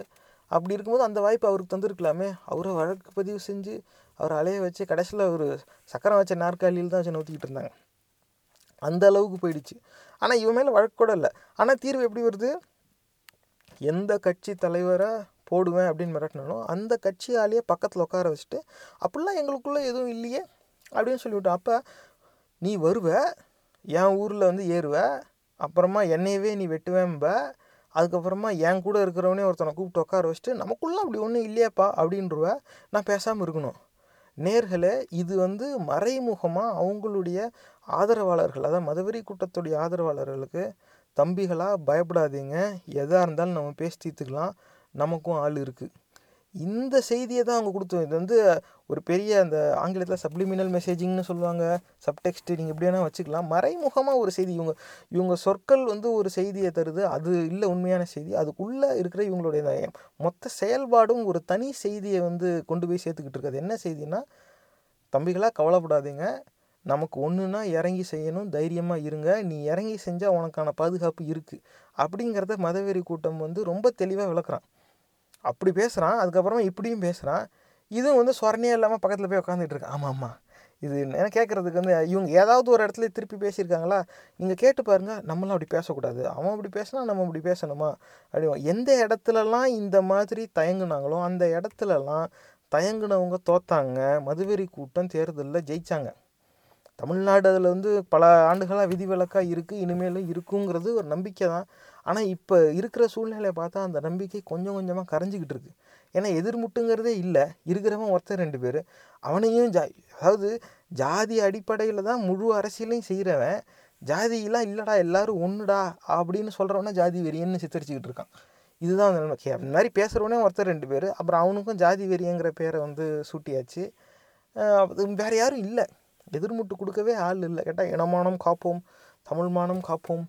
அப்படி இருக்கும்போது அந்த வாய்ப்பு அவருக்கு தந்திருக்கலாமே. அவரை வழக்கு பதிவு செஞ்சு அவரை அலைய வச்சு கடைசியில் ஒரு சக்கரம் வச்ச நாற்காலியில் தான் வச்சு நோத்திக்கிட்டு இருந்தாங்க. அந்த அளவுக்கு போயிடுச்சு. ஆனால் இவன் மேலே வழக்கு கூட இல்லை. ஆனால் தீர்வு எப்படி வருது? எந்த கட்சி தலைவராக போடுவேன் அப்படின்னு மிரட்டினாலும் அந்த கட்சியாலேயே பக்கத்தில் உட்கார வச்சுட்டு அப்படிலாம் எங்களுக்குள்ளே எதுவும் இல்லையே அப்படின்னு சொல்லிவிட்டோம் அப்போ நீ வருவ என் ஊரில் வந்து ஏறுவ அப்புறமா என்னையவே நீ வெட்டுவேன்ப அதுக்கப்புறமா என் கூட இருக்கிறவனே ஒருத்தனை கூப்பிட்டு உட்கார வச்சுட்டு நமக்குள்ளே அப்படி ஒன்றும் இல்லையாப்பா அப்படின்றவ நான் பேசாமல் இருக்கணும். நேர்களே இது வந்து மறைமுகமாக அவங்களுடைய ஆதரவாளர்கள் அதாவது மதவெறி கூட்டத்துடைய ஆதரவாளர்களுக்கு தம்பிகளாக பயப்படாதீங்க. எதாக இருந்தாலும் நம்ம பேசி தீர்த்துக்கலாம். நமக்கும் ஆள் இருக்குது இந்த செய்தியை தான் அவங்க கொடுத்தோம். இது வந்து ஒரு பெரிய அந்த ஆங்கிலத்தில் சப்ளிமினல் மெசேஜிங்னு சொல்லுவாங்க. சப்டெக்ஸ்ட் நீங்கள் எப்படி வேணால் வச்சுக்கலாம். மறைமுகமாக ஒரு செய்தி இவங்க இவங்க சொற்கள் வந்து ஒரு செய்தியை தருது. அது இல்லை உண்மையான செய்தி. அதுக்குள்ளே இருக்கிற இவங்களுடைய மொத்த செயல்பாடும் ஒரு தனி செய்தியை வந்து கொண்டு போய் சேர்த்துக்கிட்டு இருக்குது. என்ன செய்தின்னா தம்பிகளாக கவலைப்படாதீங்க. நமக்கு ஒன்றுனா இறங்கி செய்யணும். தைரியமாக இருங்க. நீ இறங்கி செஞ்சால் உனக்கான பாதுகாப்பு இருக்குது அப்படிங்கிறத மதவெறி கூட்டம் வந்து ரொம்ப தெளிவாக விளக்குறான். அப்படி பேசுகிறான் அதுக்கப்புறமா இப்படியும் பேசுகிறான் இதுவும் வந்து சொரணையே இல்லாமல் பக்கத்தில் போய் உட்காந்துட்டு இருக்கு ஆமாம் ஆமாம் இது என்ன கேட்குறதுக்கு வந்து இவங்க ஏதாவது ஒரு இடத்துல திருப்பி பேசியிருக்காங்களா? நீங்கள் கேட்டு பாருங்கள் நம்மளாம் அப்படி பேசக்கூடாது. அவன் அப்படி பேசினா நம்ம அப்படி பேசணுமா? அப்படி எந்த இடத்துலலாம் இந்த மாதிரி தயங்குனாங்களோ அந்த இடத்துலலாம் தயங்குனவங்க தோத்தாங்க. மதுவெறி கூட்டம் தேர்தலில் ஜெயித்தாங்க தமிழ்நாடு அதில் வந்து பல ஆண்டுகளாக விதிவிலக்காக இருக்குது இனிமேலும் இருக்குங்கிறது ஒரு நம்பிக்கை தான் ஆனால் இப்போ இருக்கிற சூழ்நிலையை பார்த்தா அந்த நம்பிக்கை கொஞ்சம் கொஞ்சமாக கரைஞ்சிக்கிட்டு இருக்குது ஏன்னா எதிர்முட்டுங்கிறதே இல்லை. இருக்கிறவன் ஒருத்தர் ரெண்டு பேர். அவனையும் ஜா அதாவது ஜாதி அடிப்படையில் தான் முழு அரசியலையும் செய்கிறவன் ஜாதியெல்லாம் இல்லைடா எல்லாரும் ஒன்றுடா அப்படின்னு சொல்கிறவனா ஜாதி வெறியன்னு சித்தரிச்சுக்கிட்டு இருக்கான். இதுதான் அந்த நிலைமை. கே- இந்த மாதிரி பேசுகிறவனே ஒருத்தர் ரெண்டு பேர். அப்புறம் அவனுக்கும் ஜாதி வெறியங்கிற பேரை வந்து சூட்டியாச்சு. வேறு வேற யாரும் இல்லை. எதிர்முட்டு கொடுக்கவே ஆள் இல்லை. கேட்டால் இனமானம் காப்போம் தமிழ் மானம் காப்போம்.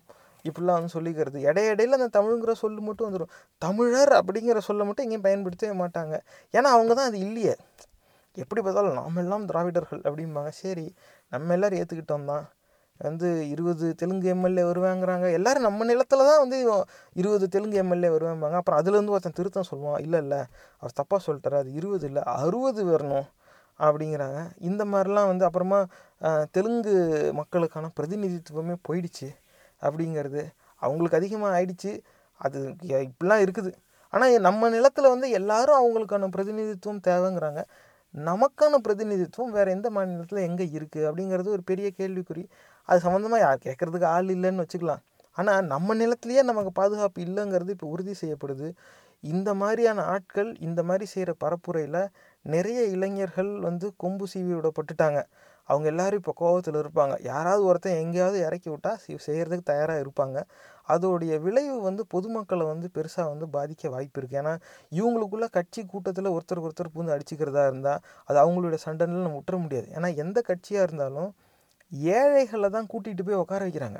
இப்படிலாம் வந்து சொல்லிக்கிறது. இடையிடையில அந்த தமிழுங்கிற சொல்லு மட்டும் வந்துடும் தமிழர் அப்படிங்கிற சொல்லை மட்டும் எங்கேயும் பயன்படுத்தவே மாட்டாங்க. ஏன்னா அவங்க தான் அது இல்லையே. எப்படி பார்த்தாலும் நாம் எல்லாம் திராவிடர்கள் அப்படிம்பாங்க. சரி நம்ம எல்லாரும் ஏற்றுக்கிட்டோம் தான். வந்து இருபது தெலுங்கு எம்எல்ஏ வருவாங்கிறாங்க. எல்லாரும் நம்ம நிலத்துல தான் வந்து இருபது தெலுங்கு எம்எல்ஏ வருவாங்க அப்புறம் அதுலேருந்து ஒருத்தன் திருத்தம் சொல்லுவான். இல்லை இல்லை அவர் தப்பாக சொல்லிட்டாரு. அது இருபது இல்லை அறுபது வரணும். அப்படிங்கிறாங்க. இந்த மாதிரிலாம் வந்து அப்புறமா தெலுங்கு மக்களுக்கான பிரதிநிதித்துவமே போயிடுச்சு. அப்படிங்கிறது அவங்களுக்கு அதிகமாக ஆயிடுச்சு. அது இப்படிலாம் இருக்குது. ஆனால் நம்ம நிலத்தில் வந்து எல்லாரும் அவங்களுக்கான பிரதிநிதித்துவம் தேவைங்கிறாங்க. நமக்கான பிரதிநிதித்துவம் வேறு எந்த மாநிலத்தில் எங்கே இருக்குது அப்படிங்கிறது ஒரு பெரிய கேள்விக்குறி. அது சம்மந்தமாக யார் கேட்குறதுக்கு ஆள் இல்லைன்னு வச்சுக்கலாம். ஆனால் நம்ம நிலத்துலையே நமக்கு பாதுகாப்பு இல்லைங்கிறது இப்போ உறுதி செய்யப்படுது. இந்த மாதிரியான ஆட்கள் இந்த மாதிரி செய்கிற பரப்புரையில் நிறைய இளைஞர்கள் வந்து கொம்பு சீவி விடப்பட்டுட்டாங்க. அவங்க எல்லோரும் இப்போ கோவத்தில் இருப்பாங்க. யாராவது ஒருத்தன் எங்கேயாவது இறக்கி விட்டா செய்கிறதுக்கு தயாராக இருப்பாங்க. அதோடைய விளைவு வந்து பொதுமக்களை வந்து பெருசாக வந்து பாதிக்க வாய்ப்பு இருக்குது ஏன்னா இவங்களுக்குள்ள கட்சி கூட்டத்தில் ஒருத்தருக்கு ஒருத்தர் பூந்து அடிச்சுக்கிறதா இருந்தால் அது அவங்களுடைய சண்டைன்னு நம்ம விட்டுற முடியாது. ஏன்னா எந்த கட்சியாக இருந்தாலும் ஏழைகளை தான் கூட்டிகிட்டு போய் உட்கார வைக்கிறாங்க.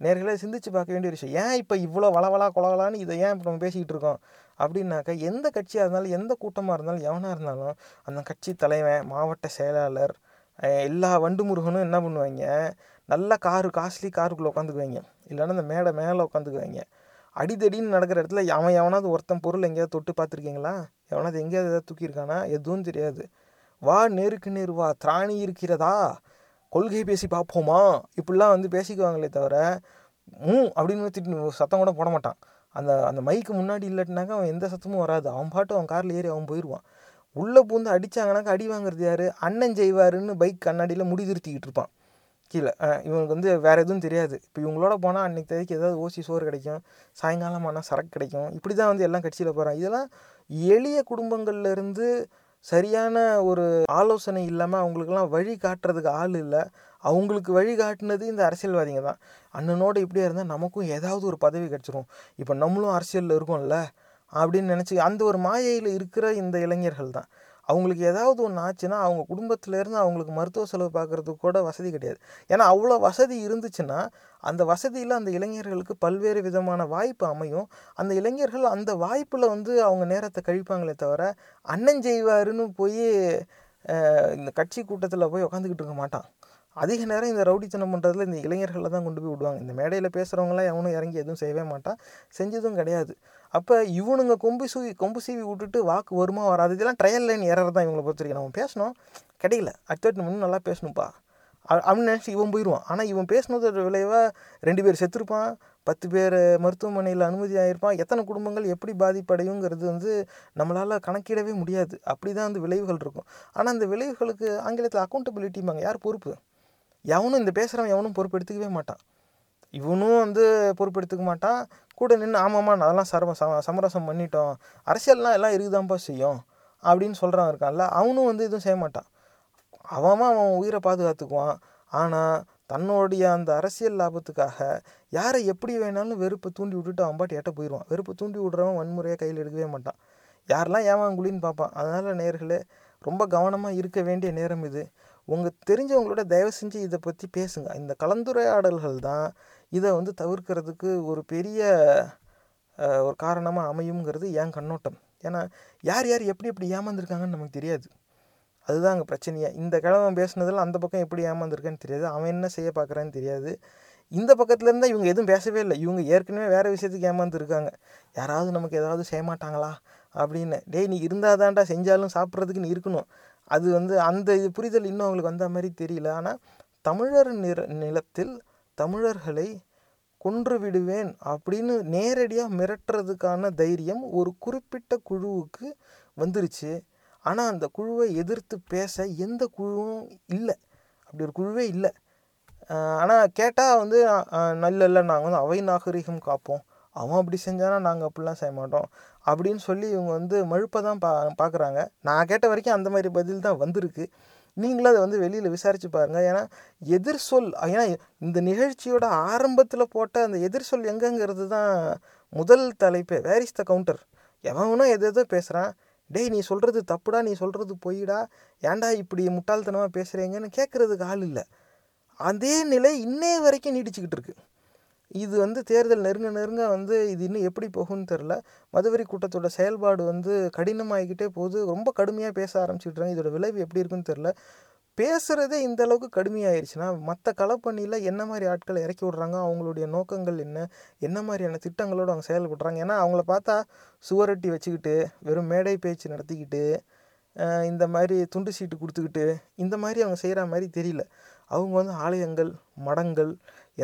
நேர்களை சிந்திச்சு பார்க்க வேண்டிய விஷயம். ஏன் இப்போ இவ்வளோ வளவலா கொலவலான்னு இதை ஏன் இப்போ நம்ம பேசிக்கிட்டு இருக்கோம்? அப்படின்னாக்கா எந்த கட்சியாக இருந்தாலும் எந்த கூட்டமாக இருந்தாலும் எவனாக இருந்தாலும் அந்த கட்சி தலைவன் மாவட்ட செயலாளர் எல்லா வண்டு முருகனும் என்ன பண்ணுவாங்க? நல்ல காரு காஸ்ட்லி காருக்குள்ளே உட்காந்துக்குவாங்க. இல்லைன்னா அந்த மேடை மேலே உட்காந்துக்குவாங்க. அடிதடின்னு நடக்கிற இடத்துல அவன் எவனாவது ஒருத்தன் பொருள் எங்கேயாவது தொட்டு பார்த்துருக்கீங்களா? எவனாவது எங்கேயாவது எதாவது தூக்கியிருக்கானா எதுவும் தெரியாது. வா நேருக்கு நேர் வா. திராணி இருக்கிறதா? கொள்கை பேசி பார்ப்போமா? இப்படிலாம் வந்து பேசிக்குவாங்களே தவிர ம் அப்படின்னு திட்டு சத்தம் கூட போட மாட்டான். அந்த அந்த மைக்கு முன்னாடி இல்லாட்டினாக்கா அவன் எந்த சத்தமும் வராது. அவன் பாட்டு அவன் காரில் ஏறி அவன் போயிடுவான். உள்ளே பூந்து அடித்தாங்கனாக்கா அடி வாங்குறது யார்? அண்ணன் செய்வாருன்னு பைக் கண்ணாடியில் முடி திருத்திக்கிட்டு இருப்பான். கீழே. இவனுக்கு வந்து வேறு எதுவும் தெரியாது. இப்போ இவங்களோட போனால் அன்னைக்கு தேதிக்கு ஏதாவது ஓசி சோறு கிடைக்கும் சாயங்காலம் ஆனால் சரக்கு கிடைக்கும். இப்படி தான் வந்து எல்லாம் கட்சியில் போகிறான் இதெல்லாம் எளிய குடும்பங்கள்லேருந்து சரியான ஒரு ஆலோசனை இல்லாமல் அவங்களுக்கெல்லாம் வழி காட்டுறதுக்கு ஆள் இல்லை. அவங்களுக்கு வழி காட்டினது இந்த அரசியல்வாதிங்க தான். அண்ணனோட இப்படியா இருந்தால் நமக்கும் ஏதாவது ஒரு பதவி கிடச்சிரும். இப்போ நம்மளும் அரசியலில் இருக்கோம்ல. அப்படின்னு நினச்சி அந்த ஒரு மாயையில் இருக்கிற இந்த இளைஞர்கள் தான். அவங்களுக்கு ஏதாவது ஒன்று ஆச்சுன்னா அவங்க குடும்பத்திலேருந்து அவங்களுக்கு மருத்துவ செலவு பார்க்குறதுக்கு கூட வசதி கிடையாது. ஏன்னா அவ்வளோ வசதி இருந்துச்சுன்னா அந்த வசதியில் அந்த இளைஞர்களுக்கு பல்வேறு விதமான வாய்ப்பு அமையும். அந்த இளைஞர்கள் அந்த வாய்ப்பில் வந்து அவங்க நேரத்தை கழிப்பாங்களே தவிர அண்ணன் செய்வாருன்னு போய் இந்த கட்சி கூட்டத்தில் போய் உட்காந்துக்கிட்டு இருக்க மாட்டான். அதிக நேரம் இந்த ரவுடித்தனம் பண்ணுறதுல இந்த இளைஞர்களை தான் கொண்டு போய் விடுவாங்க. இந்த மேடையில் பேசுகிறவங்களாம் எவனும் இறங்கி எதுவும் செய்யவே மாட்டான். செஞ்சதும் கிடையாது. அப்போ இவனுங்க கொம்பு சூவி கொம்பு சீவி விட்டுட்டு வாக்கு வருமா வராது? இதெல்லாம் ட்ரையல் லைன் ஏறது தான் இவங்களை பொறுத்த வரைக்கும். நம்ம பேசணும். கிடைக்கல. அடுத்த இன்னும் நல்லா பேசணும்ப்பா அ- அப்படின்னு நினச்சி இவன் போயிடுவான் ஆனால் இவன் பேசினதோட விளைவாக ரெண்டு பேர் செத்துருப்பான். பத்து பேர் மருத்துவமனையில் அனுமதி ஆகிருப்பான் எத்தனை குடும்பங்கள் எப்படி பாதிப்படையுங்கிறது வந்து நம்மளால் கணக்கிடவே முடியாது. அப்படி தான் வந்து விளைவுகள் இருக்கும். ஆனால் அந்த விளைவுகளுக்கு ஆங்கிலத்தில் அக்கௌண்டபிலிட்டிம்பாங்க யார் பொறுப்பு? எவனும் இந்த பேசுகிறவன் எவனும் பொறுப்பு எடுத்துக்கவே மாட்டான். இவனும் வந்து பொறுப்பெடுத்துக்க மாட்டான். கூட நின்று ஆமாம்மா நான் அதெல்லாம் சரம சம சமரசம் பண்ணிட்டோம். அரசியல்லாம் எல்லாம் இருக்குதான்ப்பா செய்யும் அப்படின்னு சொல்கிறான் இருக்கான்ல அவனும் வந்து எதுவும் செய்ய மாட்டான். அவன் அவன் உயிரை பாதுகாத்துக்குவான். ஆனால் தன்னுடைய அந்த அரசியல் லாபத்துக்காக யாரை எப்படி வேணாலும் வெறுப்பை தூண்டி விட்டுட்டு அவன் பாட்டு எட்ட போயிடுவான். வெறுப்பை தூண்டி விடுறவன் வன்முறையாக கையில் எடுக்கவே மாட்டான். யாரெல்லாம் ஏமாங்குழின்னு பார்ப்பான். அதனால் நேர்களே ரொம்ப கவனமாக இருக்க வேண்டிய நேரம் இது. உங்கள் தெரிஞ்சவங்களோட தயவு செஞ்சு இதை பற்றி பேசுங்க. இந்த கலந்துரையாடல்கள் தான் இதை வந்து தவிர்க்கிறதுக்கு ஒரு பெரிய ஒரு காரணமாக அமையுங்கிறது என் கண்ணோட்டம். ஏன்னா யார் யார் எப்படி எப்படி ஏமாந்துருக்காங்கன்னு நமக்கு தெரியாது. அதுதான் அங்கே பிரச்சனையே. இந்த கிழமை பேசுனதில் அந்த பக்கம் எப்படி ஏமாந்துருக்கான்னு தெரியாது. அவன் என்ன செய்ய பார்க்குறான்னு தெரியாது. இந்த பக்கத்துலேருந்தால் இவங்க எதுவும் பேசவே இல்லை. இவங்க ஏற்கனவே வேறு விஷயத்துக்கு ஏமாந்துருக்காங்க. யாராவது நமக்கு ஏதாவது செய்ய மாட்டாங்களா? அப்படின்னு. டேய் நீ இருந்தாதான்டா செஞ்சாலும் சாப்பிட்றதுக்கு நீ இருக்கணும். அது வந்து அந்த இது புரிதல் இன்னும் அவங்களுக்கு வந்த மாதிரி தெரியல. ஆனால் தமிழர் நிற நிலத்தில் தமிழர்களை கொன்று விடுவேன் அப்படின்னு நேரடியாக மிரட்டுறதுக்கான தைரியம் ஒரு குறிப்பிட்ட குழுவுக்கு வந்துருச்சு. ஆனால் அந்த குழுவை எதிர்த்து பேச எந்த குழுவும் இல்லை. அப்படி ஒரு குழுவே இல்லை. ஆனால் கேட்டால் வந்து நல்ல இல்லை நாங்கள் வந்து அவை நாகரிகம் காப்போம். அவன் அப்படி செஞ்சானா நாங்கள் அப்படிலாம் செய்ய மாட்டோம். அப்படின்னு சொல்லி இவங்க வந்து மழுப்பை தான் பா பார்க்குறாங்க நான் கேட்ட வரைக்கும் அந்த மாதிரி பதில் தான் வந்திருக்கு. நீங்களும் அதை வந்து வெளியில் விசாரித்து பாருங்கள் ஏன்னா எதிர் சொல் ஏன்னா இந்த நிகழ்ச்சியோட ஆரம்பத்தில் போட்ட அந்த எதிர் சொல் எங்கங்கிறது தான் முதல் தலைப்பே. வேர் இஸ் த கவுண்டர் எவனும் எது எதோ பேசுகிறான் டேய் நீ சொல்கிறது தப்புடா நீ சொல்கிறது பொய்டா. ஏன்டா இப்படி முட்டாள்தனமாக பேசுகிறீங்கன்னு கேட்குறதுக்கு ஆள் இல்லை. அதே நிலை இன்னே வரைக்கும் நீடிச்சுக்கிட்டு இருக்குது இது வந்து தேர்தல் நெருங்க நெருங்க வந்து இது இன்னும் எப்படி போகும்னு தெரில மதுவரி கூட்டத்தோட செயல்பாடு வந்து கடினமாகிக்கிட்டே போகுது. ரொம்ப கடுமையாக பேச ஆரம்பிச்சுட்றாங்க இதோட விளைவு எப்படி இருக்குன்னு தெரில பேசுகிறதே இந்த அளவுக்கு கடுமையாயிருச்சுன்னா மற்ற களப்பணியில் என்ன மாதிரி ஆட்களை இறக்கி விட்றாங்க? அவங்களுடைய நோக்கங்கள் என்ன? என்ன மாதிரியான திட்டங்களோடு அவங்க செயல்படுறாங்க? ஏன்னா அவங்கள பார்த்தா சுவரொட்டி வச்சுக்கிட்டு வெறும் மேடை பேச்சு நடத்திக்கிட்டு இந்த மாதிரி துண்டு சீட்டு கொடுத்துக்கிட்டு இந்த மாதிரி அவங்க செய்கிற மாதிரி தெரியல. அவங்க வந்து ஆலயங்கள் மடங்கள்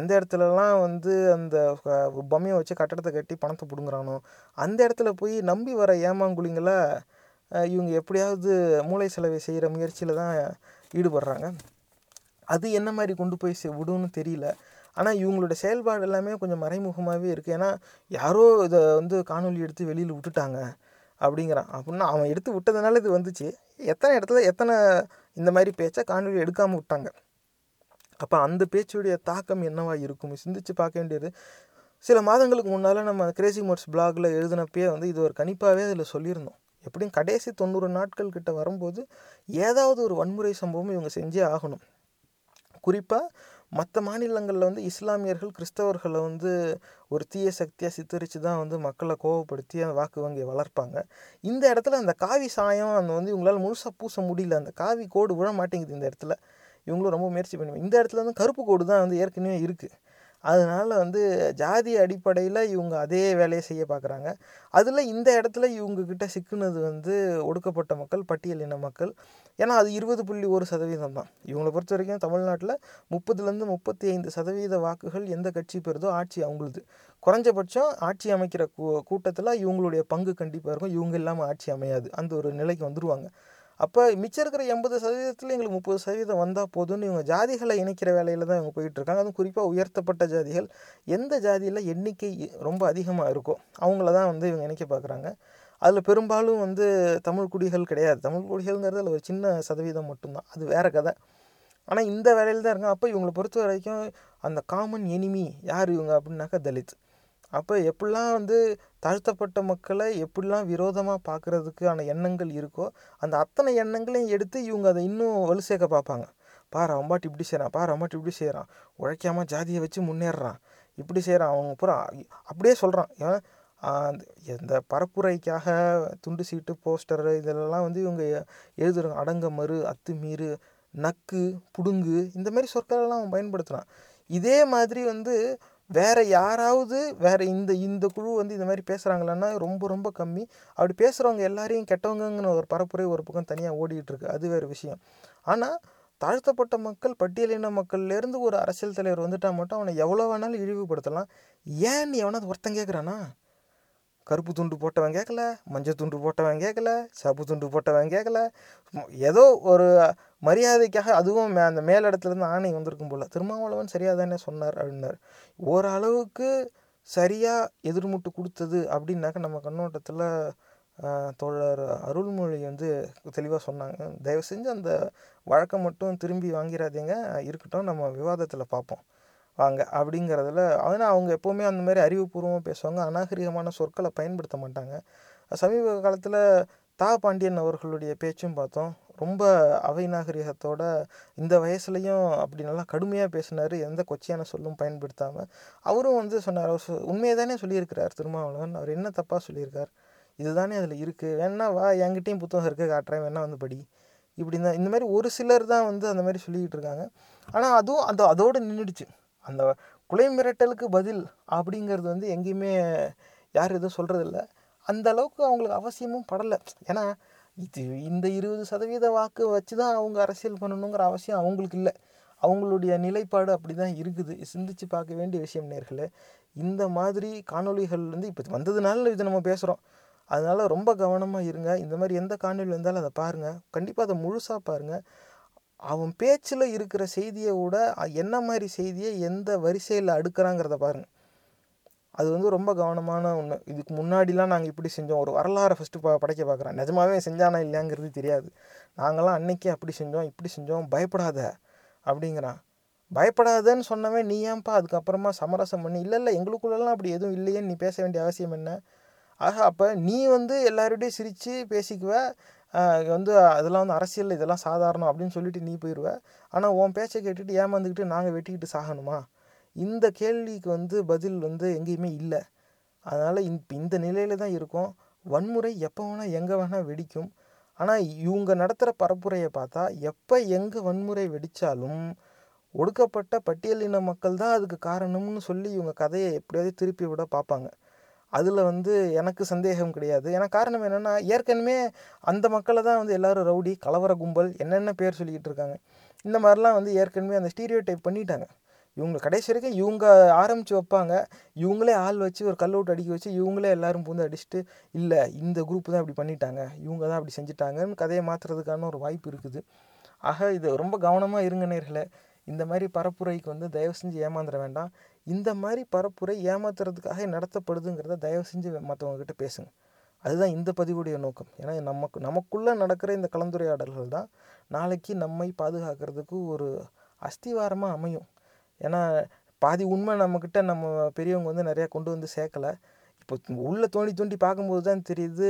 எந்த இடத்துலலாம் வந்து அந்த பொம்மையை வச்சு கட்டடத்தை கட்டி பணத்தை பிடுங்குறானோ அந்த இடத்துல போய் நம்பி வர ஏமாங்குழிங்களை இவங்க எப்படியாவது மூளை செலவை செய்கிற முயற்சியில் தான் ஈடுபடுறாங்க. அது என்ன மாதிரி கொண்டு போய் சே விடும்னு தெரியல. ஆனால் இவங்களோட செயல்பாடு எல்லாமே கொஞ்சம் மறைமுகமாகவே இருக்குது ஏன்னா யாரோ இதை வந்து காணொலி எடுத்து வெளியில் விட்டுட்டாங்க அப்படிங்கிறான். அப்படின்னா அவன் எடுத்து விட்டதுனால இது வந்துச்சு. எத்தனை இடத்துல எத்தனை இந்த மாதிரி பேச்சை காணொலி எடுக்காமல் விட்டாங்க. அப்போ அந்த பேச்சுடைய தாக்கம் என்னவா இருக்கும்? சிந்திச்சு பார்க்க வேண்டியது. சில மாதங்களுக்கு முன்னால் நம்ம கிரேசி மோட்ஸ் பிளாகில் எழுதினப்பே வந்து இது ஒரு கணிப்பாகவே அதில் சொல்லியிருந்தோம். எப்படியும் கடைசி தொண்ணூறு நாட்கள் கிட்ட வரும்போது ஏதாவது ஒரு வன்முறை சம்பவம் இவங்க செஞ்சே ஆகணும். குறிப்பாக மற்ற மாநிலங்களில் வந்து இஸ்லாமியர்கள் கிறிஸ்தவர்களை வந்து ஒரு தீய சக்தியாக சித்தரித்து தான் வந்து மக்களை கோவப்படுத்தி அந்த வாக்கு வங்கியை வளர்ப்பாங்க. இந்த இடத்துல அந்த காவி சாயம் அந்த வந்து இவங்களால் முழுசாக பூச முடியல. அந்த காவி கோடு விழ மாட்டேங்குது இந்த இடத்துல. இவங்களும் ரொம்ப முயற்சி பண்ணுவாங்க இந்த இடத்துல வந்து கருப்பு கோடு தான் வந்து ஏற்கனவே இருக்குது அதனால் வந்து ஜாதி அடிப்படையில் இவங்க அதே வேலையை செய்ய பார்க்குறாங்க அதில் இந்த இடத்துல இவங்கக்கிட்ட சிக்குனது வந்து ஒடுக்கப்பட்ட மக்கள் பட்டியலின மக்கள். ஏன்னா அது இருபது புள்ளி ஒரு சதவீதம் தான். இவங்களை பொறுத்த வரைக்கும் தமிழ்நாட்டில் முப்பதுலேருந்து முப்பத்தி ஐந்து சதவீத வாக்குகள் எந்த கட்சி பெறுதோ ஆட்சி அவங்களுது. குறைஞ்சபட்சம் ஆட்சி அமைக்கிற கூ கூட்டத்தில் இவங்களுடைய பங்கு கண்டிப்பாக இருக்கும். இவங்க இல்லாமல் ஆட்சி அமையாது. அந்த ஒரு நிலைக்கு வந்துடுவாங்க அப்போ மிச்சம் இருக்கிற எண்பது சதவீதத்தில் எங்களுக்கு முப்பது சதவீதம் வந்தால் போதும்னு இவங்க ஜாதிகளை இணைக்கிற வேலையில் தான் இவங்க போயிட்டுருக்காங்க அதுவும் குறிப்பாக உயர்த்தப்பட்ட ஜாதிகள் எந்த ஜாதியில் எண்ணிக்கை ரொம்ப அதிகமாக இருக்கோ அவங்கள தான் வந்து இவங்க இணைக்க பார்க்குறாங்க அதில் பெரும்பாலும் வந்து தமிழ் குடிகள் கிடையாது. தமிழ் குடிகள்ங்கிறது அதில் ஒரு சின்ன சதவீதம் மட்டும்தான். அது வேறு கதை. ஆனால் இந்த வேலையில் தான் இருக்காங்க. அப்போ இவங்களை பொறுத்த வரைக்கும் அந்த காமன் எனிமி யார் இவங்க அப்படின்னாக்கா தலித். அப்போ எப்படிலாம் வந்து தாழ்த்தப்பட்ட மக்களை எப்படிலாம் விரோதமாக பார்க்குறதுக்கான எண்ணங்கள் இருக்கோ அந்த அத்தனை எண்ணங்களையும் எடுத்து இவங்க அதை இன்னும் வலு சேர்க்க பார்ப்பாங்க. பாரு அவன்பாட்டு இப்படி செய்கிறான் பாரு அவன்பாட்டு இப்படி செய்கிறான் உழைக்காமல் ஜாதியை வச்சு முன்னேறுறான் இப்படி செய்கிறான் அவங்க பூரா அப்படியே சொல்கிறான் ஏன்? அந்த இந்த பரப்புரைக்காக துண்டு சீட்டு போஸ்டர் இதெல்லாம் வந்து இவங்க எழுதுறாங்க. அடங்க மறு அத்துமீறு நக்கு புடுங்கு இந்த மாதிரி சொற்களெல்லாம் அவன் பயன்படுத்துகிறான் இதே மாதிரி வந்து வேறு யாராவது வேறு இந்த இந்த குழு வந்து இந்த மாதிரி பேசுகிறாங்களான்னா ரொம்ப ரொம்ப கம்மி. அப்படி பேசுகிறவங்க எல்லாரையும் கெட்டவங்கங்கிற ஒரு பரப்புரை ஒரு பக்கம் தனியாக ஓடிட்டு அது வேறு விஷயம். ஆனால் தாழ்த்தப்பட்ட மக்கள் பட்டியலின மக்கள்லேருந்து ஒரு அரசியல் தலைவர் வந்துட்டால் மட்டும் அவனை எவ்வளோ வேணாலும் இழிவுபடுத்தலாம். ஏன் நீ எவனாவது ஒருத்தன் கேட்குறானா கருப்பு துண்டு போட்டவன் கேட்கல மஞ்சள் துண்டு போட்டவன் கேட்கல சப்பு துண்டு போட்டவன் கேட்கல ஏதோ ஒரு மரியாதைக்காக அதுவும் மே அந்த மேலிடத்துலேருந்து ஆணை வந்திருக்கும் போல். திருமாவளவன் சரியாக தானே சொன்னார் அப்படின்னார். ஓரளவுக்கு சரியாக எதிர்முட்டு கொடுத்தது அப்படின்னாக்க நம்ம கண்ணோட்டத்தில் தோழர் அருள்மொழி வந்து தெளிவாக சொன்னாங்க. தயவு செஞ்சு அந்த வழக்கை மட்டும் திரும்பி வாங்கிடாதீங்க இருக்கட்டும் நம்ம விவாதத்தில் பார்ப்போம். வாங்க அப்படிங்கிறதுல ஆனால் அவங்க எப்போவுமே அந்த மாதிரி அறிவுபூர்வமாக பேசுவாங்க. அநாகரிகமான சொற்களை பயன்படுத்த மாட்டாங்க. சமீப காலத்தில் தா பாண்டியன் அவர்களுடைய பேச்சும் பார்த்தோம். ரொம்ப அவை நாகரிகத்தோட இந்த வயசுலையும் அப்படி நல்லா கடுமையாக பேசினார். எந்த கொச்சையான சொல்லும் பயன்படுத்தாமல் அவரும் வந்து சொன்னார் அவர் சொ- உண்மையை தானே சொல்லியிருக்கிறார் திருமாவளவன். அவர் என்ன தப்பாக சொல்லியிருக்கார்? இதுதானே அதில் இருக்குது வேணா வா என்கிட்டையும் புத்தகம் இருக்குது காட்டுறேன். வேணா வந்து படி. இப்படி தான் இந்த மாதிரி ஒரு சிலர் தான் வந்து அந்த மாதிரி சொல்லிக்கிட்டு இருக்காங்க. ஆனால் அதுவும் அந்த அதோடு நின்றுடுச்சு அந்த குலை மிரட்டலுக்கு பதில் அப்படிங்கிறது வந்து எங்கேயுமே யாரும் எதுவும் சொல்கிறதில்ல அந்த அளவுக்கு அவங்களுக்கு அவசியமும் படலை. ஏன்னா இது இந்த இருபது சதவீத வாக்கு வச்சு தான் அவங்க அரசியல் பண்ணணுங்கிற அவசியம் அவங்களுக்கு இல்லை. அவங்களுடைய நிலைப்பாடு அப்படி தான் இருக்குது. சிந்திச்சு பார்க்க வேண்டிய விஷயம் நேர்களே இந்த மாதிரி காணொளிகள் வந்து இப்போ வந்ததுனால இது நம்ம பேசுகிறோம் அதனால் ரொம்ப கவனமாக இருங்க. இந்த மாதிரி எந்த காணொலி வந்தாலும் அதை பாருங்கள் கண்டிப்பாக அதை முழுசாக பாருங்கள் அவன் பேச்சில் இருக்கிற செய்தியை விட என்ன மாதிரி செய்தியை எந்த வரிசையில் அடுக்கிறாங்கிறத பாருங்கள் அது வந்து ரொம்ப கவனமான ஒன்று இதுக்கு முன்னாடிலாம் நாங்கள் இப்படி செஞ்சோம். ஒரு வரலாறை ஃபஸ்ட்டு ப படைக்க பார்க்குறோம் நிஜமாவே செஞ்சானா இல்லையாங்கிறது தெரியாது. நாங்களாம் அன்னைக்கே அப்படி செஞ்சோம் இப்படி செஞ்சோம் பயப்படாத அப்படிங்கிறான். பயப்படாதன்னு சொன்னவன் நீ ஏன்பா அதுக்கப்புறமா சமரசம் பண்ணி இல்லை இல்லை எங்களுக்குள்ளெல்லாம் அப்படி எதுவும் இல்லையேன்னு நீ பேச வேண்டிய அவசியம் என்ன? ஆக அப்போ நீ வந்து எல்லாரோடையும் சிரித்து பேசிக்குவ வந்து அதெல்லாம் வந்து அரசியல் இதெல்லாம் சாதாரணம் அப்படின்னு சொல்லிட்டு நீ போயிடுவ ஆனால் உன் பேச்சை கேட்டுட்டு ஏமாந்துக்கிட்டு நாங்கள் வெட்டிக்கிட்டு சாகணுமா? இந்த கேள்விக்கு வந்து பதில் வந்து எங்கேயுமே இல்லை. அதனால் இப்போ இந்த நிலையில் தான் இருக்கோம். வன்முறை எப்போ வேணால் எங்கே வேணால் வெடிக்கும். ஆனால் இவங்க நடத்துகிற பரப்புரையை பார்த்தா எப்போ எங்கே வன்முறை வெடித்தாலும் ஒடுக்கப்பட்ட பட்டியலின மக்கள் தான் அதுக்கு காரணம்னு சொல்லி இவங்க கதையை எப்படியாவது திருப்பி விட பார்ப்பாங்க. அதில் வந்து எனக்கு சந்தேகம் கிடையாது. ஏன்னா காரணம் என்னென்னா ஏற்கனவே அந்த மக்களை தான் வந்து எல்லாரும் ரவுடி கலவர கும்பல் என்னென்ன பேர் சொல்லிக்கிட்டு இருக்காங்க. இந்த மாதிரிலாம் வந்து ஏற்கனவே அந்த ஸ்டீரியோ டைப் பண்ணிட்டாங்க. இவங்க கடைசி வரைக்கும் இவங்க ஆரம்பித்து வைப்பாங்க. இவங்களே ஆள் வச்சு ஒரு கல் அடிக்க வச்சு இவங்களே எல்லோரும் பூந்து அடிச்சுட்டு இல்லை இந்த குரூப் தான் இப்படி பண்ணிட்டாங்க. இவங்க தான் அப்படி செஞ்சுட்டாங்கன்னு கதையை மாற்றுறதுக்கான ஒரு வாய்ப்பு இருக்குது. ஆக இது ரொம்ப கவனமாக இருங்க நேர்களை. இந்த மாதிரி பரப்புரைக்கு வந்து தயவு செஞ்சு ஏமாந்துட வேண்டாம். இந்த மாதிரி பரப்புரை ஏமாத்துறதுக்காக நடத்தப்படுதுங்கிறத தயவு செஞ்சு மற்றவங்கக்கிட்ட பேசுங்க. அதுதான் இந்த பதிவுடைய நோக்கம். ஏன்னா நமக்கு நமக்குள்ளே நடக்கிற இந்த கலந்துரையாடல்கள் தான் நாளைக்கு நம்மை பாதுகாக்கிறதுக்கு ஒரு அஸ்திவாரமாக அமையும். ஏன்னா பாதி உண்மை நம்மக்கிட்ட நம்ம பெரியவங்க வந்து நிறையா கொண்டு வந்து சேர்க்கலை. இப்போ உள்ளே தோண்டி தோண்டி பார்க்கும்போது தான் தெரியுது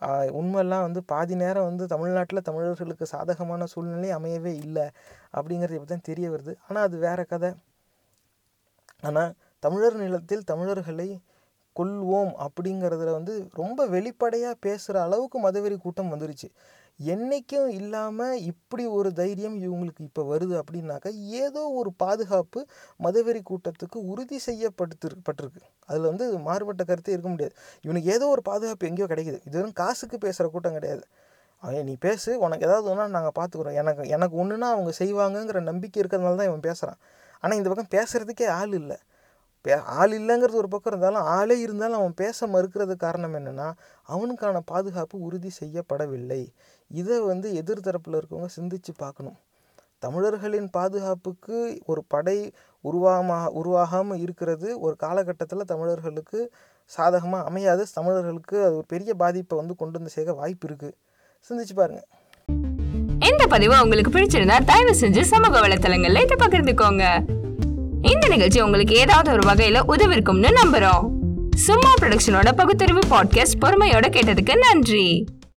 உண்மைலாம் உண்மையெல்லாம் வந்து பாதி நேரம் வந்து தமிழ்நாட்டில் தமிழர்களுக்கு சாதகமான சூழ்நிலை அமையவே இல்லை அப்படிங்கிறது இப்போ தான் தெரிய வருது. ஆனால் அது வேறு கதை. ஆனால் தமிழர் நிலத்தில் தமிழர்களை கொல்வோம் அப்படிங்கிறதுல வந்து ரொம்ப வெளிப்படையாக பேசுகிற அளவுக்கு மதவெறி கூட்டம் வந்துருச்சு. என்றைக்கும் இல்லாமல் இப்படி ஒரு தைரியம் இவங்களுக்கு இப்போ வருது அப்படின்னாக்கா ஏதோ ஒரு பாதுகாப்பு மதவெறி கூட்டத்துக்கு உறுதி செய்யப்பட்டு பட்டிருக்கு அதில் வந்து மாறுபட்ட கருத்தே இருக்க முடியாது. இவனுக்கு ஏதோ ஒரு பாதுகாப்பு எங்கேயோ கிடைக்குது. இது வெறும் காசுக்கு பேசுகிற கூட்டம் கிடையாது. அவன் நீ பேசு. உனக்கு ஏதாவது ஒன்றா நாங்கள் பார்த்துக்குறோம் எனக்கு எனக்கு ஒன்றுனா அவங்க செய்வாங்கங்கிற நம்பிக்கை இருக்கிறதுனால தான் இவன் பேசுகிறான் ஆனால் இந்த பக்கம் பேசுகிறதுக்கே ஆள் இல்லை. பே ஆள் இல்லைங்கிறது ஒரு பக்கம் இருந்தாலும் ஆளே இருந்தாலும் அவன் பேச மறுக்கிறதுக்கு காரணம் என்னென்னா அவனுக்கான பாதுகாப்பு உறுதி செய்யப்படவில்லை. இதை வந்து எதிர்த்தரப்பில் இருக்கவங்க சிந்திச்சு பார்க்கணும் தமிழர்களின் பாதுகாப்புக்கு ஒரு படை உருவாமா உருவாகாமல் இருக்கிறது ஒரு காலகட்டத்தில் தமிழர்களுக்கு சாதகமாக அமையாது. தமிழர்களுக்கு அது ஒரு பெரிய பாதிப்பை வந்து கொண்டு வந்து சேர்க்க வாய்ப்பு இருக்குது சிந்திச்சு பாருங்கள் இந்த பதிவு உங்களுக்கு பிடிச்சிருந்தா தயவு செஞ்சு சமூக வலைத்தளங்கள்ல இதை பகிர்ந்துக்கோங்க. இந்த நிகழ்ச்சி உங்களுக்கு ஏதாவது ஒரு வகையில உதவிருக்கும்னு நம்புறோம். சும்மா ப்ரொடக்ஷனோட பகுத்தறிவு பாட்காஸ்ட் பொறுமையோட கேட்டதுக்கு நன்றி.